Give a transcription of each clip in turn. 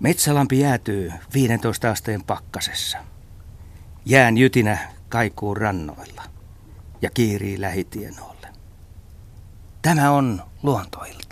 Metsälampi jäätyy 15 asteen pakkasessa. Jään jytinä kaikuu rannoilla ja kiirii lähitienoille. Tämä on luontoilta.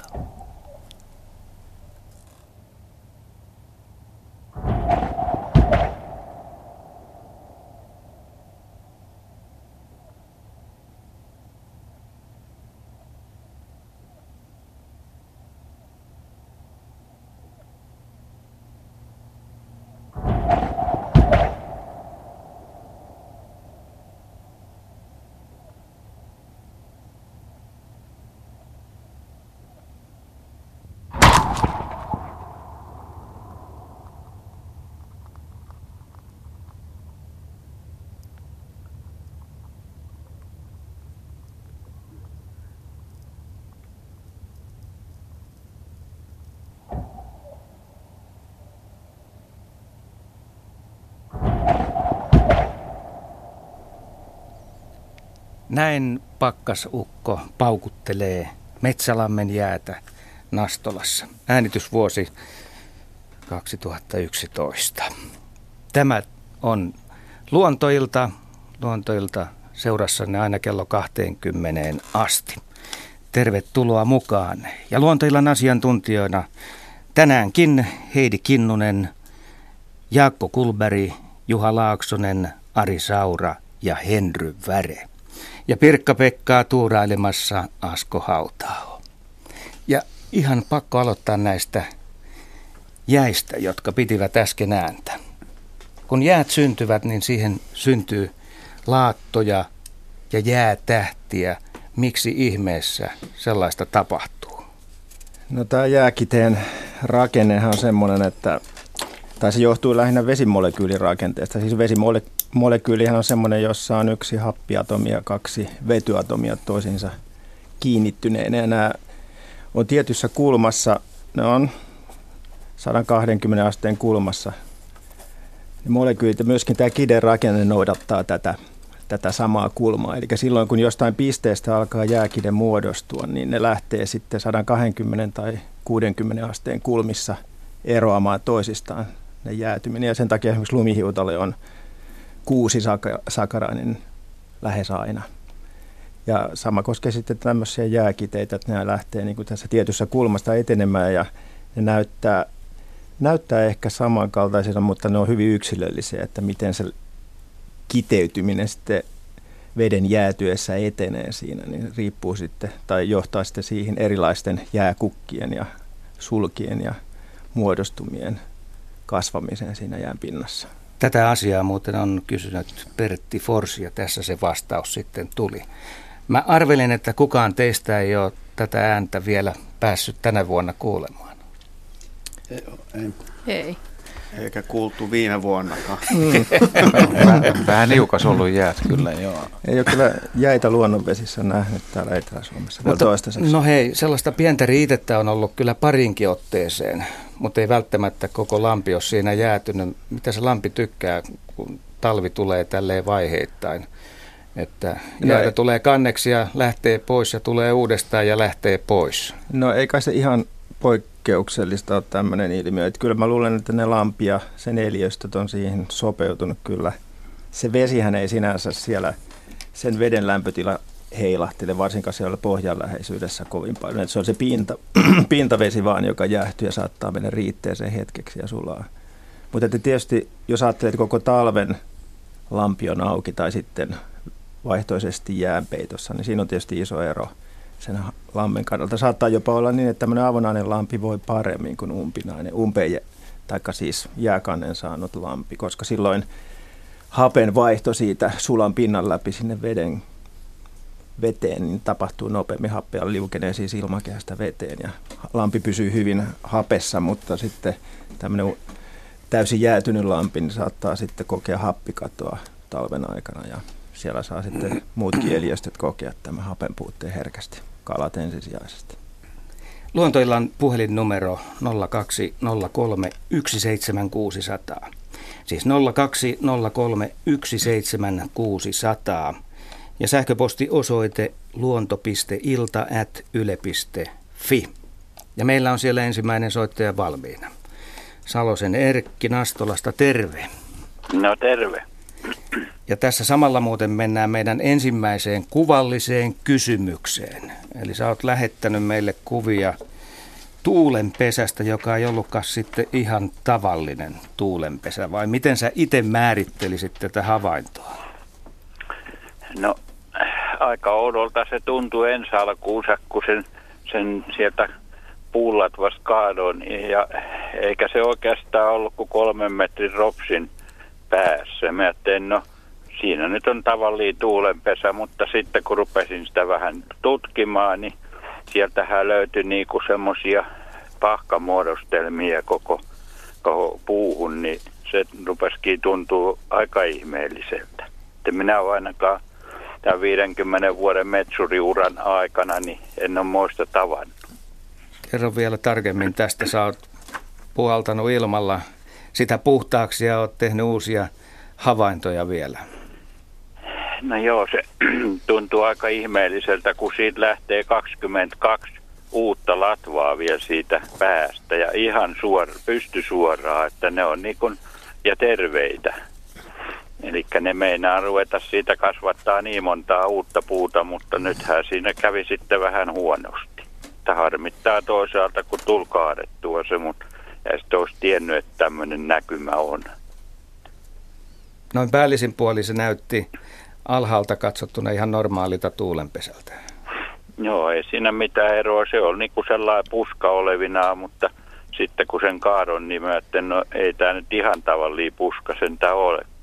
Näin pakkasukko paukuttelee Metsälammen jäätä Nastolassa. Äänitysvuosi 2011. Tämä on luontoilta, luontoilta seurassanne aina kello 20 asti. Tervetuloa mukaan. Ja luontoillan asiantuntijoina tänäänkin Heidi Kinnunen, Jaakko Kulberi, Juha Laaksonen, Ari Saura ja Henry Väre ja Pirkka-Pekkaa tuurailemassa Asko Hautao. Ja ihan pakko aloittaa näistä jäistä, jotka pitivät äsken ääntä. Kun jäät syntyvät, niin siihen syntyy laattoja ja jäätähtiä. Miksi ihmeessä sellaista tapahtuu? No tämä jääkiteen rakennehan on semmoinen, että tai se johtuu lähinnä vesimolekyylirakenteesta. Siis vesimolekyylihän on semmoinen, jossa on yksi happiatomi ja kaksi vetyatomia toisiinsa kiinnittyneenä. Nämä on tietyssä kulmassa, ne on 120 asteen kulmassa. Ne molekyylit ja myöskin tämä kiden rakenne noudattaa tätä, tätä samaa kulmaa. Eli silloin kun jostain pisteestä alkaa jääkide muodostua, niin ne lähtee sitten 120 tai 60 asteen kulmissa eroamaan toisistaan ne jäätyminen. Ja sen takia esimerkiksi lumihiutalle on kuusi sakarainen lähes aina. Ja sama koskee sitten tämmöisiä jääkiteitä, että ne lähtee niin kuin tässä tietyssä kulmasta etenemään ja ne näyttää, näyttää ehkä samankaltaisena, mutta ne on hyvin yksilöllisiä, että miten se kiteytyminen sitten veden jäätyessä etenee siinä, niin riippuu sitten tai johtaa sitten siihen erilaisten jääkukkien ja sulkien ja muodostumien kasvamiseen siinä jään pinnassa. Tätä asiaa muuten on kysynyt Pertti Forsi ja tässä se vastaus sitten tuli. Mä arvelin, että kukaan teistä ei ole tätä ääntä vielä päässyt tänä vuonna kuulemaan. Ei. ei. ei. Eikä kuultu viime vuonnakaan. Mm. Vähän niukas ollut jäät kyllä, joo. Ei ole kyllä jäitä luonnonvesissä nähnyt täällä Etelä-Suomessa Mutta, toistaiseksi. No hei, sellaista pientä riitettä on ollut kyllä parinkin otteeseen, mutta ei välttämättä koko lampi ole siinä jäätynyt. Mitä se lampi tykkää, kun talvi tulee tälleen vaiheittain? Että no jäätä ei. tulee kanneksi ja lähtee pois ja tulee uudestaan ja lähtee pois. No ei kai se ihan poikkeuksellista ole tämmöinen ilmiö. Että kyllä mä luulen, että ne lampia, sen eliöstöt on siihen sopeutunut kyllä. Se vesihän ei sinänsä siellä, sen veden lämpötila heilahtele, varsinkaan siellä pohjan läheisyydessä kovin paljon. Että se on se pinta, pintavesi vaan, joka jäähtyy ja saattaa mennä riitteeseen hetkeksi ja sulaa. Mutta tietysti, jos ajattelet, koko talven lampi on auki tai sitten vaihtoisesti jäänpeitossa, niin siinä on tietysti iso ero sen lammen kannalta. Saattaa jopa olla niin, että tämmöinen avonainen lampi voi paremmin kuin umpinainen, umpeen, tai siis jääkannen saanut lampi, koska silloin hapen vaihto siitä sulan pinnan läpi sinne veden, veteen, niin tapahtuu nopeammin. Happea liukenee siis ilmakehästä veteen ja lampi pysyy hyvin hapessa, mutta sitten tämmöinen täysin jäätynyt lampi niin saattaa sitten kokea happikatoa talven aikana ja siellä saa sitten muutkin eliöstöt kokea tämän hapen puutteen herkästi, kalat ensisijaisesti. Luontoillan puhelinnumero 0203 17600. Siis 0203 17600. Ja sähköpostiosoite luonto.ilta.yle.fi. Ja meillä on siellä ensimmäinen soittaja valmiina. Salosen Erkki Nastolasta, terve. No terve. Ja tässä samalla muuten mennään meidän ensimmäiseen kuvalliseen kysymykseen. Eli sä oot lähettänyt meille kuvia tuulenpesästä, joka ei ollutkaan sitten ihan tavallinen tuulenpesä, vai miten sä itse määrittelisit tätä havaintoa? No aika oudolta se tuntuu ensi alkuunsa, kun sen, sen sieltä puulat vasta kaadoin, ja eikä se oikeastaan ollut kuin kolmen metrin ropsin päässä. Mä ajattelin, no siinä nyt on tavallinen tuulenpesä, mutta sitten kun rupesin sitä vähän tutkimaan, niin sieltähän löytyi niinku semmoisia pahkamuodostelmia koko, koko puuhun, niin se rupesikin tuntuu aika ihmeelliseltä. Minä olen ainakaan tämän 50 vuoden metsuriuran aikana, niin en ole muista tavannut. Kerro vielä tarkemmin tästä. Sä oot puhaltanut ilmalla sitä puhtaaksi ja oot tehnyt uusia havaintoja vielä. No joo, se tuntuu aika ihmeelliseltä, kun siitä lähtee 22 uutta latvaa vielä siitä päästä ja ihan suora, pysty suoraan, että ne on niin kuin, ja terveitä. Eli ne meinaa ruveta siitä kasvattaa niin montaa uutta puuta, mutta nythän siinä kävi sitten vähän huonosti. Tämä harmittaa toisaalta, kun tuli kaadettua se, mutta ja sitten olisi tiennyt, että tämmöinen näkymä on. Noin päällisin puoli se näytti alhaalta katsottuna ihan normaalita tuulenpesältä. Joo, ei siinä mitään eroa. Se on niin kuin sellainen puska olevinaan, mutta sitten kun sen kaadon, niin mä että no ei tämä nyt ihan tavallinen puska sentään olekaan.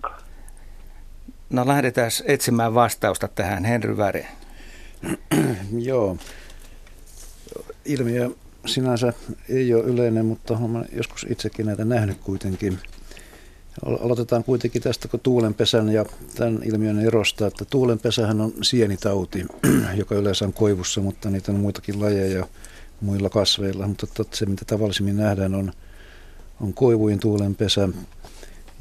No lähdetään etsimään vastausta tähän, Henry Väre. Joo. Ilmiö sinänsä ei ole yleinen, mutta olen joskus itsekin näitä nähnyt kuitenkin. Aloitetaan kuitenkin tästä kun tuulenpesän ja tämän ilmiön erosta, että tuulenpesähän on sienitauti, joka yleensä on koivussa, mutta niitä on muitakin lajeja muilla kasveilla. Mutta se, mitä tavallisimmin nähdään, on, on koivujen tuulenpesä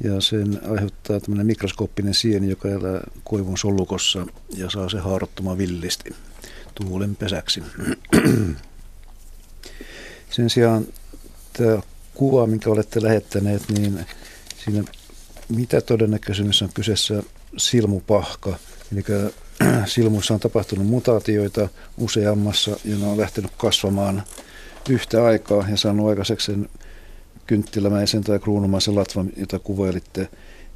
ja sen aiheuttaa tämmöinen mikroskooppinen sieni, joka elää koivun solukossa ja saa se haarottumaan villisti tuulenpesäksi. Sen sijaan tämä kuva, minkä olette lähettäneet, niin siinä mitä todennäköisyys on kyseessä silmupahka. Eli silmuissa on tapahtunut mutaatioita useammassa ja ne on lähtenyt kasvamaan yhtä aikaa ja saanut aikaiseksi sen kynttilämäisen tai kruunumaisen latvan, jota kuvailitte.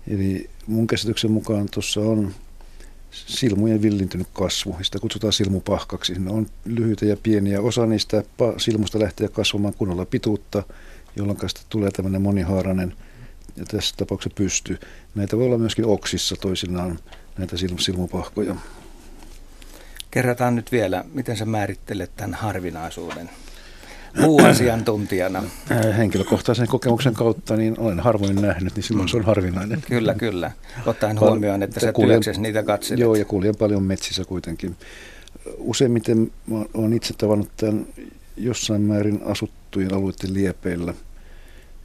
Eli mun käsityksen mukaan tuossa on silmujen villintynyt kasvu. Sitä kutsutaan silmupahkaksi. Ne on lyhyitä ja pieniä. Osa niistä silmusta lähtee kasvamaan kunnolla pituutta, jolloin tulee tämmöinen monihaarainen ja tässä tapauksessa pysty. Näitä voi olla myöskin oksissa toisinaan, näitä silmupahkoja. Kerrataan nyt vielä, miten sä määrittelet tämän harvinaisuuden? Puuasiantuntijana? Äh, henkilökohtaisen kokemuksen kautta niin olen harvoin nähnyt, niin silloin se on harvinainen. Kyllä, kyllä. Ottaen huomioon, että sä työksessä niitä katselet. Joo, ja kuljen paljon metsissä kuitenkin. Useimmiten olen itse tavannut tämän jossain määrin asuttujen alueiden liepeillä.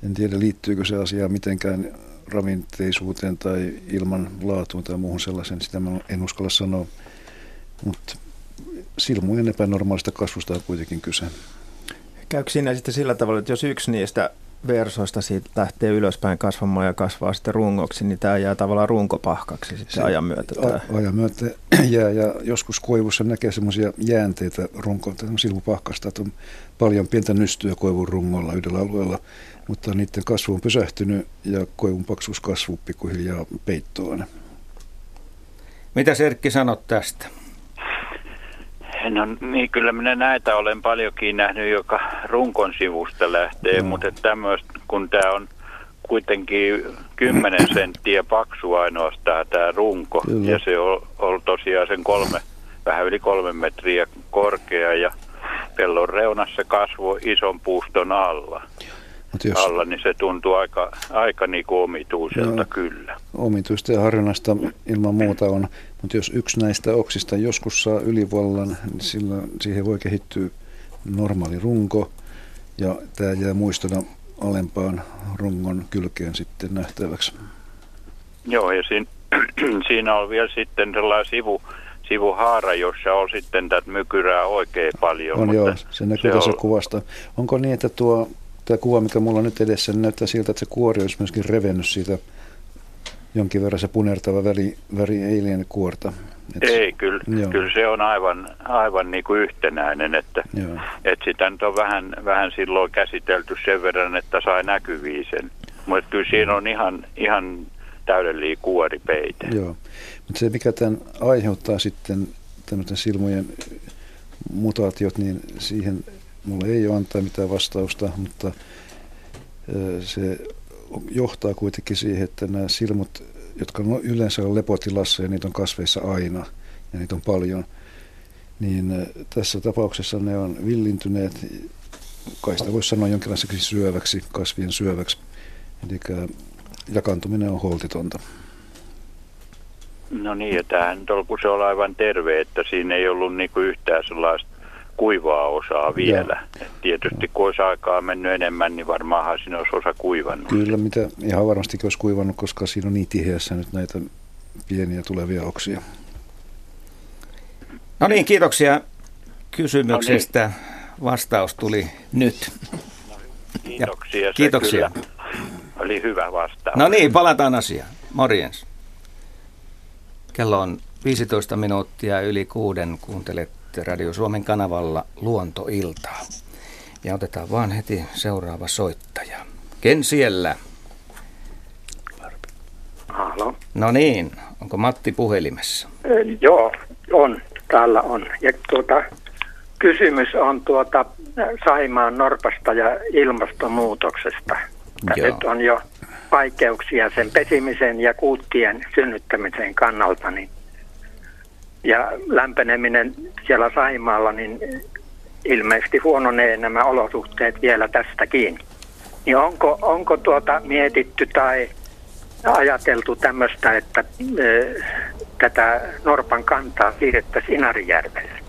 En tiedä, liittyykö se asia mitenkään ravinteisuuteen tai ilman laatuun tai muuhun sellaisen, sitä mä en uskalla sanoa. Mutta silmujen epänormaalista kasvusta on kuitenkin kyse. Käykö siinä sitten sillä tavalla, että jos yksi niistä versoista siitä lähtee ylöspäin kasvamaan ja kasvaa sitten rungoksi, niin tämä jää tavallaan runkopahkaksi sitten Se ajan myötä. Tämä. Ajan myötä jää ja joskus koivussa näkee semmoisia jäänteitä runkoon, silmupahkasta, että on paljon pientä nystyä koivun rungolla yhdellä alueella, mutta niiden kasvu on pysähtynyt ja koivun paksuus kasvuu pikkuhiljaa peittoon. Mitä Serkki sanot tästä? No niin, kyllä minä näitä olen paljonkin nähnyt, joka runkon sivusta lähtee, no. mutta tämmöistä, kun tämä on kuitenkin 10 senttiä paksu ainoastaan tämä runko, kyllä. ja se on, on tosiaan sen kolme, vähän yli kolme metriä korkea, ja pellon reunassa kasvo ison puuston alla. Mut jos, alla, niin se tuntuu aika, aika niin kuin omituiselta no, kyllä. Omituista ja harvinaista ilman muuta on, mutta jos yksi näistä oksista joskus saa ylivallan, niin silloin siihen voi kehittyä normaali runko, ja tämä jää muistona alempaan rungon kylkeen sitten nähtäväksi. Joo, ja siinä, siinä on vielä sitten sellainen sivu, sivuhaara, jossa on sitten tätä mykyrää oikein paljon. On joo, se näkyy se tässä on... kuvasta. Onko niin, että tuo tämä kuva, mikä mulla on nyt edessä, niin näyttää siltä, että se kuori olisi myöskin revennyt siitä jonkin verran se punertava väri, väri ei liene kuorta. Et, ei, kyllä, kyllä se on aivan, aivan niin kuin yhtenäinen, että, että sitä nyt on vähän, vähän silloin käsitelty sen verran, että sai näkyviin sen. Mutta kyllä siinä on ihan, ihan täydellinen kuoripeite. Joo, mutta se mikä tämän aiheuttaa sitten tämmöisen silmojen mutaatiot, niin siihen mulla ei ole antaa mitään vastausta, mutta se johtaa kuitenkin siihen, että nämä silmut, jotka on yleensä on lepotilassa ja niitä on kasveissa aina ja niitä on paljon, niin tässä tapauksessa ne on villintyneet, kai sitä voisi sanoa jonkinlaiseksi syöväksi, kasvien syöväksi. Eli jakantuminen on holtitonta. No niin, ja tämähän se on aivan terve, että siinä ei ollut niinku yhtään sellaista kuivaa osaa vielä. Et tietysti kun olisi aikaa mennyt enemmän, niin varmaanhan siinä olisi osa kuivannut. Kyllä, mitä ihan varmasti olisi kuivannut, koska siinä on niin tiheässä nyt näitä pieniä tulevia oksia. No niin, kiitoksia kysymyksestä. No niin. Vastaus tuli nyt. kiitoksia. kiitoksia. oli hyvä vastaus. No niin, palataan asiaan. Morjens. Kello on 15 minuuttia yli kuuden. Kuuntelet Radio Suomen kanavalla Luontoiltaa. Ja otetaan vaan heti seuraava soittaja. Ken siellä? Halo. No niin, onko Matti puhelimessa? E, joo, on. Täällä on. Ja tuota, kysymys on tuota Saimaan norpasta ja ilmastonmuutoksesta. Nyt on jo vaikeuksia sen pesimisen ja kuuttien synnyttämisen kannalta, niin ja lämpeneminen siellä Saimaalla, niin ilmeisesti huononee nämä olosuhteet vielä tästäkin. Niin onko, onko tuota mietitty tai ajateltu tämmöistä, että e, tätä Norpan kantaa siirrettäisiin Inarijärvelle?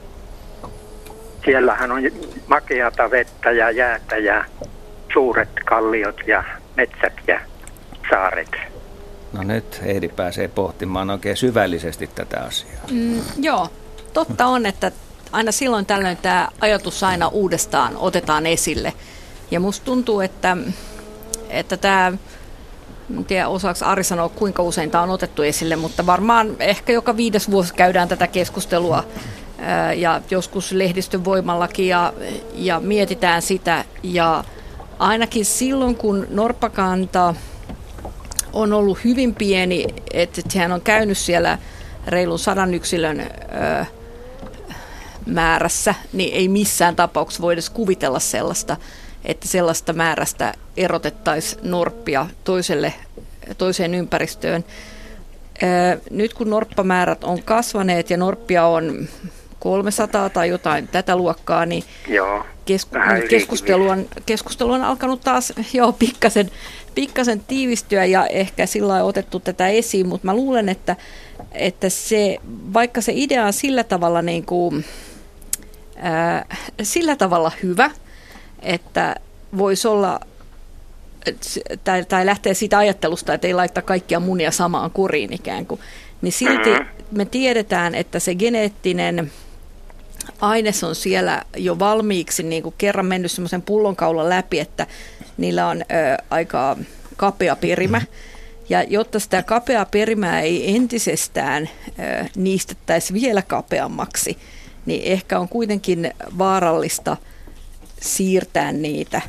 Siellähän on makeata vettä ja jäätä ja suuret kalliot ja metsät ja saaret. No nyt Heidi pääsee pohtimaan oikein syvällisesti tätä asiaa. Mm, joo, totta on, että aina silloin tällöin tämä ajatus aina uudestaan otetaan esille. Ja musta tuntuu, että, että tämä, en tiedä osaako Ari sanoa kuinka usein tämä on otettu esille, mutta varmaan ehkä joka viides vuosi käydään tätä keskustelua ja joskus lehdistön voimallakin ja, ja mietitään sitä. Ja ainakin silloin, kun norppakanta on ollut hyvin pieni, että hän on käynyt siellä reilun sadan yksilön ö, määrässä, niin ei missään tapauksessa voida kuvitella sellaista, että sellaista määrästä erotettaisiin norppia toiselle, toiseen ympäristöön. Ö, nyt kun norppamäärät on kasvaneet ja norppia on 300 tai jotain tätä luokkaa, niin Joo, kesku- keskustelu, on, keskustelu on alkanut taas jo pikkasen pikkasen tiivistyä ja ehkä sillä otettu tätä esiin, mutta mä luulen, että, että se, vaikka se idea on sillä tavalla, niin kuin, ää, sillä tavalla hyvä, että voisi olla tai, tai lähtee siitä ajattelusta, että ei laittaa kaikkia munia samaan kuriin ikään kuin, niin silti mm-hmm. me tiedetään, että se geneettinen aines on siellä jo valmiiksi niin kuin kerran mennyt semmoisen pullonkaulan läpi, että niillä on ö, aika kapea perimä. Ja jotta sitä kapea perimää ei entisestään ö, niistettäisi vielä kapeammaksi, niin ehkä on kuitenkin vaarallista siirtää niitä,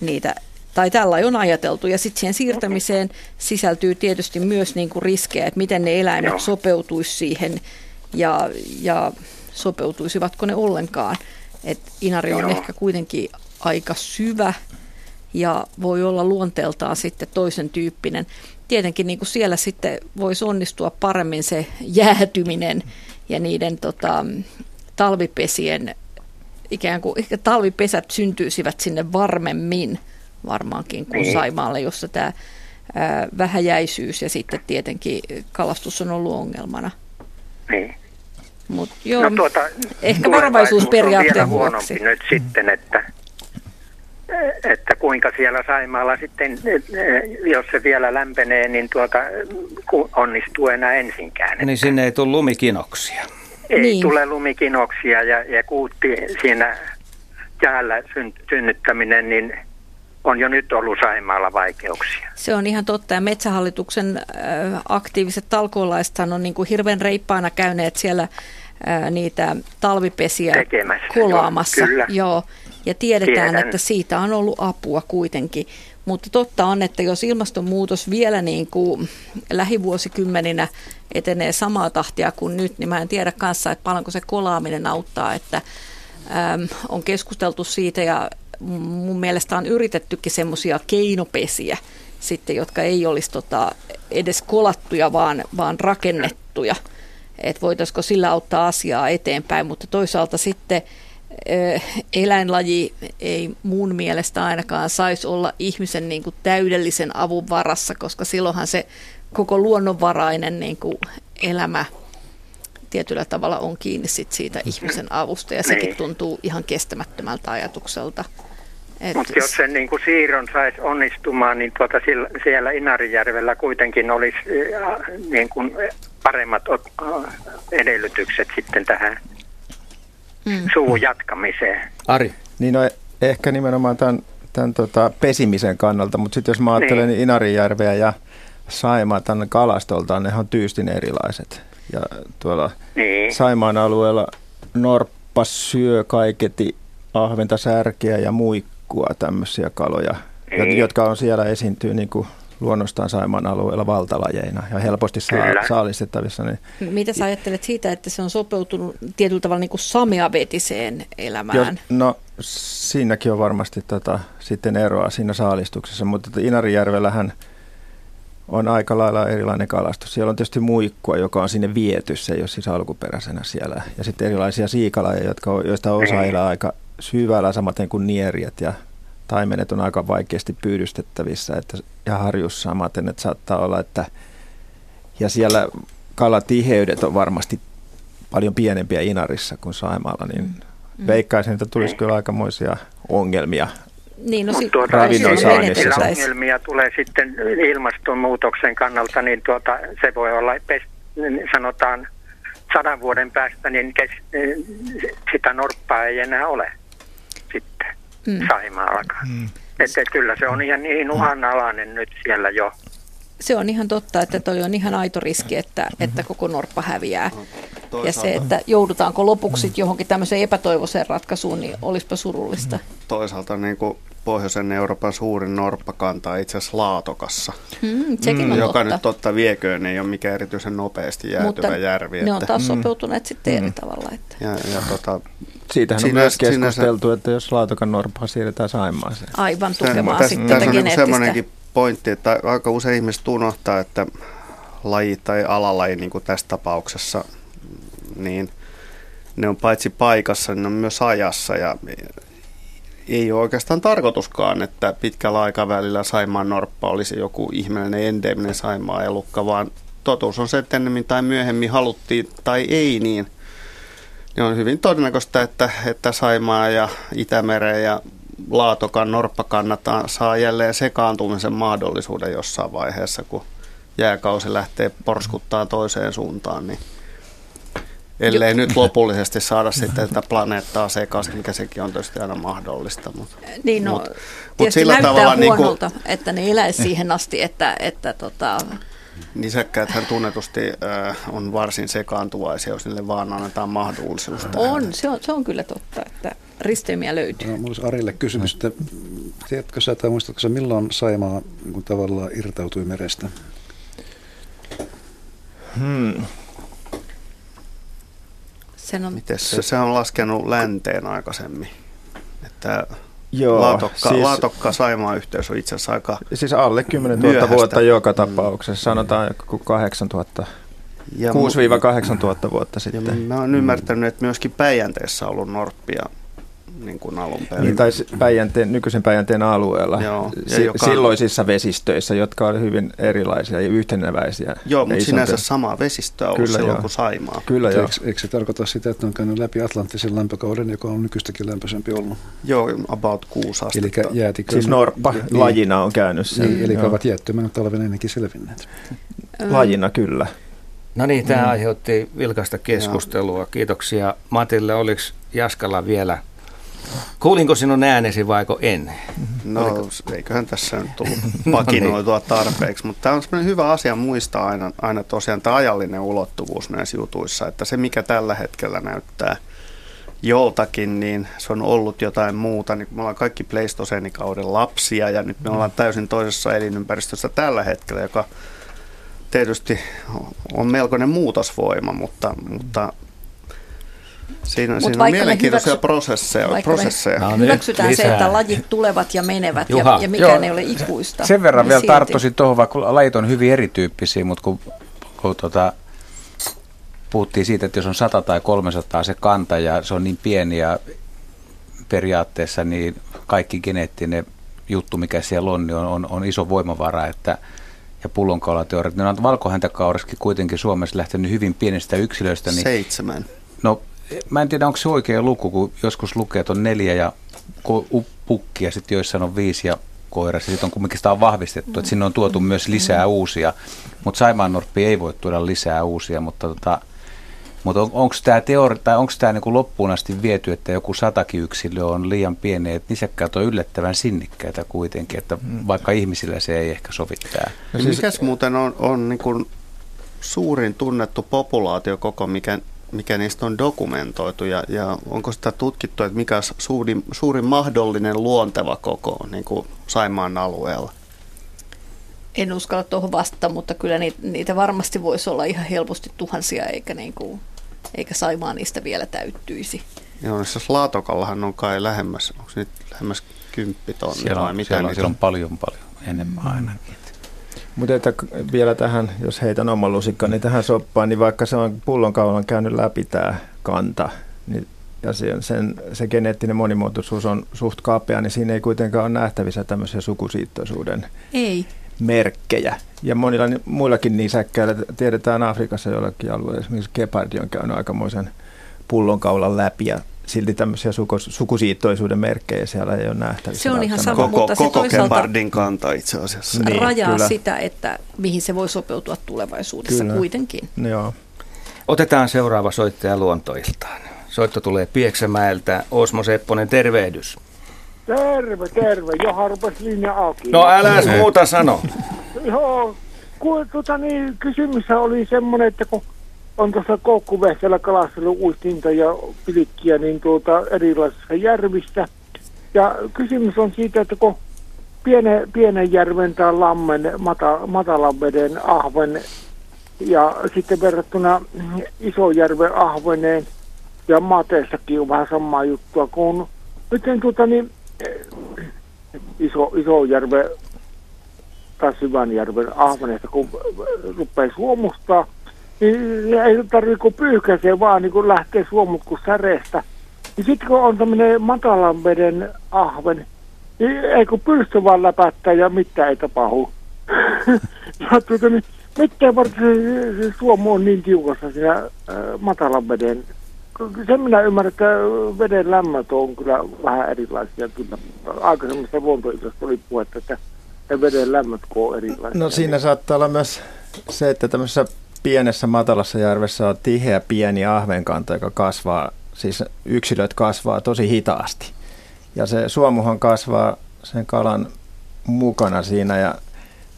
niitä tai tällä on ajateltu. Ja sitten siihen siirtämiseen sisältyy tietysti myös niin kuin riskejä, että miten ne eläimet Joo. sopeutuisi siihen ja, ja sopeutuisivatko ne ollenkaan. Et Inari on Joo. ehkä kuitenkin aika syvä ja voi olla luonteeltaan sitten toisen tyyppinen. Tietenkin niin kuin siellä sitten voisi onnistua paremmin se jäätyminen ja niiden tota, talvipesien, ikään kuin ehkä talvipesät syntyisivät sinne varmemmin varmaankin kuin niin. Saimaalle, jossa tämä ää, vähäjäisyys ja sitten tietenkin kalastus on ollut ongelmana. Niin. Mut joo, no tuota, ehkä varovaisuusperiaatteen vuoksi. nyt sitten, että että kuinka siellä Saimaalla sitten, jos se vielä lämpenee, niin tuota, onnistuu enää ensinkään. Niin sinne ei tule lumikinoksia. Ei niin. tule lumikinoksia ja, ja kuutti siinä jäällä synnyttäminen, niin on jo nyt ollut Saimaalla vaikeuksia. Se on ihan totta ja Metsähallituksen aktiiviset talkoolaisethan on niin kuin hirveän reippaana käyneet siellä niitä talvipesiä Tekemässä, kolaamassa. Joo, kyllä. Joo. Ja tiedetään, Tiedän. että siitä on ollut apua kuitenkin. Mutta totta on, että jos ilmastonmuutos vielä niin kuin lähivuosikymmeninä etenee samaa tahtia kuin nyt, niin mä en tiedä kanssa, että paljonko se kolaaminen auttaa. Että, äm, on keskusteltu siitä ja mun mielestä on yritettykin semmoisia keinopesiä sitten, jotka ei olisi tota, edes kolattuja, vaan, vaan rakennettuja. Että voitaisiko sillä auttaa asiaa eteenpäin, mutta toisaalta sitten eläinlaji ei mun mielestä ainakaan saisi olla ihmisen niin kuin täydellisen avun varassa, koska silloinhan se koko luonnonvarainen niin kuin elämä tietyllä tavalla on kiinni sit siitä ihmisen avusta ja sekin Niin. tuntuu ihan kestämättömältä ajatukselta. Et Mutta jos sen niin kuin siirron saisi onnistumaan, niin tuota siellä, siellä Inarijärvellä kuitenkin olisi äh, niin kuin paremmat äh, edellytykset sitten tähän Mm. suun jatkamiseen. Ari, Niin no ehkä nimenomaan tämän, tämän tota pesimisen kannalta, mutta sitten jos mä ajattelen niin. Inarijärveä ja Saimaa tänne kalastoltaan, ne on tyystin erilaiset. Ja tuolla Niin. Saimaan alueella norppa syö kaiketi ahventa, särkeä ja muikkua, tämmöisiä kaloja, Niin. jotka on siellä esiintyy niin kuin luonnostaan Saimaan alueella valtalajeina ja helposti saa, saalistettavissa. Niin Mitä sä ajattelet siitä, että se on sopeutunut tietyllä tavalla niin kuin sameavetiseen elämään? Jos, no siinäkin on varmasti tota, sitten eroa siinä saalistuksessa, mutta että Inarijärvellähän on aika lailla erilainen kalastus. Siellä on tietysti muikkua, joka on sinne viety, se ei ole siis alkuperäisenä siellä. Ja sitten erilaisia siikalajeja, jotka on, joista osa Niin. elää aika syvällä, samaten kuin nieriät ja taimenet on aika vaikeasti pyydystettävissä että, ja harjussa samaten, että saattaa olla, että ja siellä kalatiheydet on varmasti paljon pienempiä Inarissa kuin Saimaalla, niin mm. veikkaisin, että tulisi kyllä aikamoisia ongelmia. Niin, no sit, tuota, ravinnon saannissa se- ongelmia tulee sitten ilmastonmuutoksen kannalta, niin tuota, se voi olla, sanotaan sadan vuoden päästä, niin kes, sitä norppaa ei enää ole sitten Mm. Saimaallakaan. Mm. Että et kyllä se on ihan niin uhanalainen nyt siellä jo. Se on ihan totta, että toi on ihan aito riski, että, että koko norppa häviää. Ja se, että joudutaanko lopuksi johonkin tämmöiseen epätoivoiseen ratkaisuun, niin olisipa surullista. Toisaalta niin kuin Pohjoisen Euroopan suurin norppakanta on itse asiassa Laatokassa, Hmm, sekin on joka totta. nyt totta vieköön ei ole mikään erityisen nopeasti jäätyvä Mutta järvi. ne on että- taas sopeutuneet sitten eri tavalla. Että. ja, ja tota, Siitähän on Sinä- myös sinänsä- keskusteltu, että jos laatokan norppaa siirretään Saimaaseen. Aivan tukemaan tässä, sitten tätä on niin geneettistä. semmoinenkin pointti, että aika usein ihmiset unohtaa, että laji tai alalaji niin kuin tässä tapauksessa, niin ne on paitsi paikassa, niin ne on myös ajassa. Ja ei ole oikeastaan tarkoituskaan, että pitkällä aikavälillä Saimaan norppa olisi joku ihmeellinen endeminen Saimaa elukka, vaan totuus on se, että ennemmin tai myöhemmin haluttiin tai ei, niin niin on hyvin todennäköistä, että, että Saimaa ja Itämeren ja Laatokan norppakannat saa jälleen sekaantumisen mahdollisuuden jossain vaiheessa, kun jääkausi lähtee porskuttaa toiseen suuntaan, niin ellei nyt lopullisesti saada sitten tätä planeettaa sekaisin, mikä sekin on tietysti aina mahdollista. Mutta, Niin no, mut- mut, mut tietysti sillä näyttää tavalla niinku- huonolta, että ne eläisi siihen asti, että, että tota, Nisäkkäät hän tunnetusti äh, on varsin sekaantuvaisia, jos niille vaan annetaan mahdollisuus tähän. on, se on, se on kyllä totta, että risteymiä löytyy. No, mulla olisi Arille kysymys, että tiedätkö sä tai muistatko sä, milloin Saimaa niin kuin tavallaan irtautui merestä? Hmm. Sen on, Miten se, se on laskenut länteen aikaisemmin. Että Joo, Laatokka, siis, Laatokka Saimaa yhteys on itse asiassa aika... siis alle 10 000 myöhäistä. vuotta joka tapauksessa, sanotaan joku 8 000, Ja 6-8 000 vuotta Ja sitten. mä oon ymmärtänyt, että myöskin Päijänteessä on ollut norppia niin kuin alun perin. Niin, tai Päijänteen, nykyisen Päijänteen alueella, Joo, si- joka- silloisissa vesistöissä, jotka oli hyvin erilaisia ja yhteneväisiä. Joo, mutta sinänsä samaa vesistöä on Kyllä, silloin joo. kuin Saimaa. Kyllä joo. Eikö, eikö se tarkoita sitä, että on käynyt läpi Atlanttisen lämpökauden, joka on nykyistäkin lämpöisempi ollut? Joo, about kuusi astetta. Eli jäätikö... Siis norppa niin, lajina on käynyt sen. Niin, eli joo. ovat jäättömänä talven ennenkin selvinneet. Lajina kyllä. No niin, tämä aiheutti vilkasta keskustelua. Kiitoksia Matille. Oliko Jaskalla vielä Kuulinko sinun äänesi vaiko en? No, Oliko? eiköhän tässä nyt tullut pakinoitua no niin. tarpeeksi, mutta tämä on sellainen hyvä asia muistaa aina, aina tosiaan tämä ajallinen ulottuvuus näissä jutuissa, että se mikä tällä hetkellä näyttää joltakin, niin se on ollut jotain muuta. Niin me ollaan kaikki Pleistoseenikauden lapsia ja nyt me ollaan täysin toisessa elinympäristössä tällä hetkellä, joka tietysti on melkoinen muutosvoima, mutta, mutta Siinä, Mut siinä on mielenkiintoisia hyväksy, prosesseja. prosesseja. No, hyväksytään lisää. se, että lajit tulevat ja menevät Juha. ja, ja mikään Joo, ei ole ikuista. Sen verran niin vielä silti. tarttuisin tuohon, vaikka lajit on hyvin erityyppisiä, mutta kun, kun tuota, puhuttiin siitä, että jos on 100 tai 300 se kanta ja se on niin pieni ja periaatteessa niin kaikki geneettinen juttu, mikä siellä on, niin on, on, on iso voimavara, että ja pullonkaulateoriat. Ne on valkohäntäkauriskin kuitenkin Suomessa lähtenyt hyvin pienistä yksilöistä. Niin, Seitsemän. No mä en tiedä, onko se oikea luku, kun joskus lukee, että on neljä ja pukki ja sitten joissain on viisi ja koira. Sitten on kumminkin sitä on vahvistettu, mm. että sinne on tuotu myös lisää mm. uusia. Mutta Saimaannorppi ei voi tuoda lisää uusia, mutta tota, mutta on, onko tämä teori, tai onko tämä niinku loppuun asti viety, että joku satakin yksilö on liian pieni, että nisäkkäät on yllättävän sinnikkäitä kuitenkin, että mm. vaikka ihmisillä se ei ehkä sovittaa. No siis, Mikäs muuten on, on niinku suurin tunnettu populaatio koko, mikä mikä niistä on dokumentoitu ja, ja onko sitä tutkittu, että mikä on suurin, suurin mahdollinen luonteva koko niin kuin Saimaan alueella? En uskalla tuohon vastata, mutta kyllä niitä, niitä varmasti voisi olla ihan helposti tuhansia, eikä, niin kuin, eikä Saimaa niistä vielä täyttyisi. Joo, siis Laatokallahan on kai lähemmäs, onko nyt lähemmäs kymppitonnia on, vai mitä siellä, on, siellä on paljon paljon enemmän ainakin. Mutta että vielä tähän, jos heitän oman lusikkan, niin tähän soppaan, niin vaikka se on pullonkaulan käynyt läpi tämä kanta, niin ja sen, sen, se geneettinen monimuotoisuus on suht kapea, niin siinä ei kuitenkaan ole nähtävissä tämmöisiä sukusiittoisuuden ei. merkkejä. Ja monilla muillakin nisäkkäillä, tiedetään Afrikassa jollakin alueella, esimerkiksi gepardi on käynyt aikamoisen pullonkaulan läpi ja silti tämmöisiä suku, sukusiittoisuuden merkkejä siellä ei ole nähtävissä. Se on ihan sama, koko, mutta se koko toisaalta kanta itse asiassa. Niin, rajaa kyllä. sitä, että mihin se voi sopeutua tulevaisuudessa kyllä. kuitenkin. Joo. Otetaan seuraava soittaja luontoiltaan. Soitto tulee Pieksämäeltä. Osmo Sepponen, tervehdys. Terve, terve. Jo rupesi linja auki. No älä muuta sano. Joo, kun, tota, niin, kysymys oli semmoinen, että kun on tuossa koukkuvehkeellä kalastellut uistinta ja pilikkiä niin tuota, erilaisissa järvissä. Ja kysymys on siitä, että kun pienen, pienen järven tai lammen, mata, matalan veden ahven ja sitten verrattuna Isojärven ahveneen ja mateessakin on vähän samaa juttua, kun miten tuota niin, iso, Isojärven tai Syvänjärven ahveneesta, kun rupeaa suomustaa, niin ei tarvitse kuin pyyhkäisee vaan niin kuin lähtee suomut kuin säreestä. Niin sitten kun on tämmöinen matalan veden ahven, niin ei kun pyrstö vaan läpättää ja mitään ei tapahdu. ja tuota, niin, mitään varten se, se suomu on niin tiukassa siinä äh, matalan veden. Sen minä ymmärrän, että veden lämmöt on kyllä vähän erilaisia. Kyllä. Aikaisemmassa luontoisosta oli puhetta, että veden lämmöt on erilaisia. No siinä saattaa olla myös se, että tämmöisessä pienessä matalassa järvessä on tiheä pieni ahvenkanta, joka kasvaa, siis yksilöt kasvaa tosi hitaasti. Ja se suomuhan kasvaa sen kalan mukana siinä ja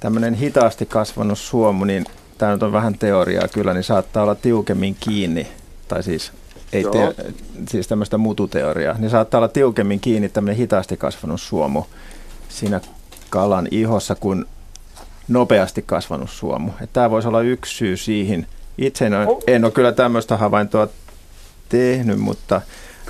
tämmöinen hitaasti kasvanut suomu, niin tämä nyt on vähän teoriaa kyllä, niin saattaa olla tiukemmin kiinni, tai siis ei te, siis tämmöistä mututeoriaa, niin saattaa olla tiukemmin kiinni tämmöinen hitaasti kasvanut suomu siinä kalan ihossa, kun nopeasti kasvanut suomu. Että tämä voisi olla yksi syy siihen. Itse en ole, oh. en ole kyllä tämmöistä havaintoa tehnyt, mutta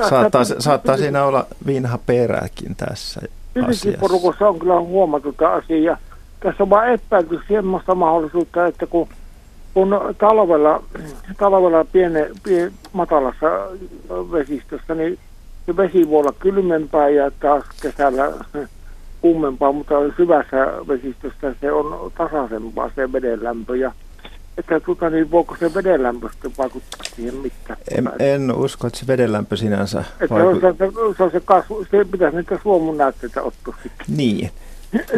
saattaa, saattaa siinä olla vinha peräkin tässä asiassa. on kyllä huomattu tämä asia. Tässä on vain epäilty semmoista mahdollisuutta, että kun, kun talvella, talvella piene, piene, matalassa vesistössä, niin se vesi voi olla kylmempää ja taas kesällä kummempaa, mutta syvässä vesistössä se on tasaisempaa se vedenlämpö ja että tuota, niin voiko se vedenlämpö sitten vaikuttaa siihen mitään? En, en usko, että se vedenlämpö sinänsä että vaikuttaa. Se, se, se, se, kasvu, se pitäisi niitä suomun näytteitä ottaa sitten. Niin,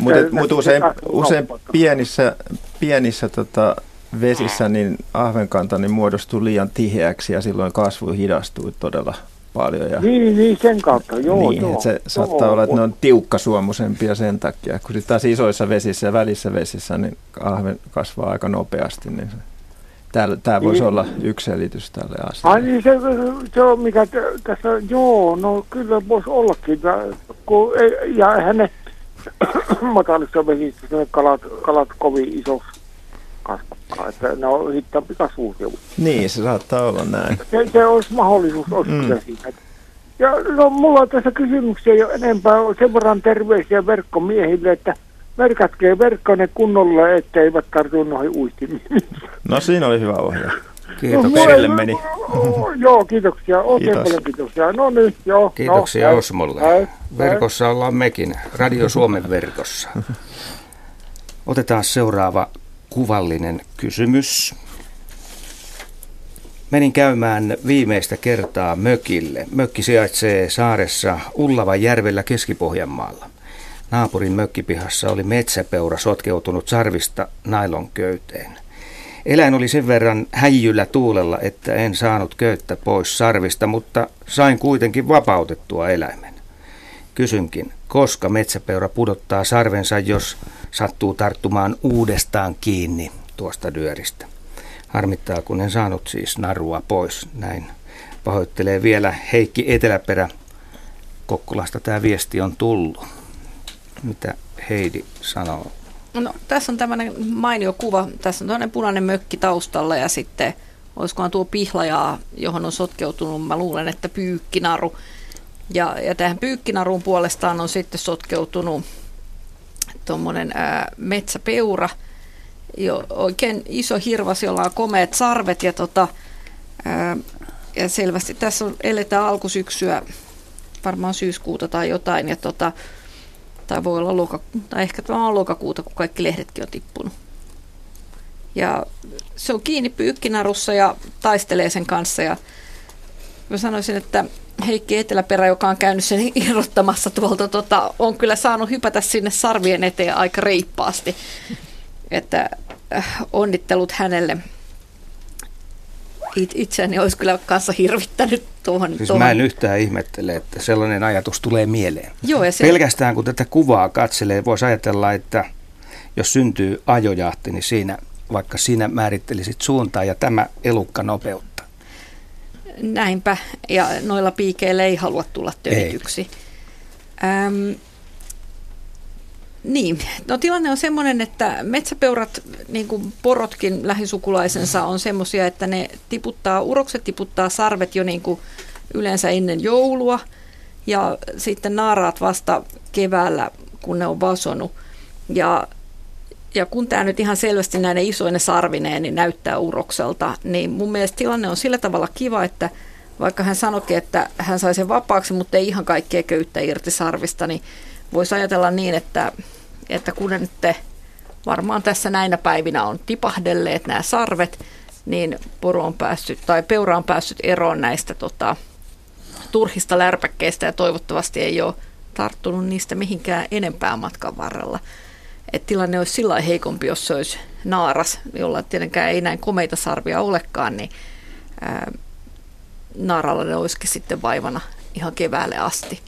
mutta mut usein, usein pienissä, pienissä tota, vesissä niin ahvenkanta niin muodostuu liian tiheäksi ja silloin kasvu hidastuu todella paljon. Ja Niin, niin, sen kautta, joo, niin, joo. se saattaa joo, olla, että ne on tiukkasuomusempia sen takia. Kun sitten taas isoissa vesissä ja välissä vesissä, niin ahven kasvaa aika nopeasti. Niin se, tää, tää voisi Niin. olla yksi selitys tälle Ai asialle. niin, se, se on mikä t- tässä, joo, no kyllä voisi ollakin. Kun, ja hänen matalissa vesissä kalat, kalat kovin isoksi kasvattaa, että ne on hitaampi kasvuus. Niin, se saattaa olla näin. Se, se olisi mahdollisuus, olisi Mm. siinä. Ja no, mulla on tässä kysymyksiä jo enempää. Sen verran terveisiä verkkomiehille, että merkatkee verkkonne kunnolla, etteivät tartu noihin uistimiin. No siinä oli hyvä ohje. Kiitoksia. mulla ei- perille meni. joo, kiitoksia. Oikein Kiitos. paljon kiitoksia. No niin, joo. Kiitoksia no, Osmolle. näin, Verkossa ollaan mekin, Radio Suomen verkossa. Otetaan seuraava kuvallinen kysymys. Menin käymään viimeistä kertaa mökille. Mökki sijaitsee saaressa Ullavan järvellä Keski-Pohjanmaalla. Naapurin mökkipihassa oli metsäpeura sotkeutunut sarvista nailon köyteen. Eläin oli sen verran häijyllä tuulella, että en saanut köyttä pois sarvista, mutta sain kuitenkin vapautettua eläimen. Kysynkin, koska metsäpeura pudottaa sarvensa, jos sattuu tarttumaan uudestaan kiinni tuosta dyöristä. Harmittaa, kun en saanut siis narua pois. Näin pahoittelee vielä Heikki Eteläperä. Kokkolasta tämä viesti on tullut. Mitä Heidi sanoo? No, tässä on tämmöinen mainio kuva. Tässä on toinen punainen mökki taustalla ja sitten olisikohan tuo pihlajaa, johon on sotkeutunut, mä luulen, että pyykkinaru. Ja, ja tähän pyykkinaruun puolestaan on sitten sotkeutunut tuommoinen metsäpeura, jo, oikein iso hirvas, jolla on komeat sarvet ja, tota, ää, ja selvästi tässä on, eletään alkusyksyä, varmaan syyskuuta tai jotain, ja tota, tai voi olla loka, tai ehkä tämä on lokakuuta, kun kaikki lehdetkin on tippunut. Ja se on kiinni pyykkinarussa ja taistelee sen kanssa. Ja mä sanoisin, että Heikki Eteläperä, joka on käynyt sen irrottamassa tuolta, tota, on kyllä saanut hypätä sinne sarvien eteen aika reippaasti. Että äh, onnittelut hänelle. It, itseäni olisi kyllä kanssa hirvittänyt tuohon. Siis tuohon. mä en yhtään ihmettele, että sellainen ajatus tulee mieleen. Joo, ja se, Pelkästään kun tätä kuvaa katselee, voisi ajatella, että jos syntyy ajojahti, niin siinä vaikka sinä määrittelisit suuntaa ja tämä elukka nopeutta. Näinpä, ja noilla piikeillä ei halua tulla töityksi. Äm, niin, no tilanne on semmoinen, että metsäpeurat, niin kuin porotkin lähisukulaisensa, on semmoisia, että ne tiputtaa, urokset tiputtaa sarvet jo niin kuin yleensä ennen joulua, ja sitten naaraat vasta keväällä, kun ne on vasonut. Ja ja kun tämä nyt ihan selvästi näiden isoinen sarvineen niin näyttää urokselta, niin mun mielestä tilanne on sillä tavalla kiva, että vaikka hän sanoikin, että hän sai sen vapaaksi, mutta ei ihan kaikkea köyttä irti sarvista, niin voisi ajatella niin, että, että kun nyt varmaan tässä näinä päivinä on tipahdelleet nämä sarvet, niin poro on päässyt, tai peura on päässyt eroon näistä tota, turhista lärpäkkeistä ja toivottavasti ei ole tarttunut niistä mihinkään enempää matkan varrella että tilanne olisi sillä heikompi, jos se olisi naaras, jolla tietenkään ei näin komeita sarvia olekaan, niin ää, naaralla ne olisikin sitten vaivana ihan keväälle asti.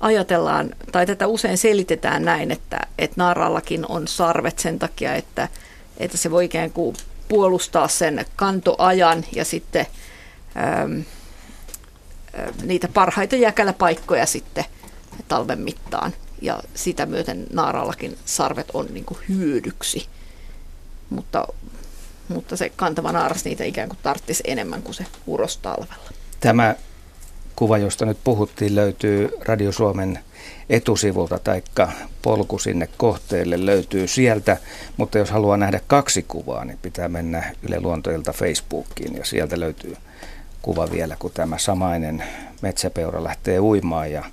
Ajatellaan, tai tätä usein selitetään näin, että, että naarallakin on sarvet sen takia, että, että se voi ikään kuin puolustaa sen kantoajan ja sitten äm, niitä parhaita jäkäläpaikkoja sitten talven mittaan ja sitä myöten naarallakin sarvet on niin kuin hyödyksi. Mutta, mutta se kantava naaras niitä ikään kuin tarttisi enemmän kuin se uros talvella. Tämä kuva, josta nyt puhuttiin, löytyy Radio Suomen etusivulta, taikka polku sinne kohteelle löytyy sieltä, mutta jos haluaa nähdä kaksi kuvaa, niin pitää mennä Yle Luontoilta Facebookiin ja sieltä löytyy kuva vielä, kun tämä samainen metsäpeura lähtee uimaan ja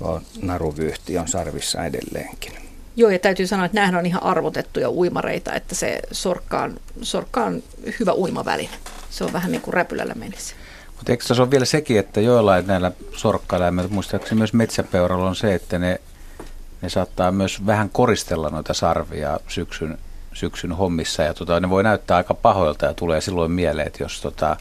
tuo naruvyyhti on sarvissa edelleenkin. Joo, ja täytyy sanoa, että nämähän on ihan arvotettuja uimareita, että se sorkka on, sorkka on hyvä uimaväline. Se on vähän niin kuin räpylällä menisi. Mutta eikö tässä ole vielä sekin, että joillain näillä sorkkaeläimillä, muistaakseni myös metsäpeuralla on se, että ne, ne saattaa myös vähän koristella noita sarvia syksyn, syksyn hommissa. Ja tota, ne voi näyttää aika pahoilta ja tulee silloin mieleen, että jos, tota,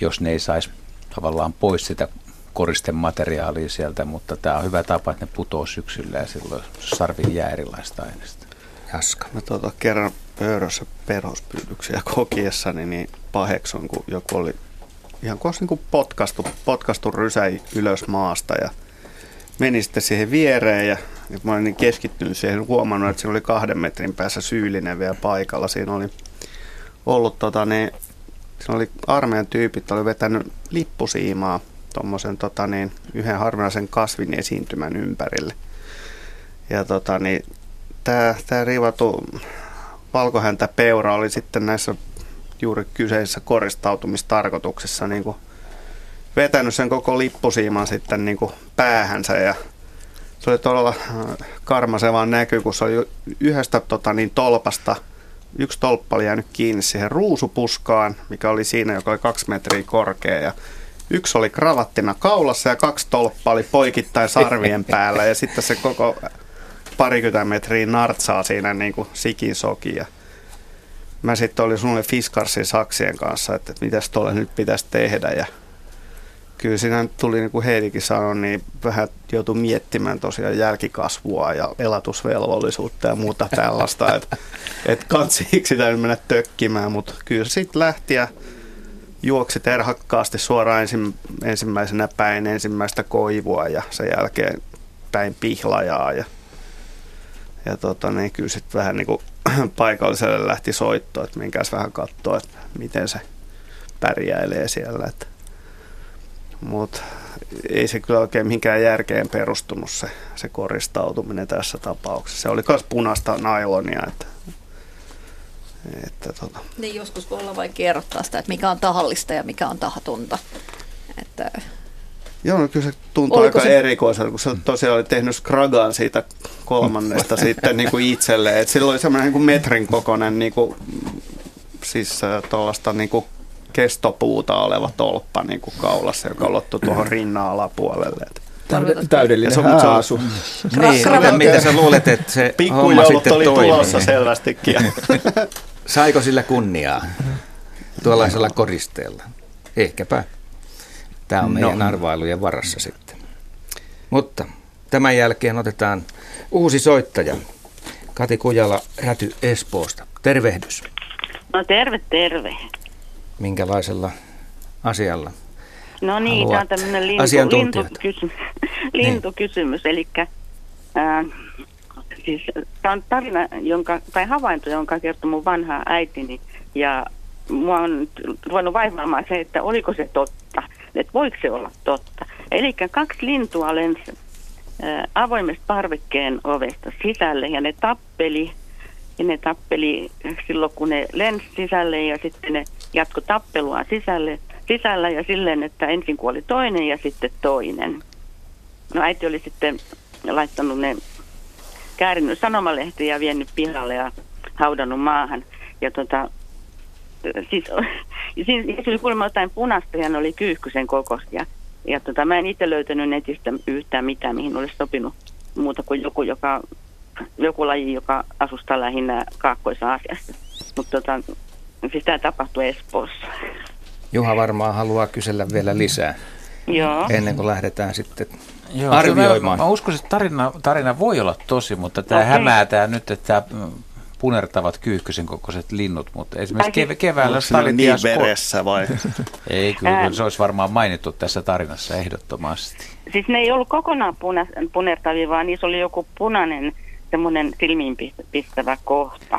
jos ne ei saisi tavallaan pois sitä koristemateriaalia sieltä, mutta tämä on hyvä tapa, että ne putoo syksyllä ja silloin sarviin jää erilaista aineista. Jaska. Mä tuota, kerran pöydässä perhospyydyksiä kokiessani niin paheksun, kun joku oli ihan kuin niin potkastu, potkastu rysäi ylös maasta ja meni sitten siihen viereen ja, mä olin niin keskittynyt siihen, huomannut, että siinä oli kahden metrin päässä syyllinen vielä paikalla. Siinä oli ollut tota, niin, siinä oli armeijan tyypit, oli vetänyt lippusiimaa tuommoisen tota, niin, yhden harvinaisen kasvin esiintymän ympärille. Ja tota, niin, tämä, tämä rivatu valkohäntä peura oli sitten näissä juuri kyseisessä koristautumistarkoituksessa niin kuin vetänyt sen koko lippusiiman sitten niin kuin päähänsä ja se oli todella äh, karmaseva näky, kun se oli yhdestä tota, niin tolpasta, yksi tolppa oli jäänyt kiinni siihen ruusupuskaan, mikä oli siinä, joka oli kaksi metriä korkea ja yksi oli kravattina kaulassa ja kaksi tolppaa oli poikittain sarvien päällä. Ja sitten se koko parikymmentä metriä nartsaa siinä niin kuin sikin sokia mä sitten olin sulle Fiskarsin saksien kanssa, että, mitäs tuolle nyt pitäisi tehdä. Ja kyllä siinä tuli, niin kuin Heidikin sanoi, niin vähän joutui miettimään tosiaan jälkikasvua ja elatusvelvollisuutta ja muuta tällaista, että et kansiksi sitä nyt mennä tökkimään, mutta kyllä sitten lähti ja juoksi terhakkaasti suoraan ensim, ensimmäisenä päin ensimmäistä koivua ja sen jälkeen päin pihlajaa ja, ja tota, niin kyllä sitten vähän niin kuin paikalliselle lähti soitto, että minkäs vähän katsoa, että miten se pärjäilee siellä. Että. Mut ei se kyllä oikein minkään järkeen perustunut se, se koristautuminen tässä tapauksessa. Se oli myös punaista nailonia, että että tota. Niin joskus voi olla vaikea erottaa sitä, että mikä on tahallista ja mikä on tahatonta. Että Joo, no kyllä se tuntuu Oliko aika se... erikoiselta, kun se tosiaan oli tehnyt Skragan siitä kolmannesta sitten niin kuin itselleen. Et sillä oli semmoinen niin kuin metrin kokoinen niin kuin, siis tuollaista niin kuin kestopuuta oleva tolppa niin kuin kaulassa, joka ulottui tuohon rinnan alapuolelle. Täydellinen se, hääasu. Niin, mitä sä luulet, että se homma sitten oli toimii? tulossa selvästikin. Saiko sillä kunniaa tuollaisella koristeella? Ehkäpä. Tämä on no. meidän arvailujen varassa sitten. Mutta tämän jälkeen otetaan uusi soittaja. Kati Kujala Räty Espoosta. Tervehdys. No terve, terve. Minkälaisella asialla? No niin, tämä on tämmöinen lintu, lintukysymys. lintukysymys. Niin. Eli äh, siis, tämä on tarina, jonka, tai havainto, jonka kertoi mun vanha äitini. Ja mua on ruvennut vaivaamaan se, että oliko se totta että voiko se olla totta. Eli kaksi lintua lensi avoimesta parvekkeen ovesta sisälle ja ne tappeli. Ja ne tappeli silloin, kun ne lensi sisälle ja sitten ne jatko tappelua sisälle, sisällä ja silleen, että ensin kuoli toinen ja sitten toinen. No äiti oli sitten laittanut ne käärinyt sanomalehtiä ja vienyt pihalle ja haudannut maahan. Ja tota, siis, siis oli kuulemma jotain punasta ja ne oli kyyhkysen kokoisia. Ja tota, mä en itse löytänyt netistä yhtään mitään, mihin olisi sopinut muuta kuin joku, joka, joku laji, joka asustaa lähinnä Kaakkois-Aasiassa. Mutta tota, siis tämä tapahtui Espoossa. Juha varmaan haluaa kysellä vielä lisää. Joo. Ennen kuin lähdetään sitten Joo, arvioimaan. Mä, mä uskon, että tarina, tarina voi olla tosi, mutta tämä okay. hämää nyt, että punertavat kyyhkysen kokoiset linnut, mutta esimerkiksi kev- keväällä Stalit niin veressä vai? ei, kyllä se olisi varmaan mainittu tässä tarinassa ehdottomasti. Siis ne ei ollut kokonaan puna- punertavia, vaan niissä oli joku punainen semmoinen silmiin pistävä kohta.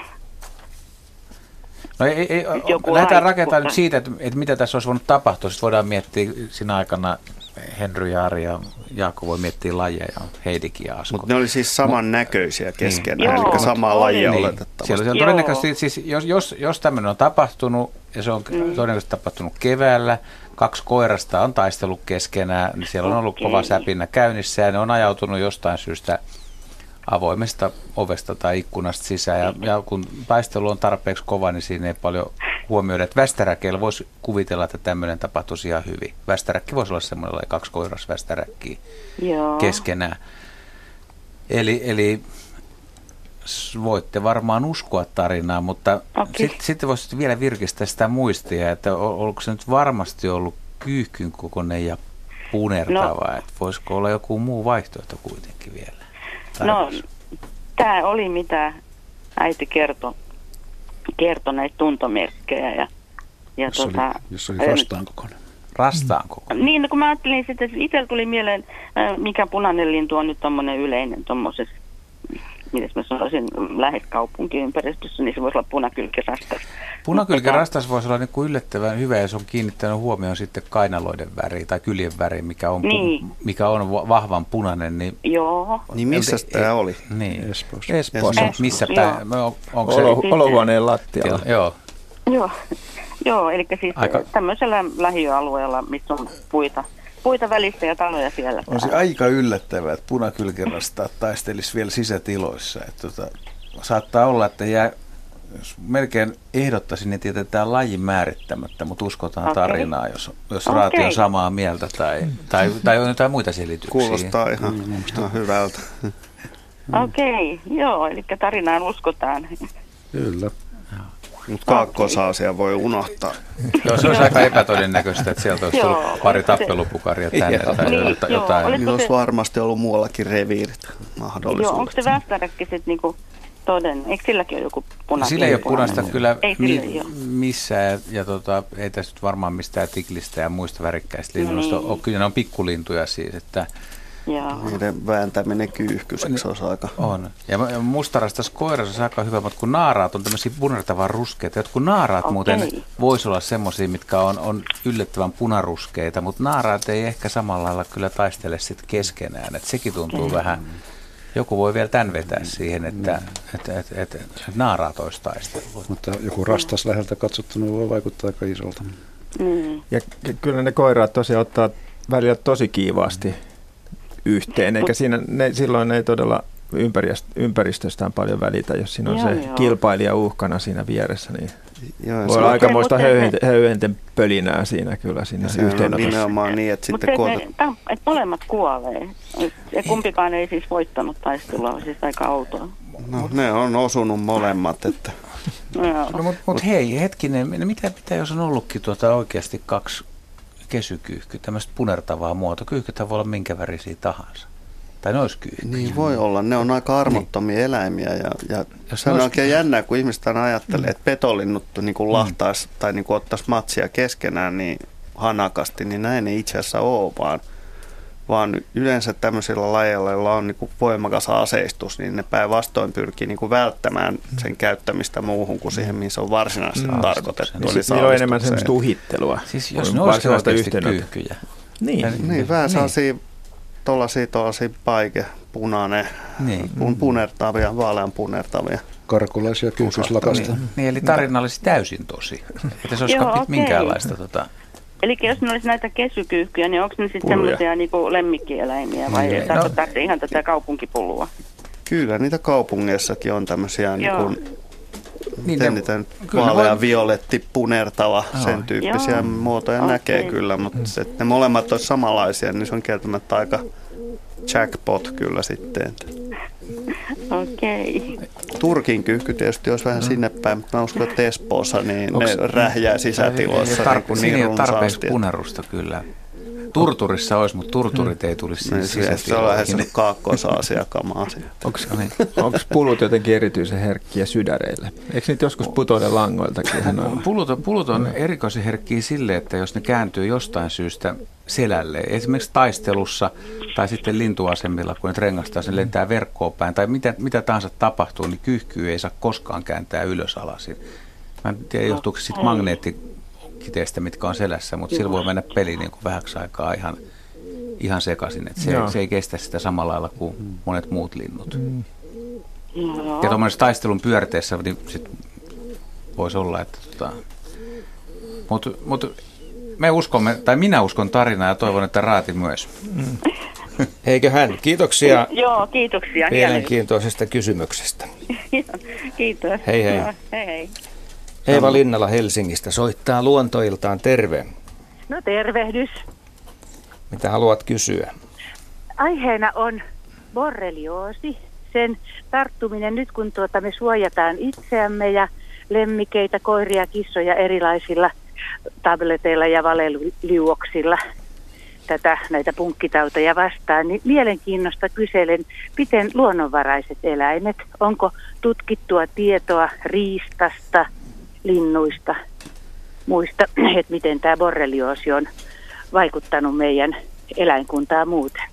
No ei, ei, lähdetään rakentamaan nyt siitä, että, että mitä tässä olisi voinut tapahtua. Sitten voidaan miettiä siinä aikana Henry ja Ari ja Jaakko voi miettiä lajeja ja Heidikin ja Asko. Mutta ne oli siis samannäköisiä niin. keskenään, niin. eli samaa lajia niin. oletettavasti. Siellä on todennäköisesti, siis jos, jos, jos tämmöinen on tapahtunut, ja se on mm. todennäköisesti tapahtunut keväällä, kaksi koirasta on taistellut keskenään, niin siellä on ollut okay. kova säpinä käynnissä, ja ne on ajautunut jostain syystä avoimesta ovesta tai ikkunasta sisään. Ja, ja kun taistelu on tarpeeksi kova, niin siinä ei paljon huomioida, että västäräkeillä voisi kuvitella, että tämmöinen tapahtuisi ihan hyvin. Västäräkki voisi olla semmoinen kaksi koiras västäräkkiä keskenään. Eli, eli voitte varmaan uskoa tarinaa, mutta okay. sitten sit voisitte vielä virkistää sitä muistia, että onko se nyt varmasti ollut kyyhkyn kokoinen ja punertava. No, että voisiko olla joku muu vaihtoehto kuitenkin vielä? No, tämä oli mitä äiti kertoi, kertoi näitä tuntomerkkejä. Ja, ja jos, tota, oli, jos oli rastaan kokoinen. Rastaan kokoinen? Niin, no kun mä ajattelin sitten, että itsellä tuli mieleen, mikä punainen lintu on nyt tuommoinen yleinen tuommoisessa miten mä sanoisin, lähes kaupunkiympäristössä, niin se voisi olla punakylkirastas. Punakylkirastas voisi olla niin yllättävän hyvä, jos on kiinnittänyt huomioon sitten kainaloiden väri tai kyljen väri, mikä on, niin. mikä on vahvan punainen. Niin, Joo. Niin missä tämä oli? Niin. Espoossa. Espoossa. Espoossa. Missä päin? On, onko se? Olohuoneen lattialla. Joo. Joo. Joo, eli siis Aika... tämmöisellä lähiöalueella, missä on puita, puita välissä ja taloja siellä. On se aika yllättävää, että punakylkirastaa taistelisi vielä sisätiloissa. Että tota, saattaa olla, että jää, jos melkein ehdottaisin, niin tietetään lajin määrittämättä, mutta uskotaan okay. tarinaa, jos, jos okay. raati on samaa mieltä tai, tai, tai on jotain muita selityksiä. Kuulostaa ihan, mm, ihan hyvältä. Okei, okay, joo, eli tarinaan uskotaan. Kyllä. Mutta kaakkoisaasia voi unohtaa. Joo, se olisi aika epätodennäköistä, että sieltä olisi tullut pari tappelupukaria tänne tai niin, jotain. Niin olisi varmasti ollut muuallakin reviirit mahdollisuudet. Joo, onko se västäräkki sitten niinku toden? Eikö silläkin ole joku punainen? Sillä ei ole punaista kyllä ei mi- missään, ja, ja tota, ei tässä varmaan mistään tiklistä ja muista värikkäistä linnuista no niin. ole. Kyllä ne on pikkulintuja siis, että Joo. Niiden vääntäminen kyyhkyiseksi on aika... On. Ja mustarastas koirassa on aika hyvä, mutta kun naaraat on tämmöisiä punertavan ruskeita. Jotkut naaraat okay. muuten voisi olla semmoisia, mitkä on, on yllättävän punaruskeita, mutta naaraat ei ehkä samalla lailla kyllä taistele sitten keskenään. Et sekin tuntuu okay. vähän... Joku voi vielä tämän vetää siihen, että, mm. että, että, että, että naaraat olisi taistelua. Mutta joku rastas läheltä katsottuna voi vaikuttaa aika isolta. Mm. Ja, kyllä ne koiraat tosiaan ottaa välillä tosi kiivaasti yhteen, eikä siinä, ne, silloin ei todella ympäristöstään paljon välitä, jos siinä on joo, se joo. kilpailija uhkana siinä vieressä, niin joo, voi olla aikamoista höyhenten, höyhenten pölinää siinä kyllä siinä se yhteenotossa. nimenomaan niin, että sitten koota... että molemmat kuolee, ja kumpikaan ei siis voittanut taistelua, siis aika outoa. No ne on osunut molemmat, että... No, mutta mut hei, hetkinen, mitä, mitä jos on ollutkin tuota oikeasti kaksi kesykyyhky, tämmöistä punertavaa muotoa. Kyyhkythän voi olla minkä värisiä tahansa. Tai ne olisi Niin voi olla. Ne on aika armottomia niin. eläimiä. Ja, ja se on oikein jännää, kun ihmiset aina ajattelee, että petolinnut niin kuin mm. lahtaisi mm. tai niin kuin ottaisi matsia keskenään niin hanakasti, niin näin ei itse asiassa ole, vaan – vaan yleensä tämmöisillä lajeilla, joilla on niin voimakas aseistus, niin ne päinvastoin pyrkii niin välttämään sen käyttämistä muuhun kuin siihen, mihin se on varsinaisesti no, tarkoitettu. Niin, eli niillä on enemmän semmoista uhittelua. Siis jos ne olisi oikeasti kyyhkyjä. Niin, niin, niin vähän niin. tuollaisia, tuollaisia paike, punainen, niin. pun, punertavia, vaalean punertavia. Karkulaisia kyyhkyslakasta. Niin, niin, eli tarina olisi täysin tosi. Että se olisi Joo, okay. minkäänlaista tota, Eli jos ne olisi näitä kesykyyhkyjä, niin onko ne sitten semmoisia niin lemmikkieläimiä vai no. ihan tätä kaupunkipullua? Kyllä, niitä kaupungeissakin on tämmöisiä niin kuin, niin niitä vaalea, voi... violetti, punertava, no. sen tyyppisiä Joo. muotoja okay. näkee kyllä, mutta mm. se, ne molemmat olisi samanlaisia, niin se on kieltämättä aika jackpot kyllä sitten. Okei. Okay. Turkin kyyhky tietysti olisi vähän no. sinne päin, mutta mä uskon, että Espoossa niin Onks, ne rähjää sisätiloissa tar- niin, niin tarpeeksi punerusta kyllä. Turturissa olisi, mutta turturit ei tulisi sinne sisätiloihin. Se on lähes niin. kaakkois-Aasia kamaa Onko pulut jotenkin erityisen herkkiä sydäreille? Eikö niitä joskus putoile langoiltakin? Pulut, pulut on erikoisen herkkiä sille, että jos ne kääntyy jostain syystä selälle, esimerkiksi taistelussa tai sitten lintuasemilla, kun ne rengastaa, sen lentää verkkoon päin tai mitä, mitä tahansa tapahtuu, niin kyyhkyy ei saa koskaan kääntää ylös alasin. Mä en tiedä, johtuuko se sitten magneettikiteistä, mitkä on selässä, mutta sillä voi mennä peli niin kuin vähäksi aikaa ihan, ihan sekaisin. Että se, se ei kestä sitä samalla lailla kuin monet muut linnut. Mm. Ja tuommoisessa taistelun pyörteessä niin sit voisi olla, että tota, mutta mut me uskomme, tai minä uskon tarinaa ja toivon, että Raati myös. Mm. Eikö hän? Kiitoksia. Joo, kiitoksia. Mielenkiintoisesta kysymyksestä. Kiitos. Hei hei. Joo, hei hei. Eeva Linnala Helsingistä soittaa luontoiltaan. Terve. No tervehdys. Mitä haluat kysyä? Aiheena on borrelioosi. Sen tarttuminen nyt, kun tuota me suojataan itseämme ja lemmikeitä, koiria, kissoja erilaisilla – tableteilla ja valeliuoksilla tätä, näitä punkkitauteja vastaan, niin mielenkiinnosta kyselen, miten luonnonvaraiset eläimet, onko tutkittua tietoa riistasta, linnuista, muista, että miten tämä borrelioosi on vaikuttanut meidän eläinkuntaa muuten.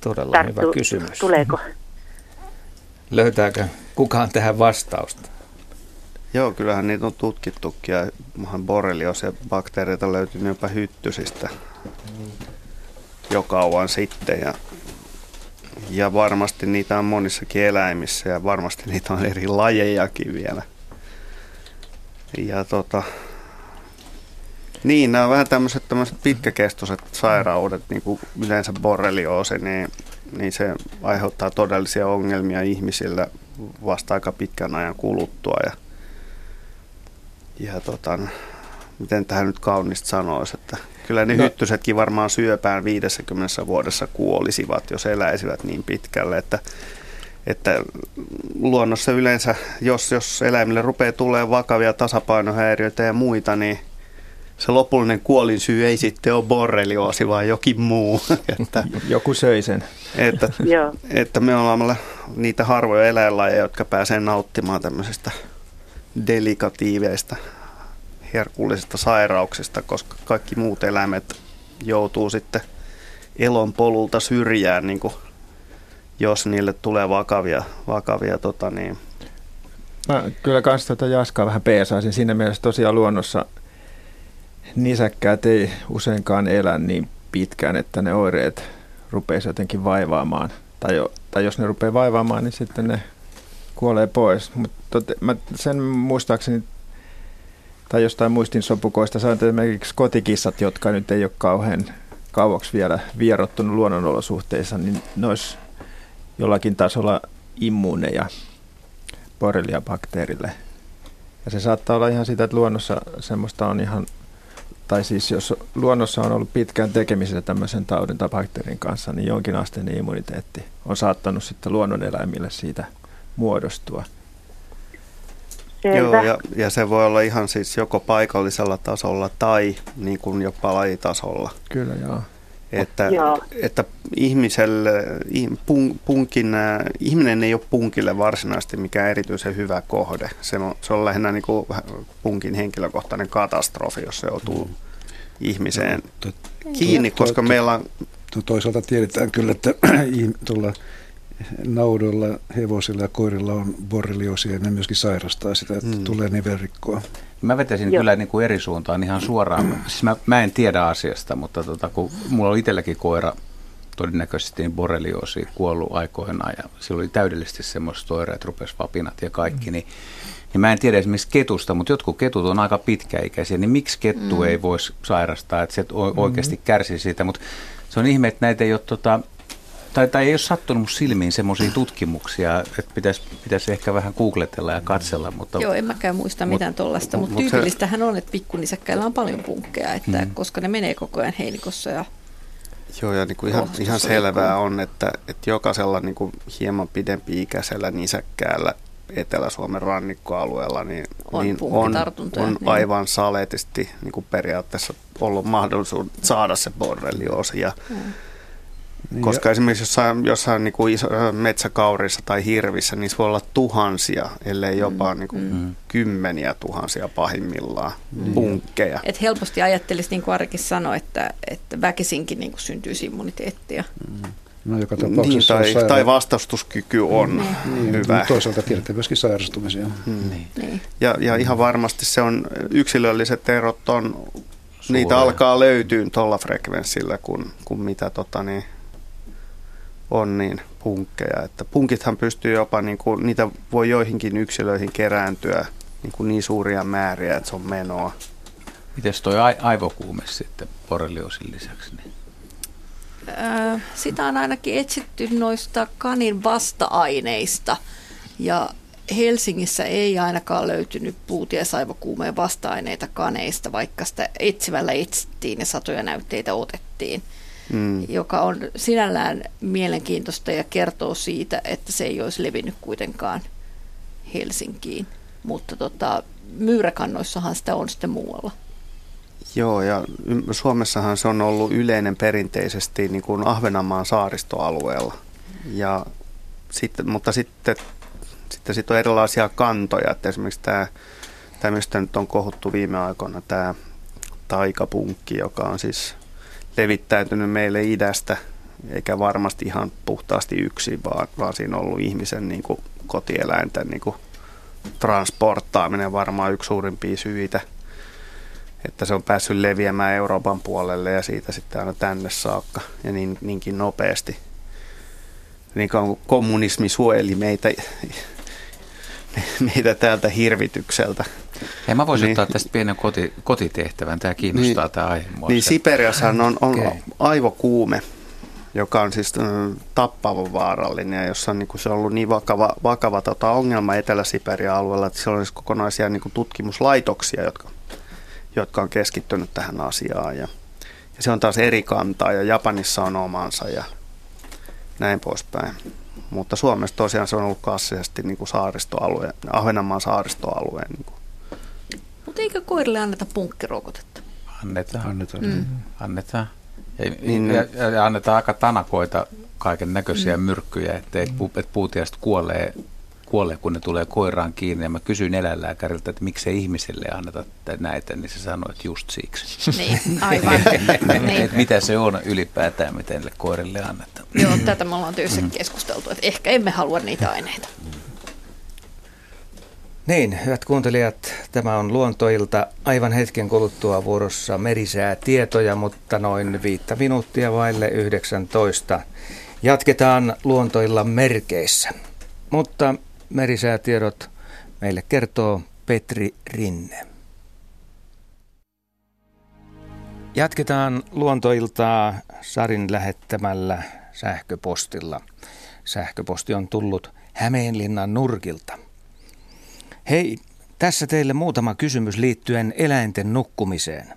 Todella Tarttu, hyvä kysymys. Tuleeko? Löytääkö kukaan tähän vastausta? Joo, kyllähän niitä on tutkittukin ja borrelios ja bakteereita löytyy jopa hyttysistä jo kauan sitten ja, ja varmasti niitä on monissakin eläimissä ja varmasti niitä on eri lajejakin vielä. Ja tota, niin, nämä on vähän tämmöiset, tämmöiset pitkäkestoiset sairaudet, niin kuin yleensä borrelioosi, niin, niin se aiheuttaa todellisia ongelmia ihmisillä vasta aika pitkän ajan kuluttua. Ja, ja tota, miten tähän nyt kaunista sanoisi, että kyllä ne no. hyttysetkin varmaan syöpään 50 vuodessa kuolisivat, jos eläisivät niin pitkälle, että että luonnossa yleensä, jos, jos eläimille rupeaa tulee vakavia tasapainohäiriöitä ja muita, niin se lopullinen kuolinsyy ei sitten ole borrelioosi, vaan jokin muu. että, Joku söi sen. Että, että me ollaan niitä harvoja eläinlajeja, jotka pääsee nauttimaan tämmöisestä delikatiiveista, herkullisista sairauksista, koska kaikki muut eläimet joutuu sitten elon polulta syrjään, niin kuin jos niille tulee vakavia, vakavia tota niin. Mä kyllä kans tuota Jaskaa vähän peesaisin. Siinä mielessä tosiaan luonnossa nisäkkäät ei useinkaan elä niin pitkään, että ne oireet rupeisi jotenkin vaivaamaan. Tai, jo, tai jos ne rupeaa vaivaamaan, niin sitten ne kuolee pois. Mutta mä sen muistaakseni, tai jostain muistin sopukoista, että esimerkiksi kotikissat, jotka nyt ei ole kauhean kauaksi vielä vierottunut luonnonolosuhteissa, niin ne olisi jollakin tasolla immuuneja borrelia-bakteerille. Ja se saattaa olla ihan sitä, että luonnossa semmoista on ihan tai siis jos luonnossa on ollut pitkään tekemisissä tämmöisen taudin tai bakteerin kanssa, niin jonkinasteinen immuniteetti on saattanut sitten luonnoneläimille siitä muodostua. Selvä. Joo, ja, ja se voi olla ihan siis joko paikallisella tasolla tai niin kuin jopa lajitasolla. Kyllä, joo. Että, että ihmiselle, pun, punkin, ihminen ei ole punkille varsinaisesti mikään erityisen hyvä kohde. Se on, se on lähinnä niin kuin punkin henkilökohtainen katastrofi, jos se joutuu mm. ihmiseen no, kiinni, koska to, meillä on... Toisaalta tiedetään kyllä, että tuolla naudoilla, hevosilla ja koirilla on borrelioosia ja ne myöskin sairastaa sitä, että mm. tulee nivelrikkoa. Mä vetäisin Joo. kyllä niin kuin eri suuntaan ihan suoraan. Siis mä, mä en tiedä asiasta, mutta tota, kun mulla oli itselläkin koira, todennäköisesti niin borrelioosi kuollut aikoinaan ja sillä oli täydellisesti semmoiset oireet, rupesi vapinat ja kaikki, mm. niin, niin mä en tiedä esimerkiksi ketusta, mutta jotkut ketut on aika pitkäikäisiä, niin miksi kettu mm. ei voisi sairastaa, että se oikeasti mm. kärsii siitä, mutta se on ihme, että näitä ei ole tota, tai, tai ei ole sattunut silmiin semmoisia tutkimuksia, että pitäisi, pitäisi ehkä vähän googletella ja katsella. Mutta, Joo, en mäkään muista mut, mitään tuollaista, mutta mut tyypillistähän se, on, että pikkunisäkkäillä on paljon punkkeja, että hmm. koska ne menee koko ajan heinikossa ja Joo, ja niin kuin ihan, ihan selvää on, että, että jokaisella niin kuin hieman pidempi-ikäisellä nisäkkäällä Etelä-Suomen rannikkoalueella niin on, niin on, on niin. aivan saletisti niin kuin periaatteessa ollut mahdollisuus saada se borrelioosi. Ja, niin Koska jo. esimerkiksi jossain, jossain niin kuin iso, metsäkaurissa tai hirvissä, niin voi olla tuhansia, ellei mm. jopa niin kuin mm. kymmeniä tuhansia pahimmillaan mm. punkkeja. Et helposti ajattelisi, niin kuin Arikin sanoi, että, että väkisinkin niin kuin syntyisi immuniteettia. Mm. No joka niin, tapauksessa niin, tai, saira- tai vastustuskyky on mm. niin, hyvä. Toisaalta tiedetään myöskin sairastumisia. Mm. Niin. Niin. Ja, ja ihan varmasti se on, yksilölliset erot on, niitä alkaa löytyä tuolla frekvenssillä, kun, kun mitä tota, niin, on niin punkkeja. Että punkithan pystyy jopa, niin kuin, niitä voi joihinkin yksilöihin kerääntyä niin, kuin niin suuria määriä, että se on menoa. Mites toi aivokuume sitten borrelioosin lisäksi? Niin? Öö, sitä on ainakin etsitty noista kanin vasta-aineista ja Helsingissä ei ainakaan löytynyt puutiesaivokuumeen vasta-aineita kaneista, vaikka sitä etsivällä etsittiin ja satoja näytteitä otettiin mm. joka on sinällään mielenkiintoista ja kertoo siitä, että se ei olisi levinnyt kuitenkaan Helsinkiin. Mutta tota, myyräkannoissahan sitä on sitten muualla. Joo, ja Suomessahan se on ollut yleinen perinteisesti niin kuin Ahvenanmaan saaristoalueella. Ja sitten, mutta sitten, sitten sit on erilaisia kantoja, että esimerkiksi tämä, tämmöistä nyt on kohuttu viime aikoina, tämä taikapunkki, joka on siis levittäytynyt meille idästä, eikä varmasti ihan puhtaasti yksin, vaan, vaan siinä on ollut ihmisen niin kuin kotieläinten niin kuin transporttaaminen varmaan yksi suurimpia syitä, että se on päässyt leviämään Euroopan puolelle ja siitä sitten aina tänne saakka ja niin, niinkin nopeasti. Niin kuin kommunismi suojeli meitä, meitä täältä hirvitykseltä. Hei, mä voisin niin, ottaa tästä pienen koti, kotitehtävän. Tämä kiinnostaa niin, tämä aihe. Niin Siperiassahan on, on okay. aivokuume joka on siis tappava vaarallinen ja jossa on, niin kuin se on ollut niin vakava, vakava tota, ongelma Etelä-Siperian alueella, että siellä on siis kokonaisia niin kuin tutkimuslaitoksia, jotka, jotka on keskittynyt tähän asiaan. Ja, ja se on taas eri kantaa ja Japanissa on omansa ja näin poispäin. Mutta Suomessa tosiaan se on ollut klassisesti niin kuin saaristoalue, Ahvenanmaan saaristoalueen. Niin Mutta eikö koirille anneta punkkirokotetta? Annetaan. Annetaan. Mm. Annetaan. Ja, niin, ja, ja annetaan aika tanakoita kaiken näköisiä mm. myrkkyjä, että et, et puutiaiset kuolee, kuolee, kun ne tulee koiraan kiinni. Ja mä kysyin eläinlääkäriltä, että miksei ihmisille anneta näitä, niin se sanoi, että just siksi. Niin, aivan. niin. Et mitä se on ylipäätään, miten koirille annetaan. Joo, tätä me ollaan työssä mm. keskusteltu, että ehkä emme halua niitä aineita. Mm. Niin, hyvät kuuntelijat, tämä on luontoilta aivan hetken kuluttua vuorossa merisää tietoja, mutta noin viittä minuuttia vaille 19. Jatketaan luontoilla merkeissä, mutta merisäätiedot meille kertoo Petri Rinne. Jatketaan luontoiltaa Sarin lähettämällä sähköpostilla. Sähköposti on tullut Hämeenlinnan nurkilta – Hei, tässä teille muutama kysymys liittyen eläinten nukkumiseen.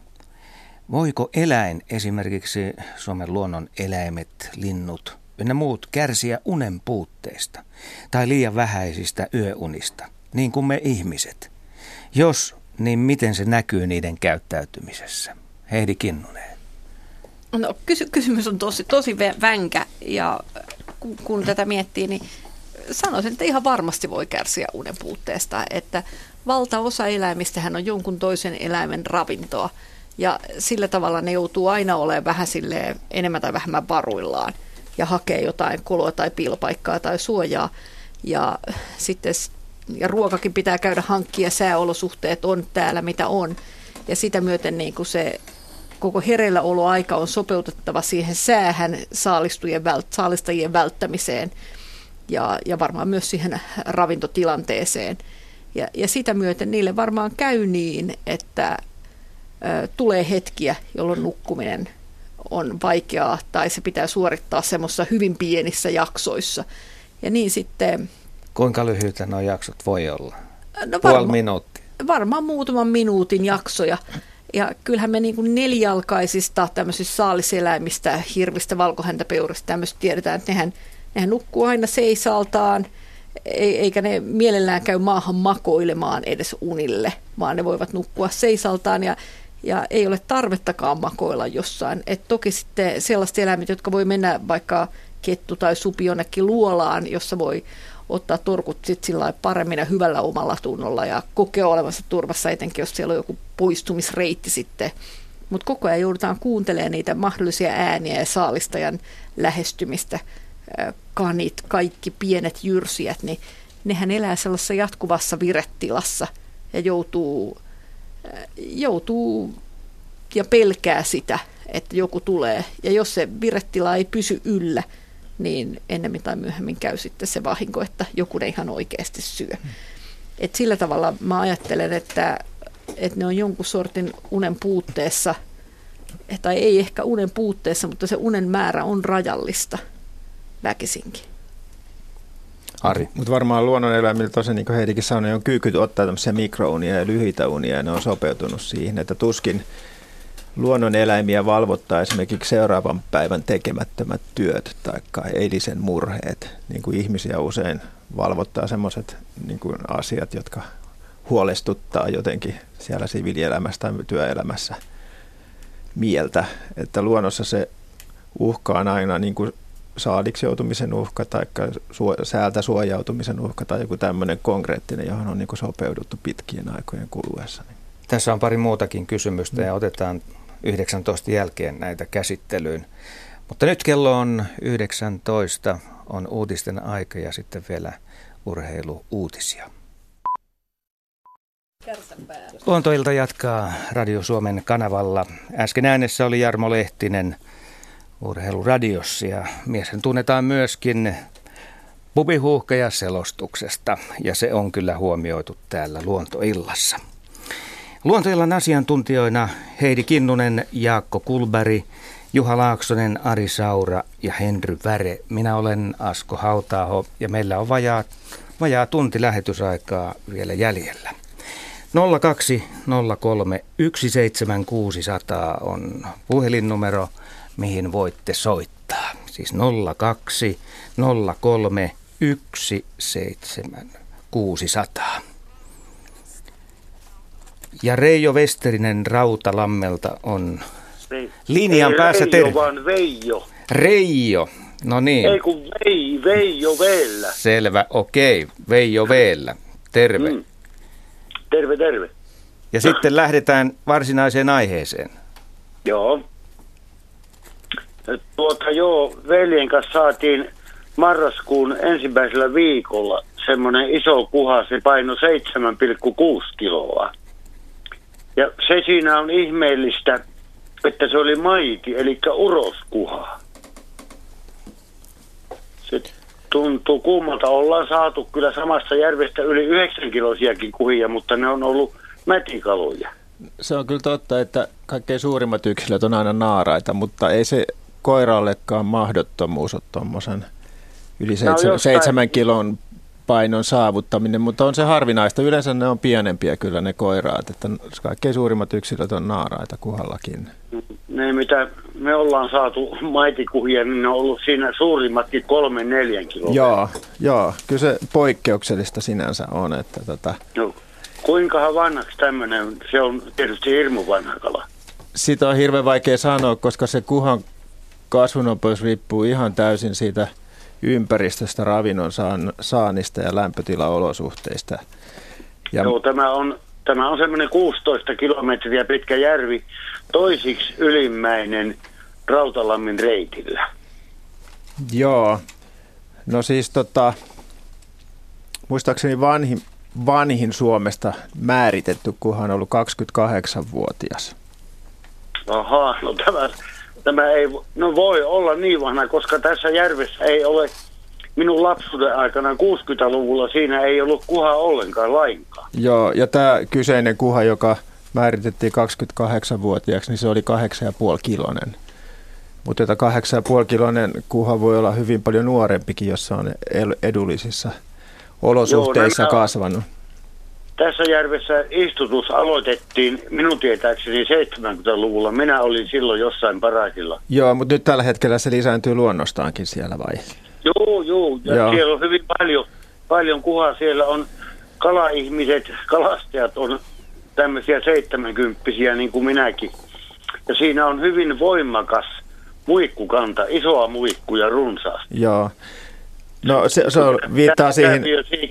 Voiko eläin, esimerkiksi Suomen luonnon eläimet, linnut ynnä muut, kärsiä unen puutteesta tai liian vähäisistä yöunista, niin kuin me ihmiset? Jos, niin miten se näkyy niiden käyttäytymisessä? Heidi Kinnunen. No, kysy- kysymys on tosi, tosi vänkä ja kun, kun tätä miettii, niin sanoisin, että ihan varmasti voi kärsiä unen puutteesta, että valtaosa eläimistähän on jonkun toisen eläimen ravintoa. Ja sillä tavalla ne joutuu aina olemaan vähän enemmän tai vähemmän varuillaan ja hakee jotain koloa tai piilopaikkaa tai suojaa. Ja sitten ja ruokakin pitää käydä hankkia, sääolosuhteet on täällä mitä on. Ja sitä myöten niin kuin se koko hereilläoloaika on sopeutettava siihen säähän saalistujen vält, saalistajien välttämiseen – ja, ja varmaan myös siihen ravintotilanteeseen. Ja, ja sitä myöten niille varmaan käy niin, että ö, tulee hetkiä, jolloin nukkuminen on vaikeaa tai se pitää suorittaa semmoisissa hyvin pienissä jaksoissa. Ja niin sitten... Kuinka lyhyitä nuo jaksot voi olla? No varma, Puoli minuuttia. Varmaan muutaman minuutin jaksoja. Ja kyllähän me niin kuin nelijalkaisista tämmöisistä saaliseläimistä, hirvistä, valkohäntäpeurista tämmöistä tiedetään, että nehän – Nehän nukkuu aina seisaltaan, eikä ne mielellään käy maahan makoilemaan edes unille, vaan ne voivat nukkua seisaltaan ja, ja ei ole tarvettakaan makoilla jossain. Et toki sitten sellaiset eläimet, jotka voi mennä vaikka kettu tai supi jonnekin luolaan, jossa voi ottaa torkut sit sillä paremmin ja hyvällä omalla tunnolla ja kokea olevansa turvassa, etenkin jos siellä on joku poistumisreitti sitten. Mutta koko ajan joudutaan kuuntelemaan niitä mahdollisia ääniä ja saalistajan lähestymistä kanit, kaikki pienet jyrsijät, niin nehän elää sellaisessa jatkuvassa virettilassa ja joutuu, joutuu ja pelkää sitä, että joku tulee. Ja jos se virettila ei pysy yllä, niin ennemmin tai myöhemmin käy sitten se vahinko, että joku ne ihan oikeasti syö. Et sillä tavalla mä ajattelen, että, että ne on jonkun sortin unen puutteessa, tai ei ehkä unen puutteessa, mutta se unen määrä on rajallista – väkisinkin. Ari. Mutta varmaan luonnoneläimillä tosiaan, niin kuin Heidikin sanoi, on kyykyt ottaa tämmöisiä mikrounia ja lyhyitä unia, ja ne on sopeutunut siihen, että tuskin luonnoneläimiä valvottaa esimerkiksi seuraavan päivän tekemättömät työt tai eilisen murheet. Niin kuin ihmisiä usein valvottaa semmoiset niin kuin asiat, jotka huolestuttaa jotenkin siellä siviilielämässä tai työelämässä mieltä, että luonnossa se uhka on aina niin kuin saadiksi joutumisen uhka tai säältä suojautumisen uhka tai joku tämmöinen konkreettinen, johon on niin sopeuduttu pitkien aikojen kuluessa. Tässä on pari muutakin kysymystä ja otetaan 19 jälkeen näitä käsittelyyn. Mutta nyt kello on 19, on uutisten aika ja sitten vielä urheiluuutisia. Luontoilta jatkaa Radio Suomen kanavalla. Äsken äänessä oli Jarmo Lehtinen urheiluradiossa ja miesen tunnetaan myöskin pubihuuhkeja selostuksesta ja se on kyllä huomioitu täällä Luontoillassa. Luontoillan asiantuntijoina Heidi Kinnunen, Jaakko Kulberi, Juha Laaksonen, Ari Saura ja Henry Väre. Minä olen Asko Hautaaho ja meillä on vajaa, vajaa tunti lähetysaikaa vielä jäljellä. 0203 17600 on puhelinnumero, mihin voitte soittaa. Siis 02 03 17600. Ja Reijo Westerinen Rautalammelta on linjan Ei päässä Reijo, terve. vaan Veijo. Reijo, no niin. Ei kun Vei, Veijo Veellä. Selvä, okei. Veijo Veellä. Terve. Mm. Terve, terve. Ja sitten lähdetään varsinaiseen aiheeseen. Joo. Tuota joo, veljen kanssa saatiin marraskuun ensimmäisellä viikolla semmoinen iso kuha, se paino 7,6 kiloa. Ja se siinä on ihmeellistä, että se oli maiti, eli uroskuha. Se tuntuu kummalta. Ollaan saatu kyllä samasta järvestä yli 9 kilosiakin kuhia, mutta ne on ollut mätikaloja. Se on kyllä totta, että kaikkein suurimmat yksilöt on aina naaraita, mutta ei se koirallekaan mahdottomuus ole tuommoisen yli No, seitsemän, jostain- seitsemän kilon painon saavuttaminen, mutta on se harvinaista. Yleensä ne on pienempiä kyllä ne koiraat, että kaikkein suurimmat yksilöt on naaraita kuhallakin. Ne, mitä me ollaan saatu maitikuhia, niin ne on ollut siinä suurimmatkin kolmen neljän kiloa. Joo, joo, kyllä se poikkeuksellista sinänsä on, että tota, No, kuinkahan vanhaksi tämmöinen, se on tietysti hirmu vanha kala. sitä on hirveän vaikea sanoa, koska se kuhan kasvunopeus riippuu ihan täysin siitä ympäristöstä, ravinnon saan- saannista ja lämpötilaolosuhteista. Ja Joo, tämä on, tämä on semmoinen 16 kilometriä pitkä järvi, toisiksi ylimmäinen Rautalammin reitillä. Joo, no siis tota, muistaakseni vanhin, vanhin Suomesta määritetty kuhan on ollut 28-vuotias. Aha, no tämä, tämä ei no voi olla niin vanha, koska tässä järvessä ei ole minun lapsuuden aikana 60-luvulla siinä ei ollut kuha ollenkaan lainkaan. Joo, ja tämä kyseinen kuha, joka määritettiin 28-vuotiaaksi, niin se oli 8,5 kilonen. Mutta tätä 8,5 kilonen kuha voi olla hyvin paljon nuorempikin, jos se on edullisissa olosuhteissa nämä- kasvanut. Tässä järvessä istutus aloitettiin minun tietääkseni 70-luvulla. Minä olin silloin jossain parakilla. Joo, mutta nyt tällä hetkellä se lisääntyy luonnostaankin siellä vai? Joo, joo. Ja Joo. siellä on hyvin paljon, paljon kuhaa. Siellä on kalaihmiset, kalastajat on tämmöisiä seitsemänkymppisiä niin kuin minäkin. Ja siinä on hyvin voimakas muikkukanta, isoa muikkuja runsaasti. Joo. No se, se on, viittaa Tämä siihen, käy si-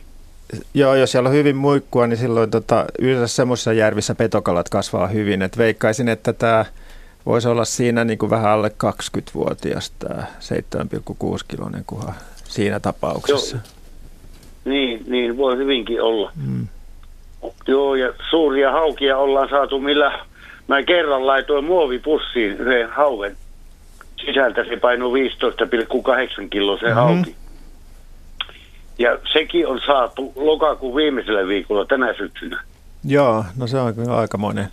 joo, jos siellä on hyvin muikkua, niin silloin tota, yleensä semmoisissa järvissä petokalat kasvaa hyvin. Et veikkaisin, että tämä voisi olla siinä niin kuin vähän alle 20-vuotias tämä 7,6 kilonen kuha siinä tapauksessa. Joo. Niin, niin voi hyvinkin olla. Mm. Joo, ja suuria haukia ollaan saatu, millä mä kerran laitoin muovipussiin yhden hauen. Sisältä se painoi 15,8 kiloa se Mhm. hauki. Ja sekin on saatu lokakuun viimeisellä viikolla tänä syksynä. Joo, no se on kyllä aikamoinen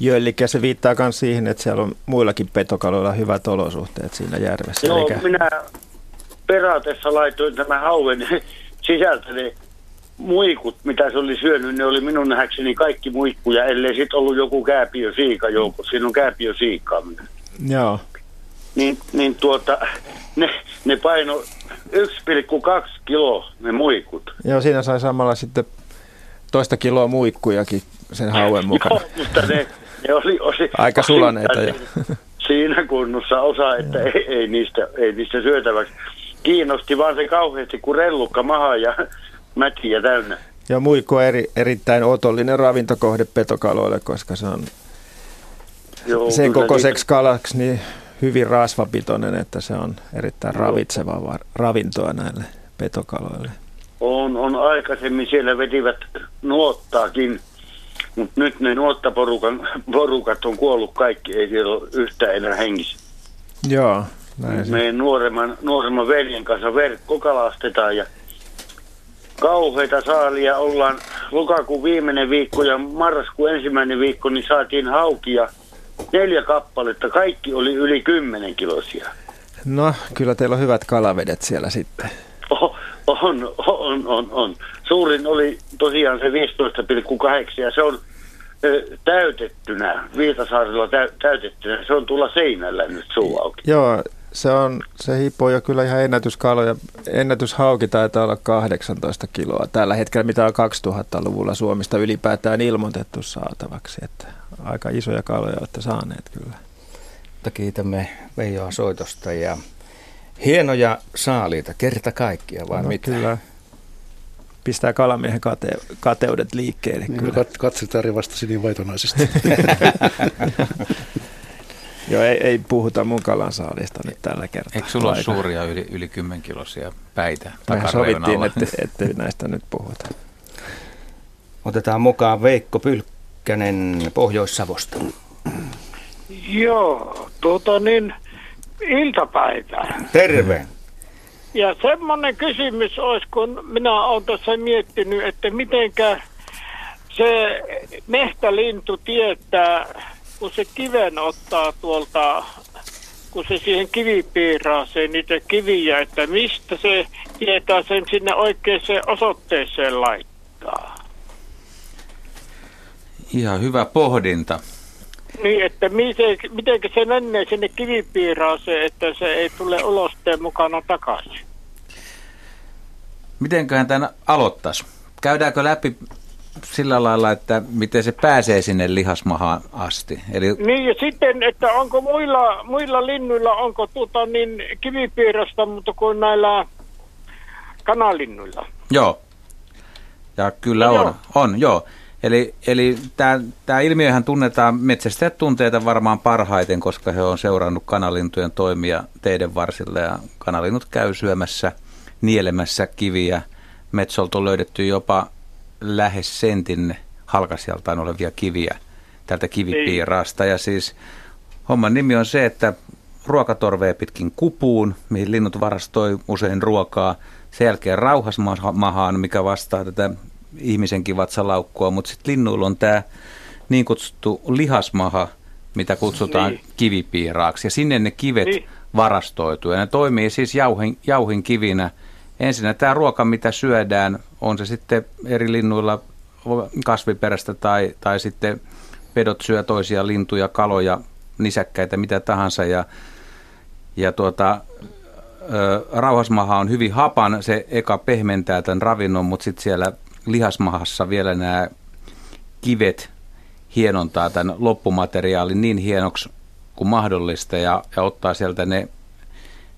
jöllikä. Se viittaa myös siihen, että siellä on muillakin petokaloilla hyvät olosuhteet siinä järvessä. Joo, Elikkä- minä peratessa laitoin tämän hauen sisältä ne muikut, mitä se oli syönyt, ne oli minun nähdäkseni kaikki muikkuja, ellei sitten ollut joku kääpiö siika joukossa. Siinä on kääpiö siikaa. Joo. Niin, niin tuota, ne, ne paino 1,2 kiloa ne muikut. Joo, siinä sai samalla sitten toista kiloa muikkujakin sen hauen mukaan. Joo, mutta ne, ne oli, oli aika sulaneita. Ja. Siinä kunnossa osa, että ei, ei, niistä, ei niistä syötäväksi. Kiinnosti vaan se kauheasti, kun rellukka maha ja mätiä täynnä. Ja muikko eri, erittäin otollinen ravintokohde petokaloille, koska se on Joo, sen kokoiseksi kalaksi niin hyvin rasvapitoinen, että se on erittäin ravitsevaa ravintoa näille petokaloille. On, on aikaisemmin siellä vetivät nuottaakin, mutta nyt ne nuottaporukat on kuollut kaikki, ei siellä ole yhtään enää hengissä. Joo, näin Meidän nuoremman, nuoremman veljen kanssa verkko kalastetaan ja kauheita saalia ollaan lokakuun viimeinen viikko ja marraskuun ensimmäinen viikko, niin saatiin haukia neljä kappaletta. Kaikki oli yli kymmenen kilosia. No, kyllä teillä on hyvät kalavedet siellä sitten. Oh, on, on, on, on. Suurin oli tosiaan se 15,8 ja se on täytettynä, Viitasaarilla täytettynä. Se on tulla seinällä nyt suu auki. Joo, se, on, se hipoo jo kyllä ihan ennätyskaloja. Ennätyshauki taitaa olla 18 kiloa tällä hetkellä, mitä on 2000-luvulla Suomesta ylipäätään ilmoitettu saatavaksi. Että aika isoja kaloja olette saaneet kyllä. Mutta kiitämme Veijoa soitosta ja hienoja saaliita, kerta kaikkia vai no, mitä? Kyllä. Pistää kalamiehen kate, kateudet liikkeelle. Niin, kyllä. Kat, katse vastasi niin vaitonaisesti. Joo, ei, ei puhuta mun saalista nyt tällä kertaa. Eikö sulla ole suuria yli, yli 10 kilosia päitä Mehän sovittiin, että, että näistä nyt puhuta. Otetaan mukaan Veikko Pylkkänen Pohjois-Savosta. Joo, tuota niin, iltapäivää. Terve. Ja semmoinen kysymys olisi, kun minä olen tässä miettinyt, että mitenkä se mehtälintu tietää, kun se kiven ottaa tuolta, kun se siihen kivipiiraaseen niitä kiviä, että mistä se tietää sen sinne oikeaan osoitteeseen laittaa. Ihan hyvä pohdinta. Niin, että miten, miten se menee sinne kivipiiraaseen, että se ei tule ulosteen mukana takaisin. Mitenköhän tämän aloittaisi? Käydäänkö läpi sillä lailla, että miten se pääsee sinne lihasmahaan asti. Eli... Niin ja sitten, että onko muilla, muilla linnuilla, onko tuota niin kivipiirrosta, mutta kuin näillä kanalinnuilla? Joo. Ja kyllä on, joo. on, joo. Eli, eli tämä ilmiöhän tunnetaan, metsästäjät tunteita varmaan parhaiten, koska he on seurannut kanalintujen toimia teidän varsilla ja kanalinnut käy syömässä, nielemässä kiviä. Metsolta on löydetty jopa lähes sentin halkasijaltaan olevia kiviä tältä kivipiiraasta. Ja siis homman nimi on se, että ruokatorvea pitkin kupuun, mihin linnut varastoi usein ruokaa. Sen jälkeen rauhasmahaan, mikä vastaa tätä ihmisenkin vatsalaukkua, mutta sitten linnuilla on tämä niin kutsuttu lihasmaha, mitä kutsutaan niin. kivipiiraaksi. Ja sinne ne kivet niin. varastoituu. Ja ne toimii siis jauhin, jauhin kivinä – Ensinnä tämä ruoka, mitä syödään, on se sitten eri linnuilla kasviperäistä tai, tai sitten pedot syö toisia lintuja, kaloja, nisäkkäitä, mitä tahansa. Ja, ja tuota, rauhasmaha on hyvin hapan, se eka pehmentää tämän ravinnon, mutta sitten siellä lihasmahassa vielä nämä kivet hienontaa tämän loppumateriaalin niin hienoksi kuin mahdollista ja, ja ottaa sieltä ne,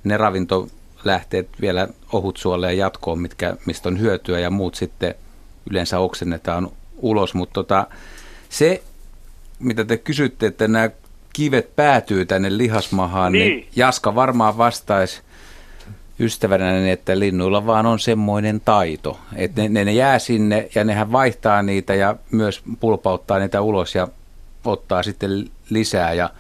ne ravinto lähteet vielä ohutsuolle ja jatkoon, mitkä, mistä on hyötyä ja muut sitten yleensä oksennetaan ulos. Mutta tota, se, mitä te kysytte, että nämä kivet päätyy tänne lihasmahaan, niin, niin Jaska varmaan vastaisi ystävänä, että linnuilla vaan on semmoinen taito, että ne, ne, ne jää sinne ja nehän vaihtaa niitä ja myös pulpauttaa niitä ulos ja ottaa sitten lisää ja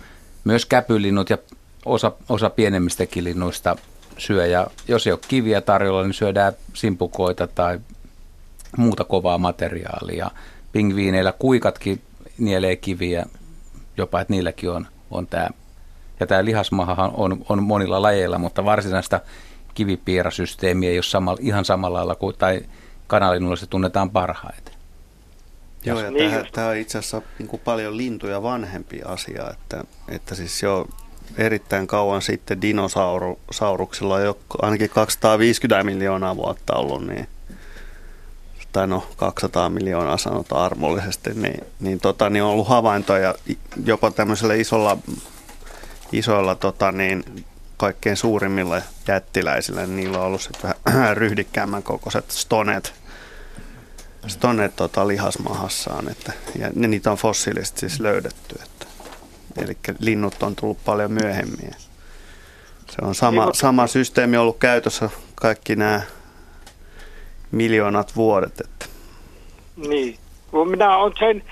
myös käpylinnut ja osa, osa pienemmistäkin linnuista syö. Ja jos ei ole kiviä tarjolla, niin syödään simpukoita tai muuta kovaa materiaalia. Pingviineillä kuikatkin nielee kiviä, jopa että niilläkin on, on tämä. Ja tämä lihasmahahan on, on monilla lajeilla, mutta varsinaista kivipiirasysteemiä ei ole sama, ihan samalla lailla kuin, tai kanalinulla se tunnetaan parhaiten. Joo, ja niin tämä, on itse asiassa niin kuin paljon lintuja vanhempi asia, että, että siis jo erittäin kauan sitten dinosauruksilla jo ainakin 250 miljoonaa vuotta ollut, niin tai no 200 miljoonaa sanotaan armollisesti, niin, niin, tota, niin on ollut havaintoja jopa tämmöisellä isolla, isoilla tota, niin, kaikkein suurimmilla jättiläisillä, niin niillä on ollut vähän ryhdikkäämmän kokoiset stonet, stonet tota, lihasmahassaan, että, ja niitä on fossiilisesti siis löydetty, että, eli linnut on tullut paljon myöhemmin. Se on sama, sama systeemi ollut käytössä kaikki nämä miljoonat vuodet. Että. Niin. Minä olen sen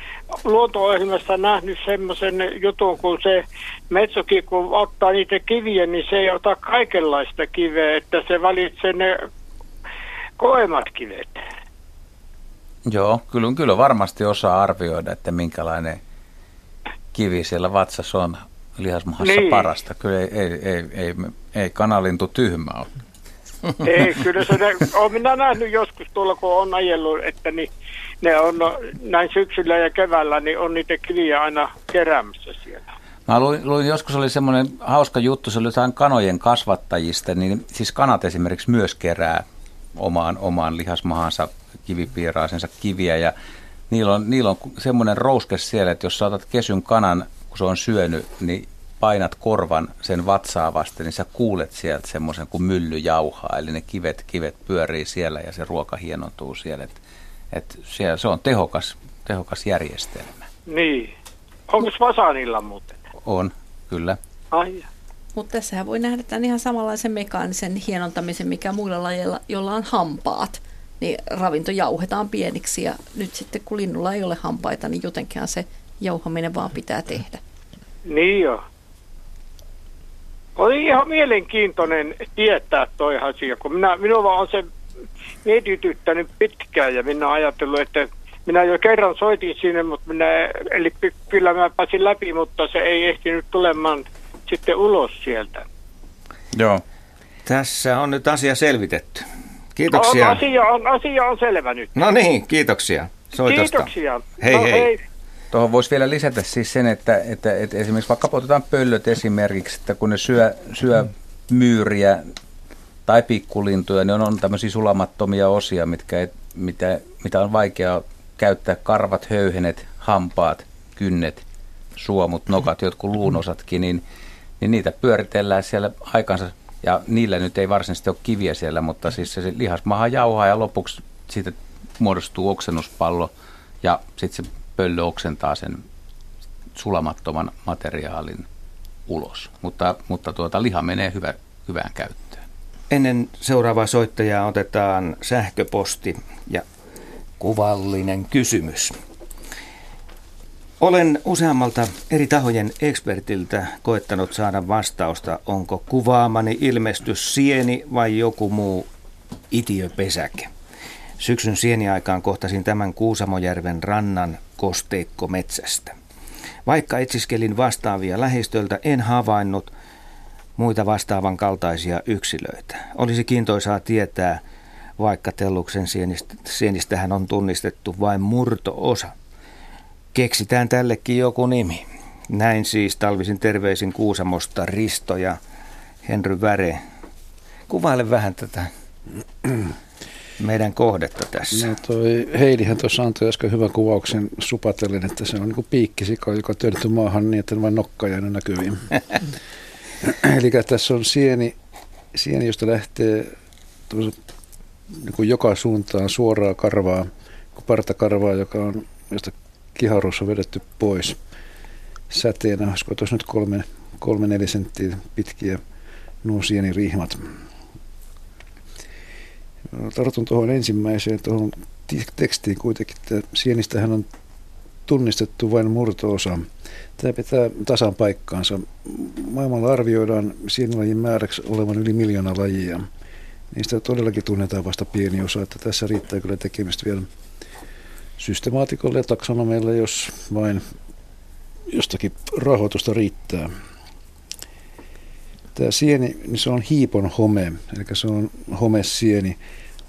luonto-ohjelmasta nähnyt semmoisen jutun, kun se metsokin, kun ottaa niitä kiviä, niin se ei ota kaikenlaista kiveä, että se valitsee ne koemat kivet. Joo, kyllä, kyllä varmasti osaa arvioida, että minkälainen kivi siellä vatsassa on lihasmahassa niin. parasta. Kyllä ei, ei, ei, ei, ei kanalintu tyhmä ole. Ei, kyllä se, olen minä nähnyt joskus tuolla, kun on ajellut, että niin, ne on näin syksyllä ja keväällä, niin on niitä kiviä aina keräämässä siellä. Mä luin, luin, joskus oli semmoinen hauska juttu, se oli jotain kanojen kasvattajista, niin siis kanat esimerkiksi myös kerää omaan, omaan lihasmahansa kivipiiraisensa kiviä ja niillä on, niillä on semmoinen rouske siellä, että jos saatat kesyn kanan, kun se on syönyt, niin painat korvan sen vatsaa vasten, niin sä kuulet sieltä semmoisen kuin mylly jauhaa, eli ne kivet, kivet pyörii siellä ja se ruoka hienontuu siellä. Et, et siellä se on tehokas, tehokas järjestelmä. Niin. Onko fasaanilla muuten? On, kyllä. Ai. Mutta tässähän voi nähdä tämän ihan samanlaisen mekaanisen hienontamisen, mikä muilla lajeilla, joilla on hampaat, niin ravinto jauhetaan pieniksi ja nyt sitten kun linnulla ei ole hampaita, niin jotenkin se jauhaminen vaan pitää tehdä. Niin joo. Oli ihan mielenkiintoinen tietää toi asia, kun minä, minua on se mietityttänyt pitkään ja minä ajatellut, että minä jo kerran soitin sinne, mutta minä, eli kyllä mä pääsin läpi, mutta se ei ehtinyt tulemaan sitten ulos sieltä. Joo. Tässä on nyt asia selvitetty. Kiitoksia. On, asia, on, asia on selvä nyt. No niin, kiitoksia soitosta. Kiitoksia. Hei no, hei. hei. Tuohon voisi vielä lisätä siis sen, että, että, että esimerkiksi vaikka otetaan pöllöt esimerkiksi, että kun ne syö, syö myyriä tai pikkulintuja, niin on, on tämmöisiä sulamattomia osia, mitkä ei, mitä, mitä on vaikea käyttää. Karvat, höyhenet, hampaat, kynnet, suomut, nokat, jotkut luunosatkin, niin, niin niitä pyöritellään siellä aikansa. Ja niillä nyt ei varsinaisesti ole kiviä siellä, mutta siis se lihasmaha jauhaa ja lopuksi siitä muodostuu oksennuspallo ja sitten se pöllö oksentaa sen sulamattoman materiaalin ulos. Mutta, mutta tuota, liha menee hyvä, hyvään käyttöön. Ennen seuraavaa soittajaa otetaan sähköposti ja kuvallinen kysymys. Olen useammalta eri tahojen ekspertiltä koettanut saada vastausta, onko kuvaamani ilmestys sieni vai joku muu itiöpesäke. Syksyn sieniaikaan kohtasin tämän Kuusamojärven rannan kosteikko metsästä. Vaikka etsiskelin vastaavia lähistöltä, en havainnut muita vastaavan kaltaisia yksilöitä. Olisi kiintoisaa tietää, vaikka telluksen sienistä, sienistähän on tunnistettu vain murto-osa. Keksitään tällekin joku nimi. Näin siis talvisin terveisin Kuusamosta Risto ja Henry Väre. Kuvaile vähän tätä meidän kohdetta tässä. No toi Heidihän tuossa antoi äsken hyvän kuvauksen supatellen, että se on niin piikkisika, joka on työnnetty maahan niin, että vain nokka jäänyt näkyviin. Eli tässä on sieni, sieni josta lähtee niin kuin joka suuntaan suoraa karvaa, partakarvaa, joka on, josta kiharuus on vedetty pois säteenä. Olisiko tuossa nyt kolme, kolme neljä senttiä pitkiä nuo sienirihmat. Tartun tuohon ensimmäiseen tuohon tekstiin kuitenkin, että sienistähän on tunnistettu vain murto-osa. Tämä pitää tasan paikkaansa. Maailmalla arvioidaan sienilajin määräksi olevan yli miljoona lajia. Niistä todellakin tunnetaan vasta pieni osa, että tässä riittää kyllä tekemistä vielä systemaatikolle ja taksonomeille, jos vain jostakin rahoitusta riittää. Tämä sieni, niin se on hiipon home, eli se on homesieni.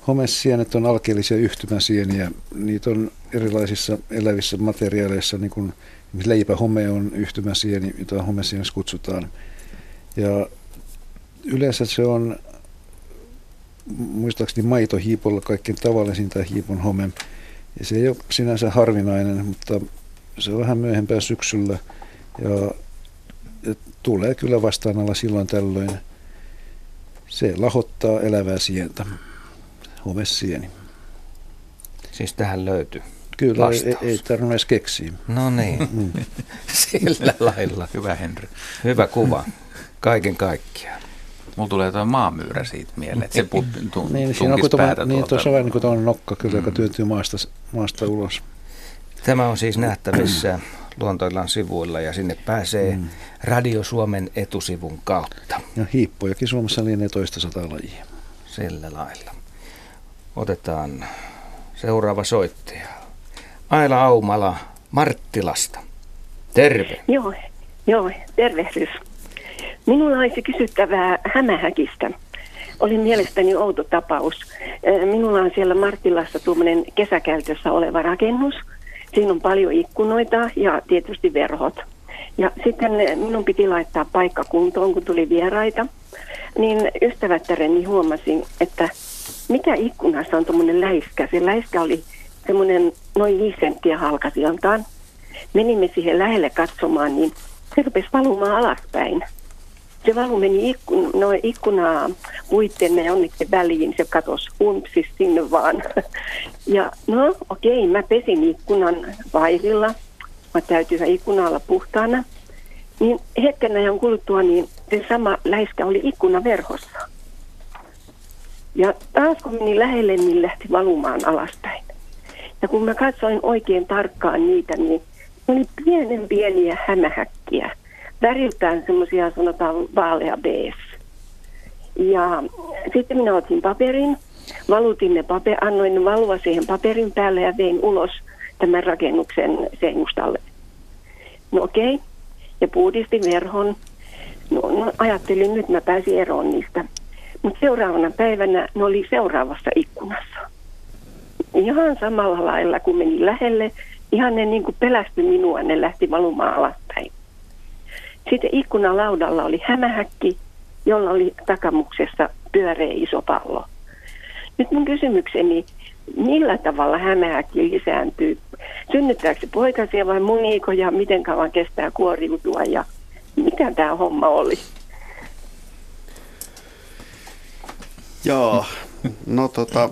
Homesienet on alkeellisia yhtymäsieniä. Niitä on erilaisissa elävissä materiaaleissa, niin kuin leipähome on yhtymäsieni, jota homesieneksi kutsutaan. Ja yleensä se on muistaakseni maitohiipolla kaikkein tavallisin tämä hiipon home. Ja se ei ole sinänsä harvinainen, mutta se on vähän myöhempää syksyllä ja, ja tulee kyllä vastaan alla silloin tällöin. Se lahottaa elävää sientä, homesieni. Siis tähän löytyy. Kyllä, ei, ei tarvitse edes keksiä. No niin, mm. sillä lailla. Hyvä Henry. Hyvä kuva, kaiken kaikkiaan. Mulla tulee tuo maamyyrä siitä mieleen, että se put, tu, niin, siinä on päätä Niin, tuossa on vähän niin kuin nokka kyllä, mm. joka työntyy maasta, maasta ulos. Tämä on siis nähtävissä Luontoillan sivuilla ja sinne pääsee mm. Radio Suomen etusivun kautta. Ja hiippojakin Suomessa lienee toista sata lajia. Sillä lailla. Otetaan seuraava soittaja. Aila Aumala Marttilasta. Terve. Joo, joo tervehdys. Minulla olisi kysyttävää Hämähäkistä. Oli mielestäni outo tapaus. Minulla on siellä Marttilassa tuommoinen kesäkäytössä oleva rakennus. Siinä on paljon ikkunoita ja tietysti verhot. Ja sitten minun piti laittaa paikka kuntoon, kun tuli vieraita. Niin ystävättäreni huomasin, että mikä ikkunassa on tuommoinen läiskä. Se läiskä oli semmoinen noin viisi senttiä halkasiontaan. Menimme siihen lähelle katsomaan, niin se rupesi valumaan alaspäin se valu meni ikkun, no, ikkunaa puitten ja jonnekin väliin, se katosi umpsis sinne vaan. Ja no okei, mä pesin ikkunan vaihilla, mä täytyy ikkuna olla puhtaana. Niin hetken ajan kuluttua, niin se sama läiskä oli ikkunaverhossa. Ja taas kun meni lähelle, niin lähti valumaan alaspäin. Ja kun mä katsoin oikein tarkkaan niitä, niin oli pienen pieniä hämähäkkiä – väriltään semmoisia sanotaan vaalea bees. Ja sitten minä otin paperin, valutin ne paper, annoin ne valua siihen paperin päälle ja vein ulos tämän rakennuksen seinustalle. No okei, okay. ja puhdistin verhon. No, no ajattelin, nyt mä pääsin eroon niistä. Mutta seuraavana päivänä ne oli seuraavassa ikkunassa. Ihan samalla lailla, kun meni lähelle, ihan ne niin kuin minua, ne lähti valumaan alaspäin. Sitten ikkunalaudalla oli hämähäkki, jolla oli takamuksessa pyöreä iso pallo. Nyt mun kysymykseni, millä tavalla hämähäkki lisääntyy? Synnyttääkö se poikasia vai muniiko ja miten kauan kestää kuoriutua ja mikä tämä homma oli? Joo, no tota,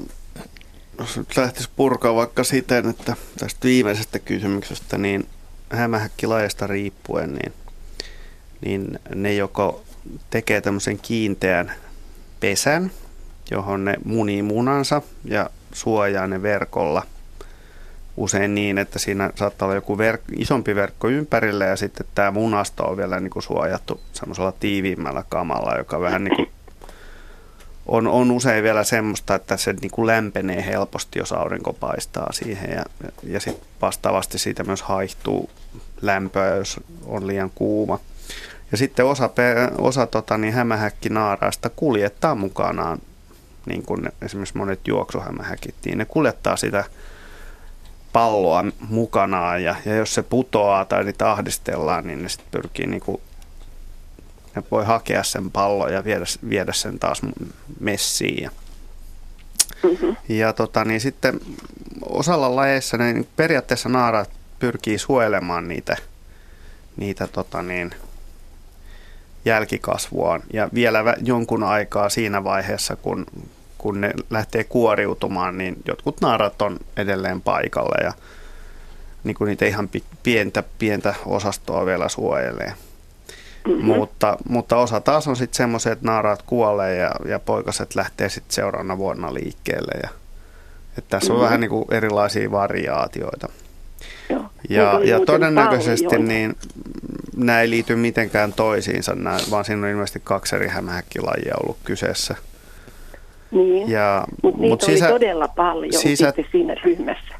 jos nyt lähtisi purkaa vaikka siten, että tästä viimeisestä kysymyksestä, niin hämähäkkilajasta riippuen, niin – niin ne joko tekee tämmöisen kiinteän pesän, johon ne munii munansa ja suojaa ne verkolla. Usein niin, että siinä saattaa olla joku verk- isompi verkko ympärillä ja sitten tämä munasto on vielä niin kuin suojattu semmoisella tiiviimmällä kamalla, joka vähän niin kuin on, on usein vielä semmoista, että se niin kuin lämpenee helposti, jos aurinko paistaa siihen ja, ja sitten vastaavasti siitä myös haihtuu lämpöä, jos on liian kuuma. Ja sitten osa, osa tota, niin hämähäkkinaaraista kuljettaa mukanaan, niin kuin esimerkiksi monet juoksuhämähäkit, niin ne kuljettaa sitä palloa mukanaan ja, ja jos se putoaa tai niitä ahdistellaan, niin ne sitten pyrkii niin kuin, ne voi hakea sen pallon ja viedä, viedä sen taas messiin. Ja, mm-hmm. ja tota, niin sitten osalla lajeissa niin periaatteessa naarat pyrkii suojelemaan niitä, niitä tota niin, jälkikasvuaan ja vielä jonkun aikaa siinä vaiheessa, kun, kun ne lähtee kuoriutumaan, niin jotkut naarat on edelleen paikalla ja niin kuin niitä ihan pientä, pientä osastoa vielä suojelee. Mm-hmm. Mutta, mutta osa taas on sitten semmoisia, että naaraat kuolee ja, ja poikaset lähtee sitten seuraavana vuonna liikkeelle. Ja, että tässä on mm-hmm. vähän niin kuin erilaisia variaatioita. Joo. Ja, ja todennäköisesti niin nämä ei liity mitenkään toisiinsa, nämä, vaan siinä on ilmeisesti kaksi eri hämähäkkilajia ollut kyseessä. Niin, ja, mutta niitä mut sisä, oli todella paljon sisä, siinä ryhmässä.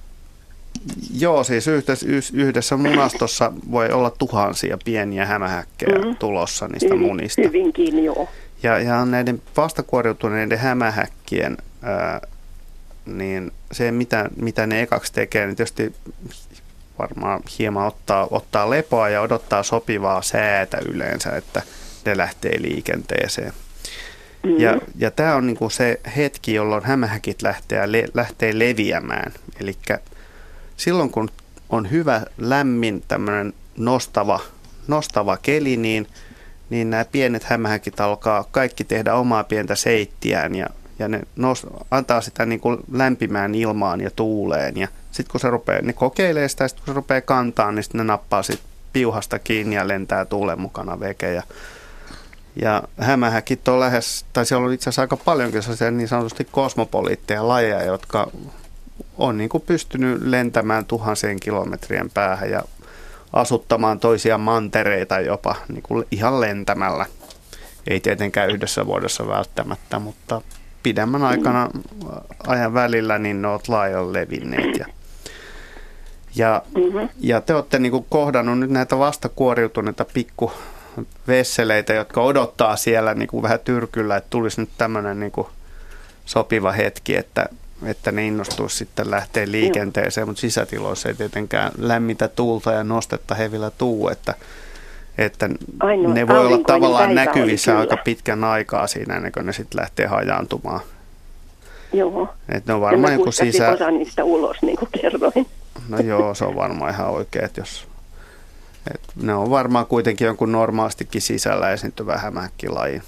Joo, siis yhdessä, yhdessä munastossa voi olla tuhansia pieniä hämähäkkejä mm. tulossa niistä Hyvin, munista. Hyvinkin, joo. Ja, ja näiden vastakuoriutuneiden hämähäkkien, ää, niin se mitä, mitä ne ekaksi tekee, niin tietysti varmaan hieman ottaa, ottaa lepoa ja odottaa sopivaa säätä yleensä, että ne lähtee liikenteeseen. Mm-hmm. Ja, ja tämä on niinku se hetki, jolloin hämähäkit lähtee, le, lähtee leviämään. Eli silloin kun on hyvä, lämmin, tämmöinen nostava, nostava keli, niin, niin nämä pienet hämähäkit alkaa kaikki tehdä omaa pientä seittiään ja, ja ne nos, antaa sitä niin kuin lämpimään ilmaan ja tuuleen. Ja sitten kun se rupeaa, ne kokeilee sitä, sitten kun se rupeaa kantaa, niin sitten ne nappaa sit piuhasta kiinni ja lentää tuulen mukana veke. Ja, ja hämähäkit on lähes, tai siellä on itse asiassa aika paljonkin sellaisia niin sanotusti kosmopoliitteja lajeja, jotka on niin kuin pystynyt lentämään tuhansien kilometrien päähän ja asuttamaan toisia mantereita jopa niin kuin ihan lentämällä. Ei tietenkään yhdessä vuodessa välttämättä, mutta pidemmän aikana ajan välillä niin ne ovat laajalle levinneet. Ja, ja, mm-hmm. ja te olette niin kuin kohdannut nyt näitä vastakuoriutuneita pikku vesseleitä, jotka odottaa siellä niin kuin vähän tyrkyllä, että tulisi nyt tämmöinen niin kuin sopiva hetki, että, että ne innostuisi sitten lähteä liikenteeseen, mutta sisätiloissa ei tietenkään lämmitä tuulta ja nostetta hevillä tuu, että, että Ainoa, ne voi olla tavallaan näkyvissä aika pitkän aikaa siinä ennen kuin ne sitten lähtee hajaantumaan. Joo. Et ne on varmaan joku sisä... osa niistä ulos, niin kuin kerroin. No joo, se on varmaan ihan oikein, että jos... Et ne on varmaan kuitenkin jonkun normaalistikin sisällä esiintyvä hämähäkkilaji,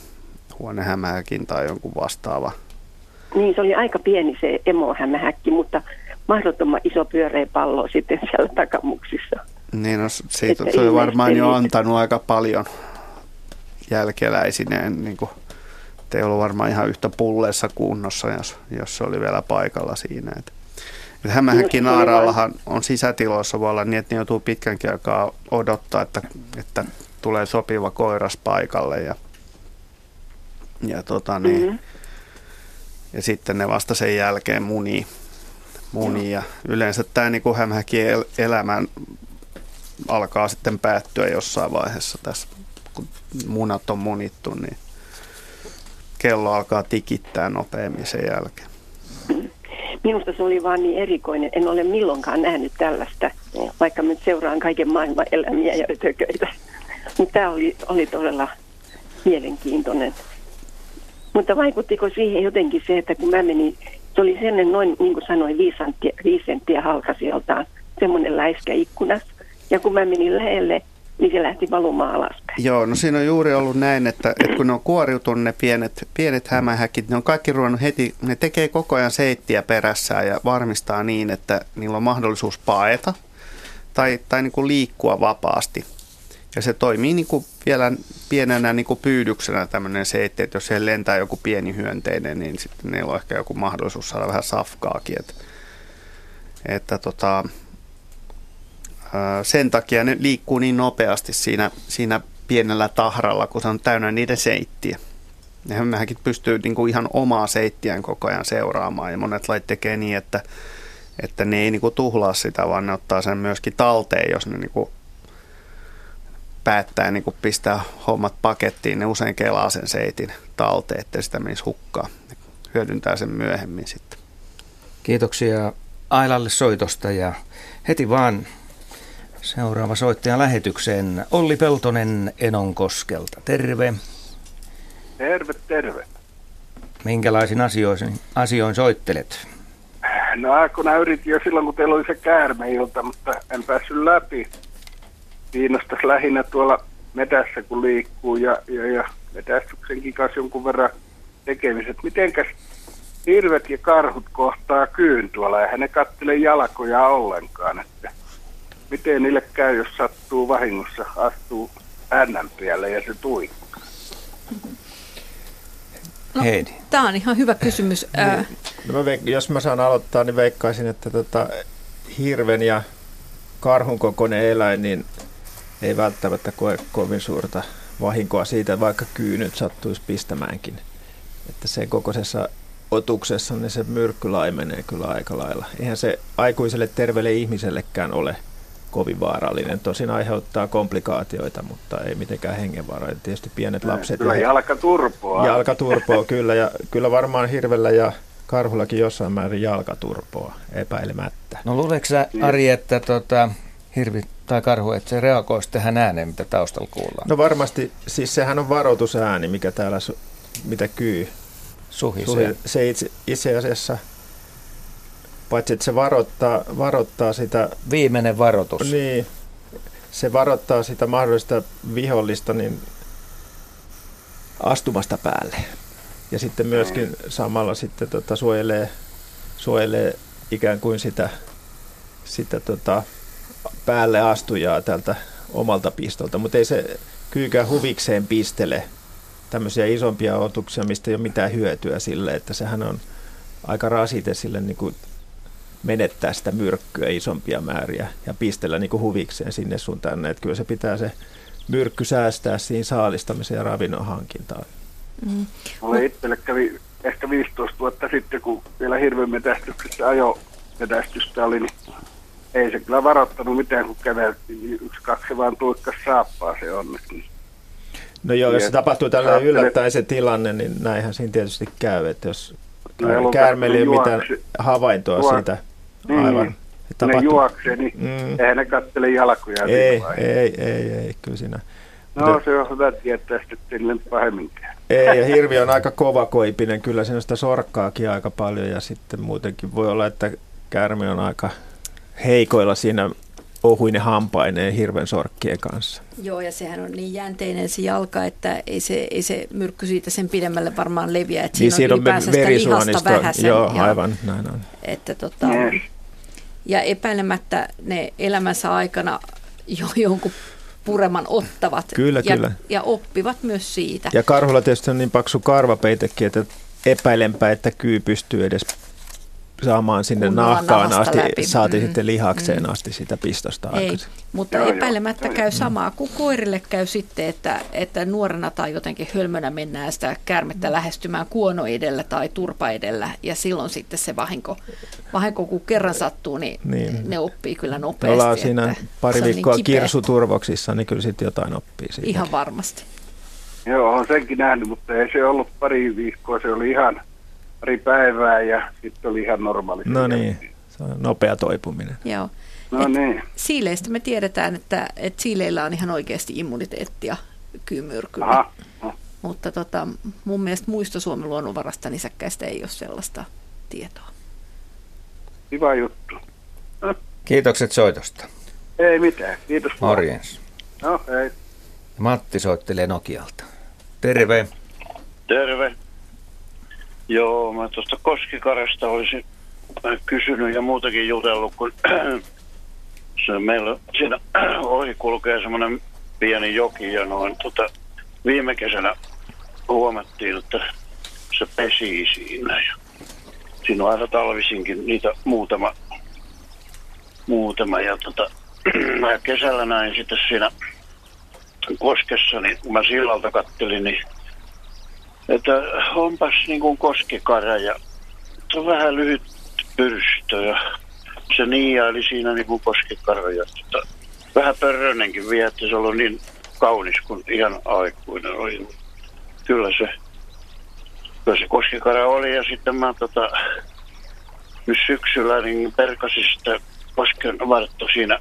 huonehämähäkin tai jonkun vastaava – niin, se oli aika pieni se emohämähäkki, mutta mahdottoman iso pyöreä pallo sitten siellä takamuksissa. Niin, no siitä se oli varmaan jo antanut aika paljon jälkeläisineen, niin kuin, ei ollut varmaan ihan yhtä pulleessa kunnossa, jos, jos se oli vielä paikalla siinä. Että, että hämähäkki no, naarallahan on sisätiloissa voi olla niin, että ne joutuu pitkänkin aikaa odottaa, että, että tulee sopiva koiras paikalle ja, ja tota niin, mm-hmm ja sitten ne vasta sen jälkeen munii. munii. Ja yleensä tämä niin hämähäkien elämän alkaa sitten päättyä jossain vaiheessa tässä, kun munat on munittu, niin kello alkaa tikittää nopeammin sen jälkeen. Minusta se oli vaan niin erikoinen. En ole milloinkaan nähnyt tällaista, vaikka nyt seuraan kaiken maailman elämiä ja ötököitä. Mutta tämä oli, oli todella mielenkiintoinen. Mutta vaikuttiko siihen jotenkin se, että kun mä menin, se oli sen noin, niin kuin sanoin, viisi senttiä, viisi senttiä halkasijaltaan, semmoinen läiskä ikkunassa. Ja kun mä menin lähelle, niin se lähti valumaan alaspäin. Joo, no siinä on juuri ollut näin, että, että kun ne on kuoriutunut ne pienet, pienet hämähäkit, ne on kaikki ruvennut heti, ne tekee koko ajan seittiä perässään ja varmistaa niin, että niillä on mahdollisuus paeta tai, tai niin kuin liikkua vapaasti. Ja se toimii niin kuin vielä pienenä niin kuin pyydyksenä tämmöinen seitti, että jos siellä lentää joku pieni hyönteinen, niin sitten niillä on ehkä joku mahdollisuus saada vähän safkaakin. Että, että tota, sen takia ne liikkuu niin nopeasti siinä, siinä pienellä tahralla, kun se on täynnä niiden seittiä. Ja pystyy niin kuin ihan omaa seittiään koko ajan seuraamaan ja monet lait tekee niin, että, että ne ei niin kuin tuhlaa sitä, vaan ne ottaa sen myöskin talteen, jos ne niin kuin päättää niin pistää hommat pakettiin, ne usein kelaa sen seitin talteen, ettei sitä menisi hukkaan. Hyödyntää sen myöhemmin sitten. Kiitoksia Ailalle soitosta ja heti vaan seuraava soittaja lähetykseen. Olli Peltonen Enonkoskelta. Terve. Terve, terve. Minkälaisin asioin, asioin soittelet? No kun yritin jo silloin, kun teillä oli se käärmeilta, mutta en päässyt läpi kiinnostaisi lähinnä tuolla metässä, kun liikkuu ja, ja, ja metästyksenkin kanssa jonkun verran tekemiset. Mitenkäs hirvet ja karhut kohtaa kyyn tuolla, eihän ne kattele jalkoja ollenkaan. Että miten niille käy, jos sattuu vahingossa, astuu hännän päälle ja se tuikkaa? No, Tämä on ihan hyvä kysymys. Niin. No, mä veik- jos mä saan aloittaa, niin veikkaisin, että tota, hirven ja karhun kokoinen eläin, niin ei välttämättä koe kovin suurta vahinkoa siitä, vaikka kyynyt sattuisi pistämäänkin. Että sen kokoisessa otuksessa niin se myrkky laimenee kyllä aika lailla. Eihän se aikuiselle terveelle ihmisellekään ole kovin vaarallinen. Tosin aiheuttaa komplikaatioita, mutta ei mitenkään hengenvaarallinen. Tietysti pienet lapset. Kyllä jalkaturpoa. Jalkaturpoa, kyllä. Ja kyllä varmaan hirvellä ja karhullakin jossain määrin jalkaturpoa, epäilemättä. No luuleeko sä, Ari, että tota, hirvi tai karhu, että se reagoisi tähän ääneen, mitä taustalla kuullaan? No varmasti, siis sehän on varoitusääni, mikä täällä mitä kyy. Suhisee. Suhi, se itse, itse asiassa, paitsi että se varoittaa, varoittaa sitä... Viimeinen varoitus. Niin, se varoittaa sitä mahdollista vihollista niin astumasta päälle. Ja sitten myöskin samalla sitten tota suojelee, suojelee ikään kuin sitä, sitä tota päälle astujaa tältä omalta pistolta, mutta ei se kyykään huvikseen pistele tämmöisiä isompia otuksia, mistä ei ole mitään hyötyä sille, että sehän on aika rasite sille niin kuin menettää sitä myrkkyä isompia määriä ja pistellä niin kuin huvikseen sinne sun tänne. Että kyllä se pitää se myrkky säästää siihen saalistamiseen ja ravinnon hankintaan. Mm. Olen itselle kävi ehkä 15 vuotta sitten, kun vielä hirveän metästyksessä ajo metästystä oli, niin ei se kyllä varoittanut mitään, kun käveltiin. Niin yksi, kaksi vaan tuikkas saappaa se onneksi. No joo, jos se tapahtuu tällä yllättäen se tilanne, niin näinhän siinä tietysti käy, että jos käärmeellä ei ole mitään havaintoa juok- siitä niin, aivan. Tapahtuu. Ne juoksee, niin mm. eihän ne kattele jalkoja. Ei, ei, ei, ei, kyllä siinä. No Mutta, se on hyvä tietää, että ei pahemminkään. Ei, ja hirvi on aika koipinen, kyllä siinä sitä sorkkaakin aika paljon ja sitten muutenkin voi olla, että käärme on aika heikoilla siinä ohuinen hampaineen hirven sorkkien kanssa. Joo, ja sehän on niin jänteinen se jalka, että ei se, ei se myrkky siitä sen pidemmälle varmaan leviä. Että niin siinä on, on sitä lihasta vähäsen. Joo, ja, aivan, näin on. Että tota, ja epäilemättä ne elämänsä aikana jo jonkun pureman ottavat kyllä, ja, kyllä. ja oppivat myös siitä. Ja karhulla tietysti on niin paksu karvapeitekin, että epäilenpä, että kyy pystyy edes saamaan sinne nahkaan asti, läpi. saati mm. sitten lihakseen mm. asti sitä pistosta Ei, aikaisin. mutta joo, epäilemättä joo. käy samaa kuin koirille käy sitten, että, että nuorena tai jotenkin hölmönä mennään sitä käärmettä lähestymään kuono edellä tai turpa edellä ja silloin sitten se vahinko, vahinko kun kerran sattuu, niin, niin. ne oppii kyllä nopeasti. Ollaan siinä pari niin viikkoa niin kirsuturvoksissa, niin kyllä sitten jotain oppii siitä. Ihan varmasti. Joo, olen senkin nähnyt, mutta ei se ollut pari viikkoa, se oli ihan pari päivää ja sitten oli ihan normaali. No niin, se on nopea toipuminen. Joo. No Et niin. Siileistä me tiedetään, että, että siileillä on ihan oikeasti immuniteettia kyymyrkylle. Aha. Mutta tota, mun mielestä muista Suomen luonnonvarasta nisäkkäistä ei ole sellaista tietoa. Hyvä juttu. Kiitokset soitosta. Ei mitään, kiitos. Morjens. No, hei. Matti soittelee Nokialta. Terve. Terve. Joo, mä tuosta Koskikaresta olisin kysynyt ja muutakin jutellut, kun se meillä siinä ohi kulkee semmoinen pieni joki ja noin tota, viime kesänä huomattiin, että se pesi siinä ja siinä on aina talvisinkin niitä muutama, muutama ja tota, mä kesällä näin sitten siinä koskessa, niin kun mä sillalta kattelin, niin että onpas niin kuin koskikara ja se on vähän lyhyt pyrstö ja se niiaili siinä niin kuin koskikara ja tota, vähän pörrönenkin vielä, että se on niin kaunis kuin ihan aikuinen oli. Kyllä se, kyllä se koskikara oli ja sitten mä tota, nyt syksyllä niin perkasin sitä kosken vartto siinä,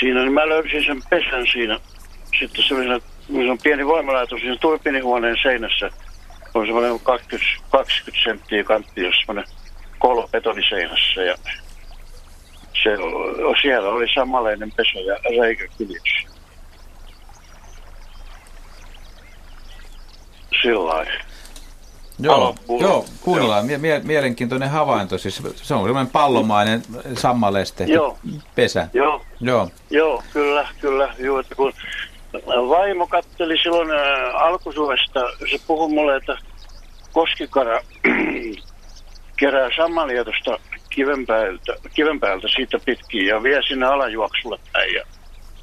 siinä, niin mä löysin sen pesän siinä. Sitten semmoisena se on pieni voimalaitos siinä tulpinihuoneen seinässä. On semmoinen 20, 20 senttiä kantti, jos semmoinen kolo betoniseinässä. Ja se, siellä oli samanlainen pesä ja reikä kyljessä. Sillä Joo, joo kuunnellaan. Mie- mie- mielenkiintoinen havainto. Siis se on semmoinen pallomainen sammaleste joo. pesä. Joo. joo. Joo, kyllä, kyllä. Joo, että kun vaimo katteli silloin alkusuvesta. Se puhui mulle, että koskikara kerää sammalia tuosta kivenpäältä, kivenpäältä siitä pitkin ja vie sinne alajuoksulle päin. Ja,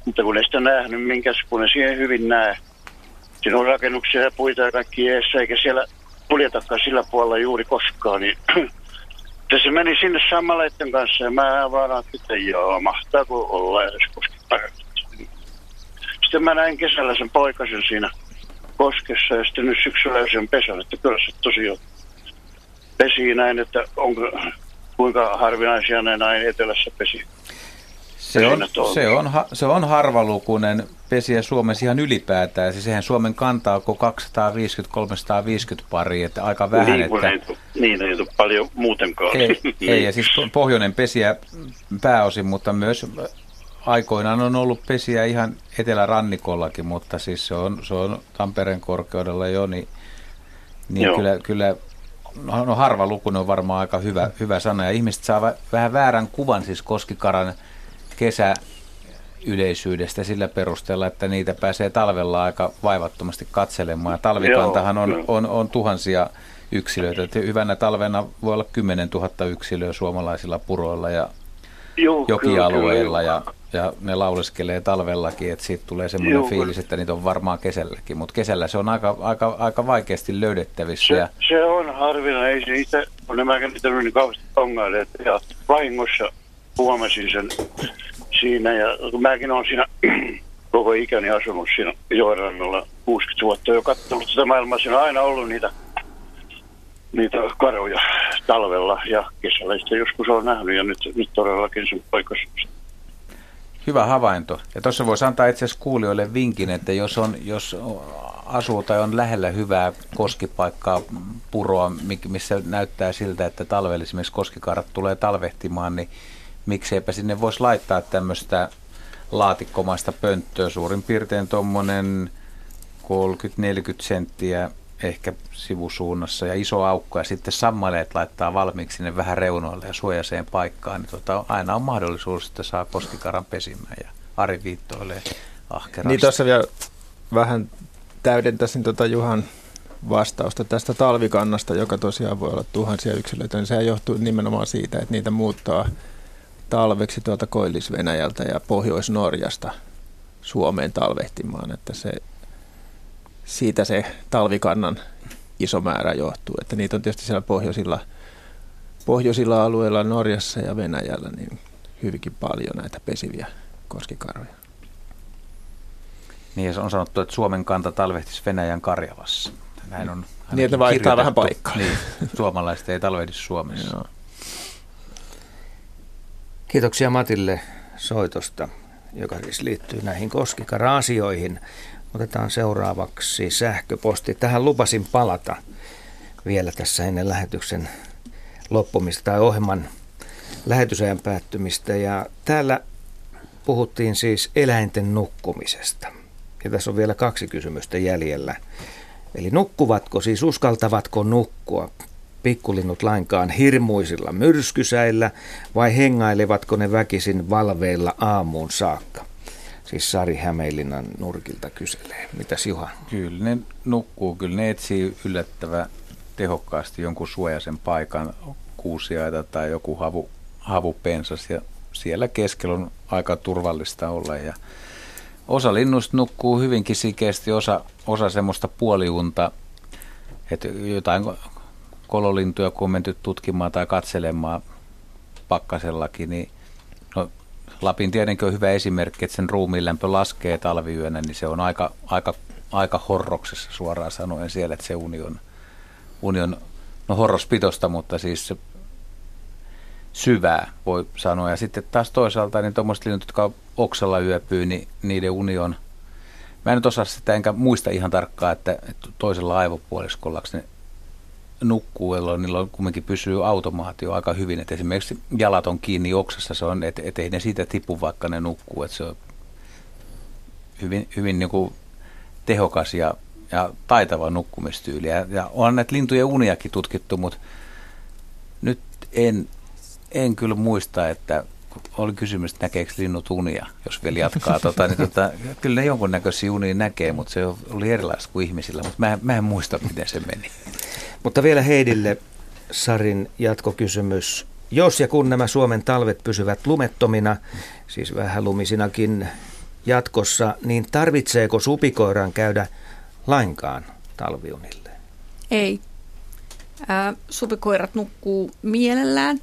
mutta kun ei sitä nähnyt, minkäs kun ne siihen hyvin näe. Siinä on rakennuksia ja puita ja kaikki eessä, eikä siellä kuljetakaan sillä puolella juuri koskaan. Niin se meni sinne sammaleiden kanssa ja mä vaan että joo, mahtaako olla edes koskikara sitten mä näin kesällä sen poikasen siinä koskessa ja sitten nyt syksyllä sen pesän, että kyllä se tosiaan pesi näin, että onko, kuinka harvinaisia ne näin etelässä pesi. Se on, se, on, se on harvalukuinen pesiä Suomessa ihan ylipäätään. Siis sehän Suomen kantaa on 250-350 pari, että aika vähän. Niin, että... ei, niin ei paljon muutenkaan. Ei, ei, ja siis pohjoinen pesiä pääosin, mutta myös aikoinaan on ollut pesiä ihan etelärannikollakin, mutta siis se on, se on Tampereen korkeudella jo, niin, niin kyllä, kyllä no, no harva lukunen on varmaan aika hyvä, hyvä sana. Ja ihmiset saa vähän väärän kuvan siis Koskikaran kesä yleisyydestä sillä perusteella, että niitä pääsee talvella aika vaivattomasti katselemaan. Ja talvikantahan on, on, on tuhansia yksilöitä. Että hyvänä talvena voi olla 10 000 yksilöä suomalaisilla puroilla ja Joo, jokialueilla kyllä, ja, ja ne lauleskelee talvellakin, että siitä tulee semmoinen Joo, fiilis, että niitä on varmaan kesälläkin, mutta kesällä se on aika, aika, aika vaikeasti löydettävissä. Se, ja... se on harvinainen, ei se itse ole mäkään niitä niin kauheasti ongaille, ja vahingossa huomasin sen siinä ja kun mäkin olen siinä koko ikäni asunut siinä Joenrannalla 60 vuotta jo katsonut sitä maailmaa, siinä on aina ollut niitä niitä karoja talvella ja kesällä sitten joskus on nähnyt ja nyt, nyt todellakin sen paikassa. Hyvä havainto. Ja tuossa voisi antaa itse asiassa kuulijoille vinkin, että jos, on, jos asuu tai on lähellä hyvää koskipaikkaa, puroa, missä näyttää siltä, että talvella esimerkiksi koskikarat tulee talvehtimaan, niin mikseipä sinne voisi laittaa tämmöistä laatikkomaista pönttöä, suurin piirtein tuommoinen 30-40 senttiä ehkä sivusuunnassa ja iso aukko ja sitten sammaleet laittaa valmiiksi sinne vähän reunoille ja suojaiseen paikkaan, niin tota, aina on mahdollisuus, että saa koskikaran pesimään ja Ari viittoilee ahkerasti. Niin tuossa vielä vähän täydentäisin tuota Juhan vastausta tästä talvikannasta, joka tosiaan voi olla tuhansia yksilöitä, niin sehän johtuu nimenomaan siitä, että niitä muuttaa talveksi tuolta Koillis-Venäjältä ja Pohjois-Norjasta Suomeen talvehtimaan, että se, siitä se talvikannan iso määrä johtuu. Että niitä on tietysti siellä pohjoisilla, pohjoisilla alueilla Norjassa ja Venäjällä niin hyvinkin paljon näitä pesiviä koskikarvoja. Niin, on sanottu, että Suomen kanta talvehtisi Venäjän Karjalassa. Näin on niin, että vaihtaa vähän paikkaa. Niin, suomalaiset ei talvehdi Suomessa. Joo. Kiitoksia Matille soitosta, joka siis liittyy näihin koskikara-asioihin. Otetaan seuraavaksi sähköposti. Tähän lupasin palata vielä tässä ennen lähetyksen loppumista tai ohjelman lähetysajan päättymistä. Ja täällä puhuttiin siis eläinten nukkumisesta. Ja tässä on vielä kaksi kysymystä jäljellä. Eli nukkuvatko, siis uskaltavatko nukkua pikkulinnut lainkaan hirmuisilla myrskysäillä vai hengailevatko ne väkisin valveilla aamuun saakka? Siis Sari Hämeenlinnan nurkilta kyselee. Mitäs Juha? Kyllä ne nukkuu, kyllä ne etsii yllättävän tehokkaasti jonkun suojaisen paikan, kuusiaita tai joku havu, havupensas ja siellä keskellä on aika turvallista olla ja osa linnuista nukkuu hyvinkin sikeästi, osa, osa semmoista puoliunta, että jotain kololintuja, kun on menty tutkimaan tai katselemaan pakkasellakin, niin Lapin tietenkin on hyvä esimerkki, että sen ruumiin lämpö laskee talviyönä, niin se on aika, aika, aika horroksessa suoraan sanoen siellä, että se uni on, uni on no horrospitosta, mutta siis se syvää voi sanoa. Ja sitten taas toisaalta niin tuommoiset linnut, jotka oksalla yöpyy, niin niiden uni on, mä en nyt osaa sitä enkä muista ihan tarkkaan, että, että toisella aivopuoliskolla ne nukkuu, jolloin niillä on kumminkin pysyy automaatio aika hyvin. Et esimerkiksi jalat on kiinni oksassa, se on, et, ei ne siitä tipu, vaikka ne nukkuu. Et se on hyvin, hyvin niin kuin tehokas ja, ja taitava nukkumistyyli. Ja, ja on näitä lintujen uniakin tutkittu, mutta nyt en, en kyllä muista, että oli kysymys, että näkeekö linnut unia, jos vielä jatkaa. tota, niin tota, kyllä ne jonkunnäköisiä unia näkee, mutta se oli erilaista kuin ihmisillä, mutta mä, mä en muista, miten se meni. Mutta vielä Heidille Sarin jatkokysymys. Jos ja kun nämä Suomen talvet pysyvät lumettomina, siis vähän lumisinakin jatkossa, niin tarvitseeko supikoiran käydä lainkaan talviunille? Ei. Ää, supikoirat nukkuu mielellään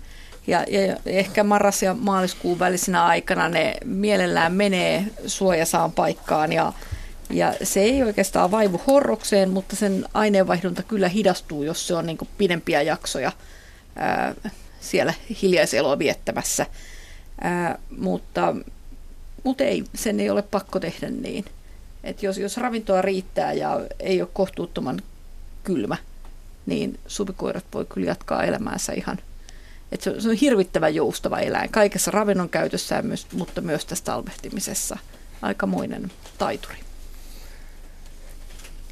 ja, ja ehkä marras- ja maaliskuun välisenä aikana ne mielellään menee suojasaan paikkaan ja ja se ei oikeastaan vaivu horrokseen, mutta sen aineenvaihdunta kyllä hidastuu, jos se on niin pidempiä jaksoja ää, siellä hiljaiseloa viettämässä. Ää, mutta Mutta ei, sen ei ole pakko tehdä niin. Et jos, jos ravintoa riittää ja ei ole kohtuuttoman kylmä, niin supikoirat voi kyllä jatkaa elämäänsä ihan. Et se, on, se on hirvittävän joustava eläin kaikessa ravinnon käytössä, myös, mutta myös tässä talvehtimisessa. Aikamoinen taituri.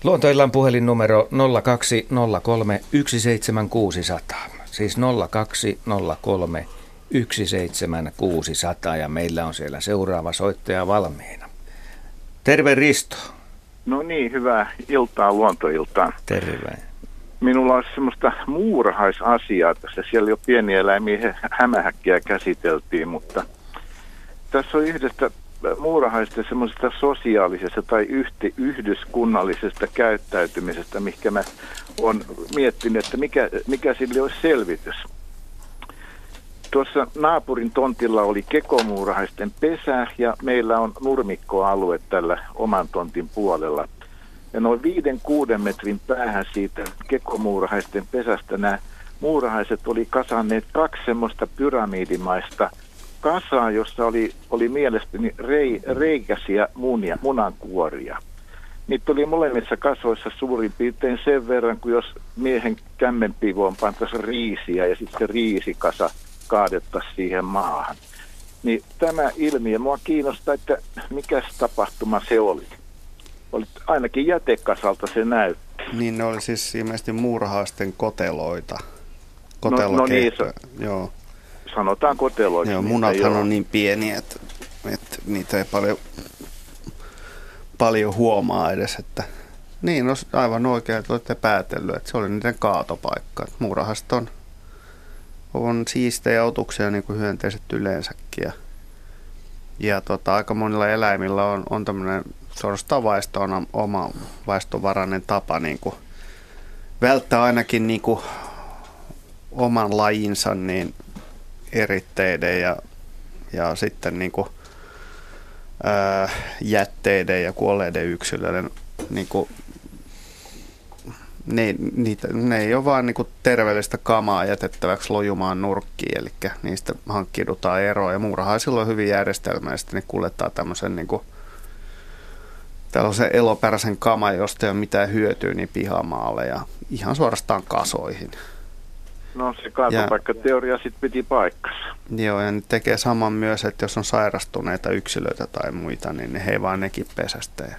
Luontoillan puhelinnumero 0203 17600. Siis 0203 17600 ja meillä on siellä seuraava soittaja valmiina. Terve Risto. No niin, hyvää iltaa luontoiltaan. Terve. Minulla olisi semmoista muurahaisasiaa tässä. Siellä jo pieniä eläimiä hämähäkkiä käsiteltiin, mutta tässä on yhdestä muurahaisten semmoisesta sosiaalisesta tai yhti, yhdyskunnallisesta käyttäytymisestä, mikä mä olen miettinyt, että mikä, mikä sille olisi selvitys. Tuossa naapurin tontilla oli kekomuurahaisten pesä ja meillä on nurmikkoalue tällä oman tontin puolella. Ja noin viiden kuuden metrin päähän siitä kekomuurahaisten pesästä nämä muurahaiset oli kasanneet kaksi semmoista pyramidimaista kasaa, jossa oli, oli mielestäni rei, reikäisiä munia, munankuoria. Niitä oli molemmissa kasoissa suurin piirtein sen verran, kuin jos miehen kämmenpivoon pantaisiin riisiä ja sitten se riisikasa – kaadettaisiin siihen maahan. Niin tämä ilmiö, mua kiinnostaa, että mikä tapahtuma se oli. oli ainakin jätekasalta se näytti. Niin ne oli siis ilmeisesti muurahaisten koteloita. Kotelo no, no niin, Joo. Sanotaan koteloita. Joo, munathan on niin pieniä, että, että niitä ei paljon, paljon huomaa edes, että niin, no, aivan oikein, että olette päätellyt, että se oli niiden kaatopaikka. Muurahaiset on on siistejä otuksia niin kuin hyönteiset yleensäkin. Ja, ja tota, aika monilla eläimillä on, on tämmöinen suorastaan vaistoona oma vaistovarainen tapa niin kuin välttää ainakin niin kuin oman lajinsa niin eritteiden ja, ja sitten niin kuin, ää, jätteiden ja kuolleiden yksilöiden niin kuin ne, niitä, ne ei ole vaan niin terveellistä kamaa jätettäväksi lojumaan nurkkiin, eli niistä hankkiudutaan eroa. Ja muurahaisilla on hyvin järjestelmällisesti, ne kuljettaa tämmöisen niin kuin, tällaisen eloperäisen kama, josta ei ole mitään hyötyä, niin pihamaalle ja ihan suorastaan kasoihin. No se kaatopaikkateoria sitten piti paikkansa. Joo, ja ne tekee saman myös, että jos on sairastuneita yksilöitä tai muita, niin he ei vaan nekin pesästä. Ja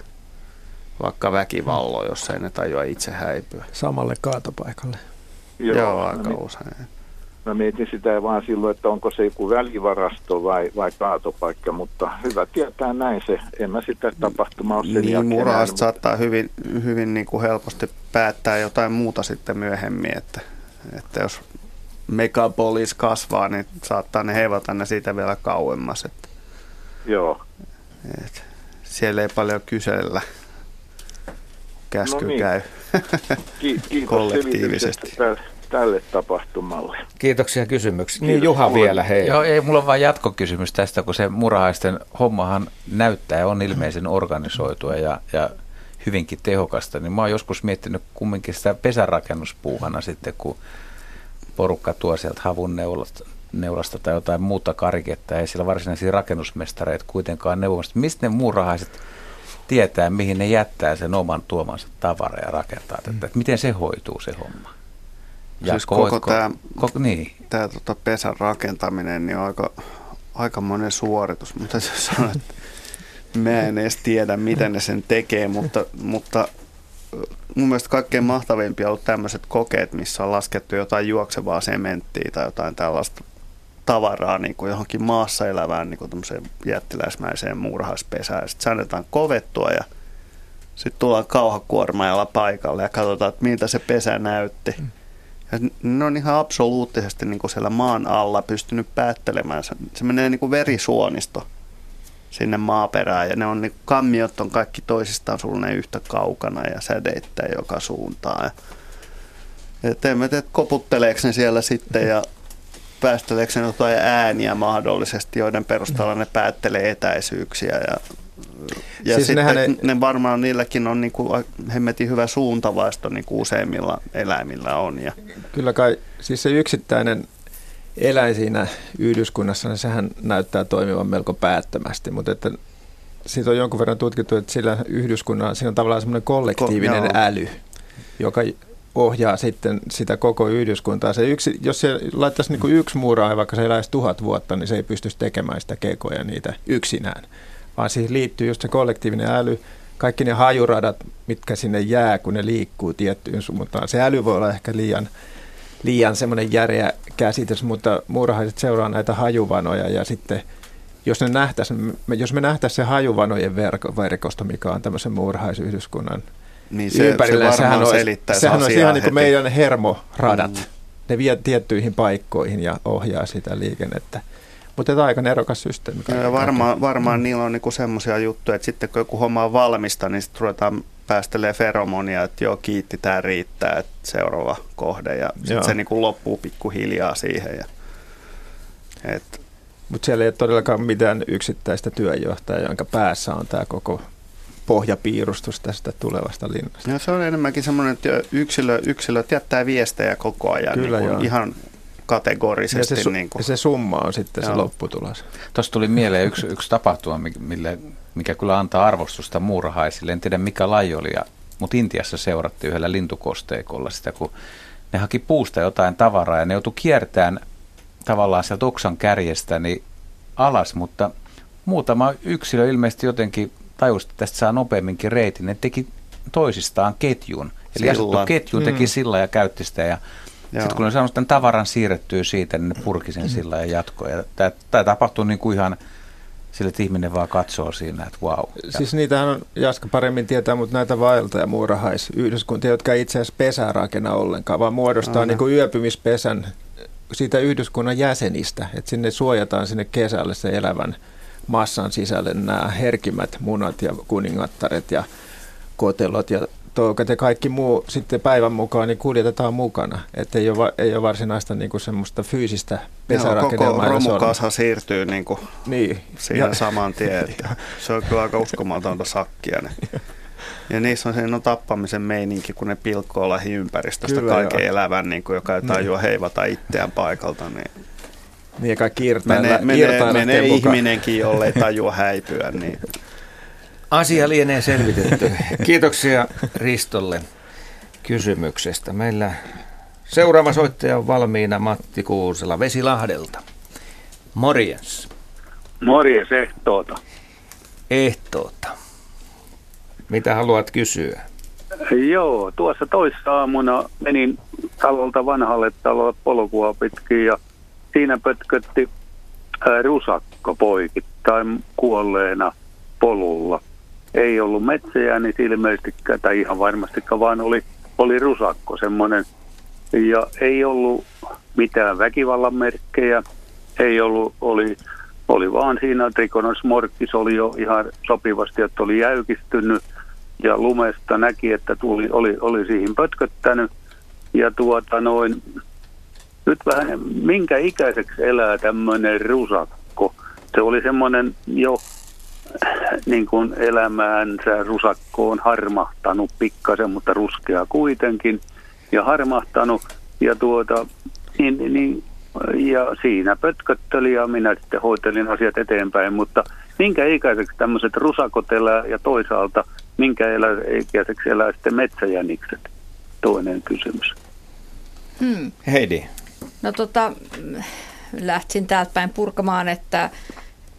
vaikka väkivallo, jos ei ne tajua itse häipyä. Samalle kaatopaikalle. Joo, Joo aika niin. usein. Mä mietin sitä vaan silloin, että onko se joku välivarasto vai, vai kaatopaikka, mutta hyvä tietää näin se. En mä sitä tapahtumaa ole sen Niin, muraasta saattaa hyvin, hyvin niin kuin helposti päättää jotain muuta sitten myöhemmin, että, että jos megapolis kasvaa, niin saattaa ne heivata ne siitä vielä kauemmas. Että, Joo. Että siellä ei paljon kysellä käsky no niin. käy Ki- kiitos kollektiivisesti. Tälle, tälle tapahtumalle. Kiitoksia kysymyksistä. Niin Juha vielä, hei. Joo, ei, mulla on vain jatkokysymys tästä, kun se murahaisten hommahan näyttää ja on ilmeisen organisoitua ja, ja hyvinkin tehokasta, niin mä oon joskus miettinyt kumminkin sitä pesärakennuspuuhana sitten, kun porukka tuo sieltä havun neulasta, neulasta tai jotain muuta kariketta, ei siellä varsinaisia rakennusmestareita kuitenkaan neuvomasta. Mistä ne muurahaiset tietää, mihin ne jättää sen oman tuomansa tavara ja rakentaa tätä. Mm. Että miten se hoituu se homma? Ja siis koko, koko tämä, koko, niin. tota pesän rakentaminen niin on aika, aika monen suoritus, mutta se sanoo, että mä en edes tiedä, miten ne sen tekee, mutta, mutta mun mielestä kaikkein mahtavimpia on ollut tämmöiset kokeet, missä on laskettu jotain juoksevaa sementtiä tai jotain tällaista tavaraa niin kuin johonkin maassa elävään niin kuin jättiläismäiseen muurahaispesään. Sitten annetaan kovettua ja sitten tullaan kauhakuormaajalla paikalle ja katsotaan, että miltä se pesä näytti. Mm. Ja ne on ihan absoluuttisesti niin kuin siellä maan alla pystynyt päättelemään. Se menee niin kuin verisuonisto sinne maaperään ja ne on niin kammiot on kaikki toisistaan sulle yhtä kaukana ja sädeittää joka suuntaan. Ja, ja en mä tiedä, koputteleeko ne siellä sitten ja päästeleekö ne jotain ääniä mahdollisesti, joiden perusteella ne päättelee etäisyyksiä ja ja siis sitten ei... ne varmaan niilläkin on niin kuin hemmetin hyvä suuntavaisto niin kuin useimmilla eläimillä on. Ja... Kyllä kai, siis se yksittäinen eläin siinä yhdyskunnassa, niin sehän näyttää toimivan melko päättömästi, mutta että siitä on jonkun verran tutkittu, että sillä yhdyskunnalla siinä on tavallaan semmoinen kollektiivinen Ko, äly, joka ohjaa sitten sitä koko yhdyskuntaa. Se yksi, jos se laittaisi niin kuin yksi muuraa, vaikka se eläisi tuhat vuotta, niin se ei pystyisi tekemään sitä kekoja niitä yksinään. Vaan siihen liittyy just se kollektiivinen äly, kaikki ne hajuradat, mitkä sinne jää, kun ne liikkuu tiettyyn suuntaan. Se äly voi olla ehkä liian, liian semmoinen järeä käsitys, mutta muurahaiset seuraa näitä hajuvanoja ja sitten jos, ne nähtäisi, jos me nähtäisiin se hajuvanojen verko, verkosto, mikä on tämmöisen muurahaisyhdyskunnan niin se, ympärillä, se sehän on, sehän on ihan niin kuin meidän hermoradat. Mm. Ne vie tiettyihin paikkoihin ja ohjaa sitä liikennettä. Mutta tämä on aika nerokas systeemi. Ja varmaan, varmaan mm. niillä on niinku semmoisia juttuja, että sitten kun joku homma on valmista, niin sitten ruvetaan päästelee feromonia, että joo, kiitti, tämä riittää, että seuraava kohde. Ja sitten se niinku loppuu pikkuhiljaa siihen. Ja, et. Mutta siellä ei ole todellakaan mitään yksittäistä työjohtajaa, jonka päässä on tämä koko pohjapiirustus tästä tulevasta linnasta. No, se on enemmänkin semmoinen, että yksilö, yksilöt jättää viestejä koko ajan Kyllä, niin kuin ihan kategorisesti. Ja se, niin kuin. Ja se summa on sitten Joo. se lopputulos. Tuossa tuli mieleen yksi, yksi tapahtuma, mille, mikä kyllä antaa arvostusta muurahaisille. En tiedä mikä laji oli, ja, mutta Intiassa seurattiin yhdellä lintukosteikolla sitä, kun ne haki puusta jotain tavaraa ja ne joutui kiertämään tavallaan sieltä oksan kärjestä niin alas, mutta muutama yksilö ilmeisesti jotenkin tajusi, että tästä saa nopeamminkin reitin. Ne teki toisistaan ketjun. Eli asuttu ketju teki mm. sillä ja käytti sitä ja sitten kun ne saanut tämän tavaran siirrettyä siitä, niin ne purki sen sillä ja jatkoi. Ja tämä, tämä tapahtuu niin kuin ihan sillä, että ihminen vaan katsoo siinä, että wow. Siis niitähän on, Jaska paremmin tietää, mutta näitä vaelta- ja muurahaisyhdyskuntia, jotka ei itse asiassa pesää rakenna ollenkaan, vaan muodostaa niin kuin yöpymispesän siitä yhdyskunnan jäsenistä, että sinne suojataan sinne kesälle se elävän massan sisälle nämä herkimmät munat ja kuningattaret ja kotelot ja toukat ja kaikki muu sitten päivän mukaan niin kuljetetaan mukana. Että ei ole, ei ole varsinaista niin kuin semmoista fyysistä pesärakennelmaa. Joo, koko romukasa siirtyy niin kuin niin. siinä ja, saman tien. Se on kyllä aika uskomatonta sakkia. Ne. Ja niissä on siinä on tappamisen meininki, kun ne pilkkoo lähiympäristöstä kyllä, kaiken joo. elävän, niin kuin, joka ei tajua niin. heivata itseään paikalta. Niin niin kaikki irtailla, menee, menee, menee ihminenkin, jollei tajua häipyä. Niin. Asia lienee selvitetty. Kiitoksia Ristolle kysymyksestä. Meillä seuraava soittaja on valmiina Matti Kuusela Vesilahdelta. Morjens. Morjens ehtoota. Ehtoota. Mitä haluat kysyä? Joo, tuossa toissa aamuna menin talolta vanhalle talolle polkua pitkin ja siinä pötkötti rusakko poikittain kuolleena polulla. Ei ollut metsejä, niin ilmeisestikään, tai ihan varmastikaan, vaan oli, oli rusakko semmoinen. Ja ei ollut mitään väkivallan merkkejä, ei ollut, oli, oli vaan siinä Trikonos morkkis oli jo ihan sopivasti, että oli jäykistynyt ja lumesta näki, että tuli, oli, oli siihen pötköttänyt. Ja tuota noin, nyt vähän, minkä ikäiseksi elää tämmöinen rusakko? Se oli semmoinen jo niin kuin elämäänsä rusakko on harmahtanut pikkasen, mutta ruskea kuitenkin, ja harmahtanut, ja tuota, niin, niin, ja siinä pötkötteli ja minä sitten hoitelin asiat eteenpäin, mutta minkä ikäiseksi tämmöiset rusakot elää ja toisaalta minkä ikäiseksi elää sitten metsäjänikset? Toinen kysymys. Hmm. Heidi. No tota, lähtin täältä päin purkamaan, että,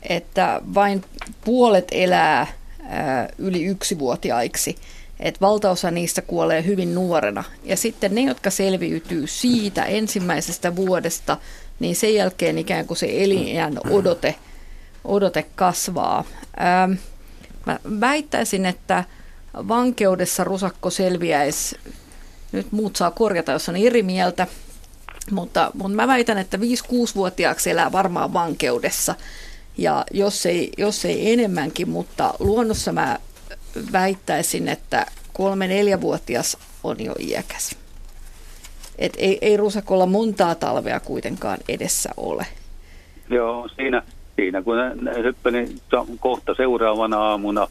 että vain puolet elää ää, yli yksivuotiaiksi. Että valtaosa niistä kuolee hyvin nuorena. Ja sitten ne, jotka selviytyy siitä ensimmäisestä vuodesta, niin sen jälkeen ikään kuin se elinjään odote, odote kasvaa. Mä väittäisin, että vankeudessa rusakko selviäisi, nyt muut saa korjata, jos on eri mieltä, mutta, mutta mä väitän, että 5-6-vuotiaaksi elää varmaan vankeudessa. Ja jos ei, jos ei enemmänkin, mutta luonnossa mä väittäisin, että 3-4-vuotias on jo iäkäs. Et ei, ei rusakolla montaa talvea kuitenkaan edessä ole. Joo, siinä, siinä kun hyppäni kohta seuraavana aamuna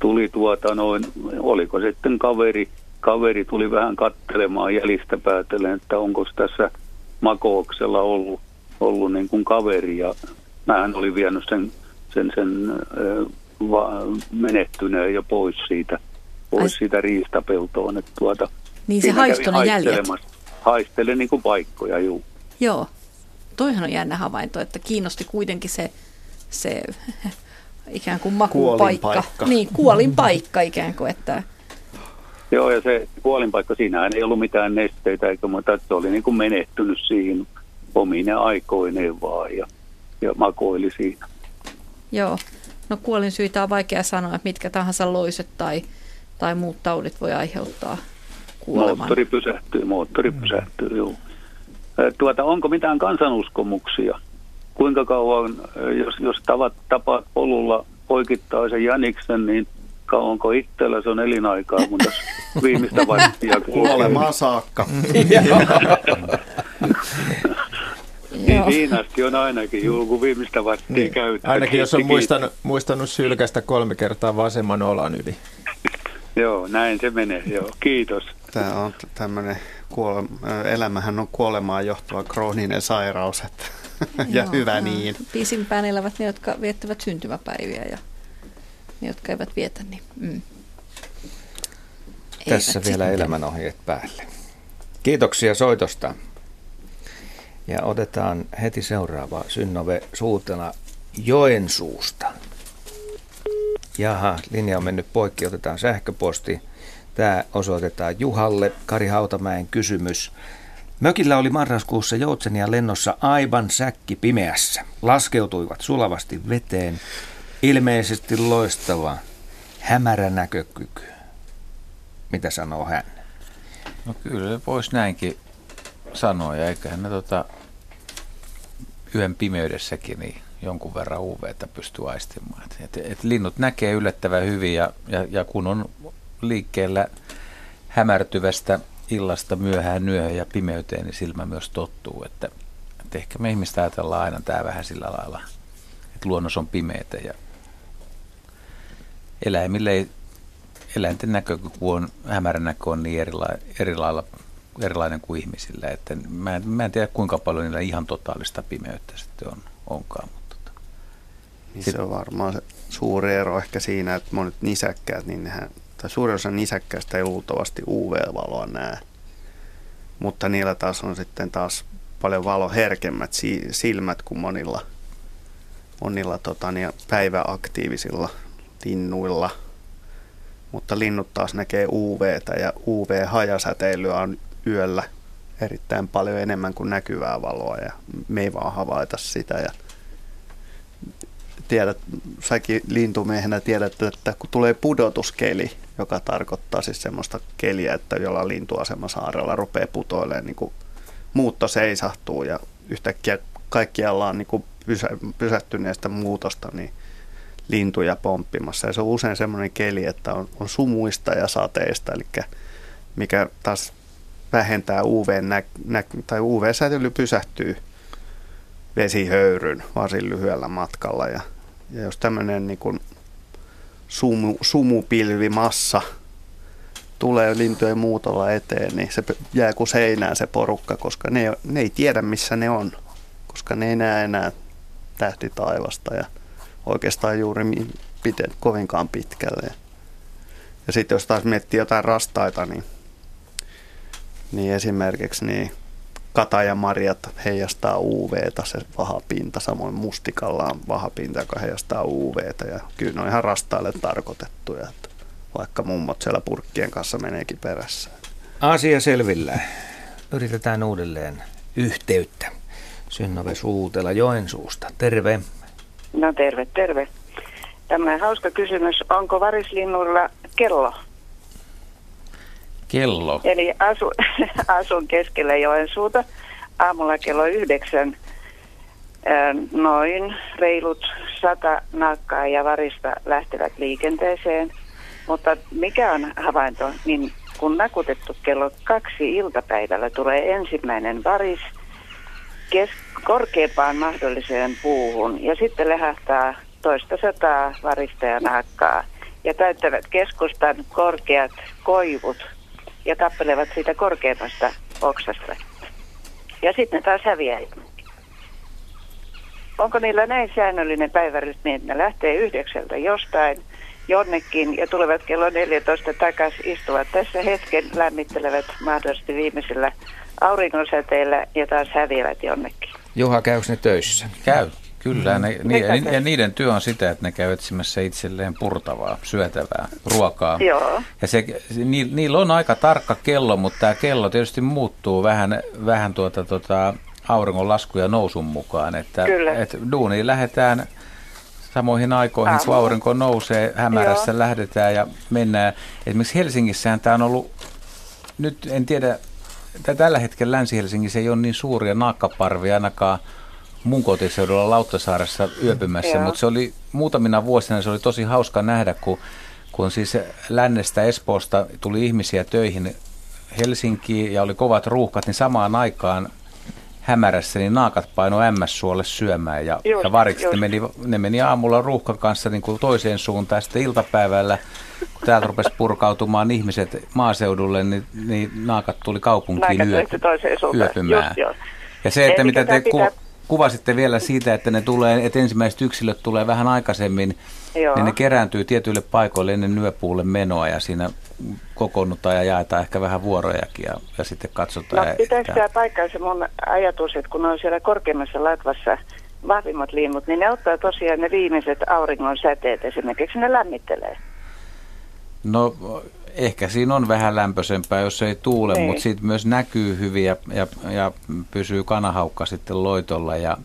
tuli tuota noin, oliko sitten kaveri, kaveri tuli vähän kattelemaan jäljistä päätellen, että onko tässä – makooksella ollut, ollut niin kuin kaveri ja mähän olin vienyt sen, sen, sen va, menehtyneen jo pois siitä, pois Ai. siitä riistapeltoon. Että tuota, niin se haistoi ne jäljet. Haistelen niin kuin paikkoja, juu. Joo. Toihan on jännä havainto, että kiinnosti kuitenkin se, se ikään kuin makupaikka. Paikka. Niin, kuolin paikka ikään kuin, että... Joo, ja se kuolinpaikka, siinä ei ollut mitään nesteitä eikä muuta, että se oli niin kuin menehtynyt siihen omine aikoineen vaan ja, ja makoili siinä. Joo, no kuolin syitä on vaikea sanoa, että mitkä tahansa loiset tai, tai muut taudit voi aiheuttaa kuoleman. Moottori pysähtyy, moottori pysähtyy, joo. Tuota, onko mitään kansanuskomuksia? Kuinka kauan, jos, jos tavat, tapaat polulla poikittaisen jäniksen, niin kauanko itsellä se on elinaikaa, mun tässä viimeistä varttia kuolemaa saakka. niin siinä asti on ainakin joku viimeistä varttia niin, käytetty. Ainakin jos on muistanut, muistanut sylkästä kolme kertaa vasemman olan yli. joo, näin se menee, joo. Kiitos. Tämä on tämmöinen, kuole- elämähän on kuolemaan johtava krooninen sairaus, että ja Joo, hyvä niin. Pisimpään elävät ne, jotka viettävät syntymäpäiviä ja ne, jotka eivät vietä, niin mm. Tässä eivät vielä sitten. elämänohjeet päälle. Kiitoksia soitosta. Ja otetaan heti seuraava Synnove Suutena Joensuusta. Jaha, linja on mennyt poikki, otetaan sähköposti. Tämä osoitetaan Juhalle. Kari Hautamäen kysymys. Mökillä oli marraskuussa joutsenia lennossa aivan säkki pimeässä. Laskeutuivat sulavasti veteen. Ilmeisesti loistava, hämärä näkökyky. Mitä sanoo hän? No kyllä voisi näinkin sanoa, ja eiköhän ne tota, yön pimeydessäkin niin jonkun verran UVtä pystyy aistimaan. Et, et, linnut näkee yllättävän hyvin, ja, ja, ja kun on liikkeellä hämärtyvästä illasta myöhään yöhön ja pimeyteen, niin silmä myös tottuu. Että, että ehkä me ihmistä ajatellaan aina tämä vähän sillä lailla, että luonnos on pimeätä ja eläimille ei, eläinten näkökyky on, hämärän näkö on niin erila, erilailla, erilainen kuin ihmisillä, että mä en, mä en tiedä kuinka paljon niillä ihan totaalista pimeyttä sitten on, onkaan. Mutta tota. niin se on varmaan se suuri ero ehkä siinä, että monet nisäkkäät, niin nehän tai suurin osa nisäkkäistä ei luultavasti UV-valoa näe. Mutta niillä taas on sitten taas paljon valoherkemmät silmät kuin monilla, monilla tota, niin päiväaktiivisilla linnuilla. Mutta linnut taas näkee UVtä ja UV-hajasäteilyä on yöllä erittäin paljon enemmän kuin näkyvää valoa ja me ei vaan havaita sitä. Ja tiedät, säkin lintumiehenä tiedät, että kun tulee pudotuskeli, joka tarkoittaa siis semmoista keliä, että jolla lintuasemasaarella rupeaa putoilemaan, niin kuin muutto seisahtuu ja yhtäkkiä kaikkialla on niin kuin pysä, pysähtyneestä muutosta, niin lintuja pomppimassa. Ja se on usein semmoinen keli, että on, on sumuista ja sateista, eli mikä taas vähentää UV, nä, tai UV-säteily pysähtyy vesihöyryn varsin lyhyellä matkalla. Ja, ja jos tämmöinen niin kuin sumu, sumupilvimassa tulee lintujen muutolla eteen, niin se jää kuin seinään se porukka, koska ne, ne ei tiedä missä ne on, koska ne ei näe enää tähti taivasta ja oikeastaan juuri piten, kovinkaan pitkälle. Ja sitten jos taas miettii jotain rastaita, niin, niin esimerkiksi niin katajamarjat heijastaa UVtä, se vahapinta, samoin mustikalla on vahapinta, joka heijastaa UVtä ja kyllä ne on ihan rastaille tarkoitettuja, että vaikka mummot siellä purkkien kanssa meneekin perässä. Asia selvillä. Yritetään uudelleen yhteyttä. Synnove Suutela Joensuusta. Terve. No terve, terve. Tämmöinen hauska kysymys. Onko varislinnulla kello? Kello? Eli asu, asun keskellä Joensuuta aamulla kello yhdeksän. Noin reilut sata nakkaa ja varista lähtevät liikenteeseen. Mutta mikä on havainto, niin kun nakutettu kello kaksi iltapäivällä tulee ensimmäinen varis kes- korkeampaan mahdolliseen puuhun ja sitten lehahtaa toista sataa varista ja nakkaa ja täyttävät keskustan korkeat koivut ja tappelevat siitä korkeimmasta oksasta. Ja sitten taas häviää onko niillä näin säännöllinen päivärytmi, että ne lähtee yhdeksältä jostain jonnekin ja tulevat kello 14 takaisin, istuvat tässä hetken, lämmittelevät mahdollisesti viimeisellä auringonsäteellä ja taas häviävät jonnekin. Juha, käykö ne töissä? Käy. Kyllä, ne, ni, ja niiden työ on sitä, että ne käy etsimässä itselleen purtavaa, syötävää ruokaa. Joo. Ja se, ni, niillä on aika tarkka kello, mutta tämä kello tietysti muuttuu vähän, vähän tuota, tuota, auringon lasku ja nousun mukaan. Että, Kyllä. että duuniin lähdetään samoihin aikoihin, kun aurinko nousee, hämärässä Joo. lähdetään ja mennään. Esimerkiksi Helsingissähän tämä on ollut, nyt en tiedä, tällä hetkellä Länsi-Helsingissä ei ole niin suuria naakkaparvia ainakaan mun kotiseudulla Lauttasaaressa yöpymässä, mutta se oli muutamina vuosina se oli tosi hauska nähdä, kun, kun siis lännestä Espoosta tuli ihmisiä töihin Helsinkiin ja oli kovat ruuhkat, niin samaan aikaan hämärässä, niin naakat paino MS-suolle syömään ja, just, ja varikset. Ne meni, ne meni aamulla ruuhkan kanssa niin kuin toiseen suuntaan. Sitten iltapäivällä, kun täältä rupesi purkautumaan ihmiset maaseudulle, niin, niin naakat tuli kaupunkiin yö, yöpymään. Just, ja se, että Eli mitä te pitää... ku, kuvasitte vielä siitä, että ne tulee, että ensimmäiset yksilöt tulee vähän aikaisemmin, Joo. niin ne kerääntyy tietyille paikoille ennen yöpuulle menoa ja siinä kokoonnutaan ja jaetaan ehkä vähän vuorojakin ja, ja sitten katsotaan. No, pitäisi tämä paikkaansa mun ajatus, että kun on siellä korkeimmassa latvassa vahvimmat linnut, niin ne ottaa tosiaan ne viimeiset auringon säteet esimerkiksi, ne lämmittelee. No ehkä siinä on vähän lämpöisempää, jos ei tuule, niin. mutta siitä myös näkyy hyvin ja, ja, ja pysyy kanahaukka sitten loitolla ja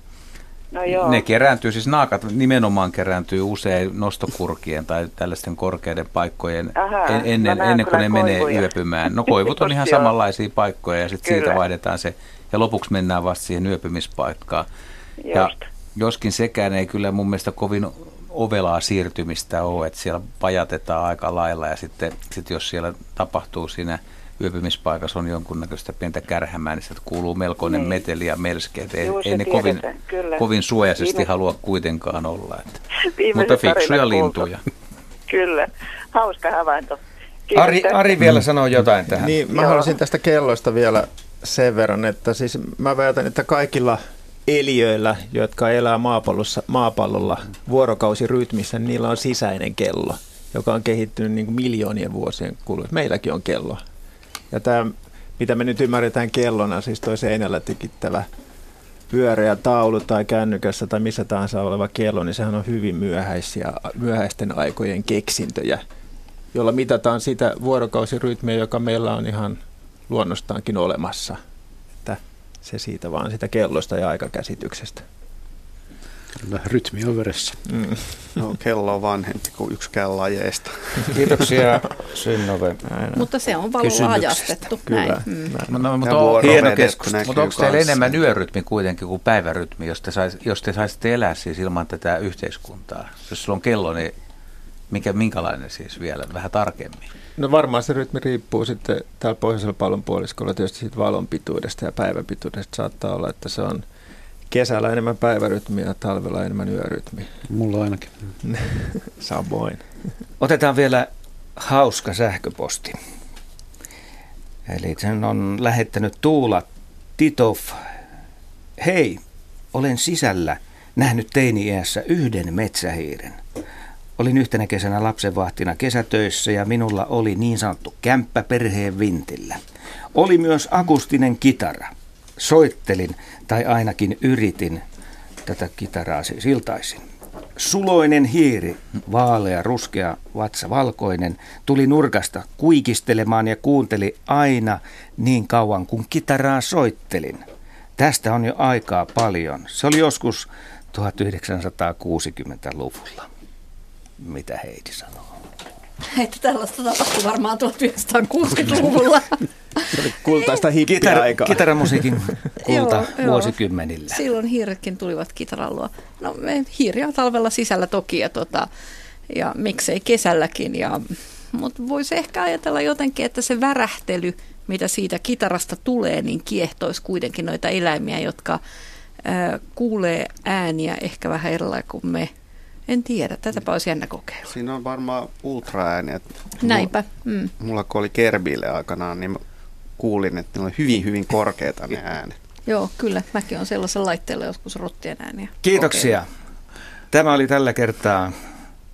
No joo. Ne kerääntyy, siis naakat nimenomaan kerääntyy usein nostokurkien tai tällaisten korkeiden paikkojen Aha, en, ennen, ennen kuin ne koivuja. menee yöpymään. No koivut on ihan samanlaisia paikkoja ja sitten siitä vaihdetaan se ja lopuksi mennään vasta siihen yöpymispaikkaan. Just. Ja joskin sekään ei kyllä mun mielestä kovin ovelaa siirtymistä ole, että siellä pajatetaan aika lailla ja sitten sit jos siellä tapahtuu siinä yöpymispaikassa on jonkunnäköistä pientä kärhämää, niin sieltä kuuluu melkoinen niin. meteli ja melskeet. Ei, ei ne kovin, kovin suojaisesti Viime... halua kuitenkaan olla. Että. Mutta fiksuja lintuja. Kyllä, hauska havainto. Ari, Ari vielä sanoo jotain tähän. Niin, mä haluaisin tästä kelloista vielä sen verran, että siis mä väitän, että kaikilla eliöillä, jotka elää maapallossa, maapallolla vuorokausirytmissä, niin niillä on sisäinen kello, joka on kehittynyt niin kuin miljoonien vuosien kuluessa. Meilläkin on kello. Ja tämä, mitä me nyt ymmärretään kellona, siis toi seinällä tikittävä pyöreä taulu tai kännykässä tai missä tahansa oleva kello, niin sehän on hyvin myöhäisiä, myöhäisten aikojen keksintöjä, jolla mitataan sitä vuorokausirytmiä, joka meillä on ihan luonnostaankin olemassa. Se siitä vaan sitä kellosta ja aikakäsityksestä. Kyllä, rytmi on veressä. Mm. No, kello on vanhempi kuin yksikään lajeista. Kiitoksia Synnove. Mutta se on valolla ajastettu. Kyllä. Näin. Mm. No, no, mutta on, hieno keskus. Mutta onko teillä enemmän yörytmi kuitenkin kuin päivärytmi, jos te, sais, jos te saisitte elää siis ilman tätä yhteiskuntaa? Jos sulla on kello, niin mikä, minkälainen siis vielä, vähän tarkemmin? No varmaan se rytmi riippuu sitten täällä pohjoisella pallonpuoliskolla tietysti siitä valon pituudesta ja päivän pituudesta. Saattaa olla, että se on kesällä enemmän päivärytmiä ja talvella enemmän yörytmiä. Mulla ainakin. Samoin. Otetaan vielä hauska sähköposti. Eli sen on lähettänyt Tuula Titov. Hei, olen sisällä nähnyt teini-iässä yhden metsähiiren. Olin yhtenä kesänä lapsenvahtina kesätöissä ja minulla oli niin sanottu kämppä perheen vintillä. Oli myös akustinen kitara. Soittelin, tai ainakin yritin tätä kitaraa siis iltaisin. Suloinen hiiri, vaalea, ruskea, vatsa valkoinen, tuli nurkasta kuikistelemaan ja kuunteli aina niin kauan kuin kitaraa soittelin. Tästä on jo aikaa paljon. Se oli joskus 1960-luvulla. Mitä Heidi sanoo? Että tällaista tapahtui varmaan 1960-luvulla. Se oli kultaista hippiaikaa. Kitar- kitaramusiikin kulta joo, vuosikymmenillä. Joo. Silloin hiiretkin tulivat kitaran luo. No me hiiriä talvella sisällä toki ja, tota, ja miksei kesälläkin. Ja, mutta voisi ehkä ajatella jotenkin, että se värähtely, mitä siitä kitarasta tulee, niin kiehtoisi kuitenkin noita eläimiä, jotka äh, kuulee ääniä ehkä vähän erilaisia kuin me en tiedä, tätäpä olisi jännä kokeilla. Siinä on varmaan ultraääni. Näinpä. Mm. Mulla kun oli Kerbille aikanaan, niin kuulin, että ne oli hyvin, hyvin korkeita ne äänet. Joo, kyllä. Mäkin on sellaisen laitteella joskus rottien ääniä. Kiitoksia. Tämä oli tällä kertaa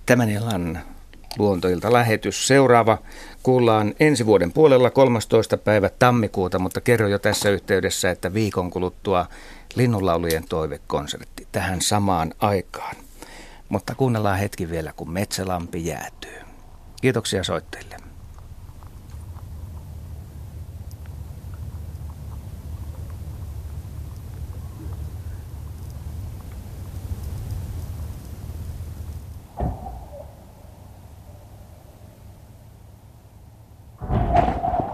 tämän illan luontoilta lähetys. Seuraava kuullaan ensi vuoden puolella 13. päivä tammikuuta, mutta kerro jo tässä yhteydessä, että viikon kuluttua linnunlaulujen toivekonsertti tähän samaan aikaan. Mutta kuunnellaan hetki vielä, kun metsälampi jäätyy. Kiitoksia soitteille. you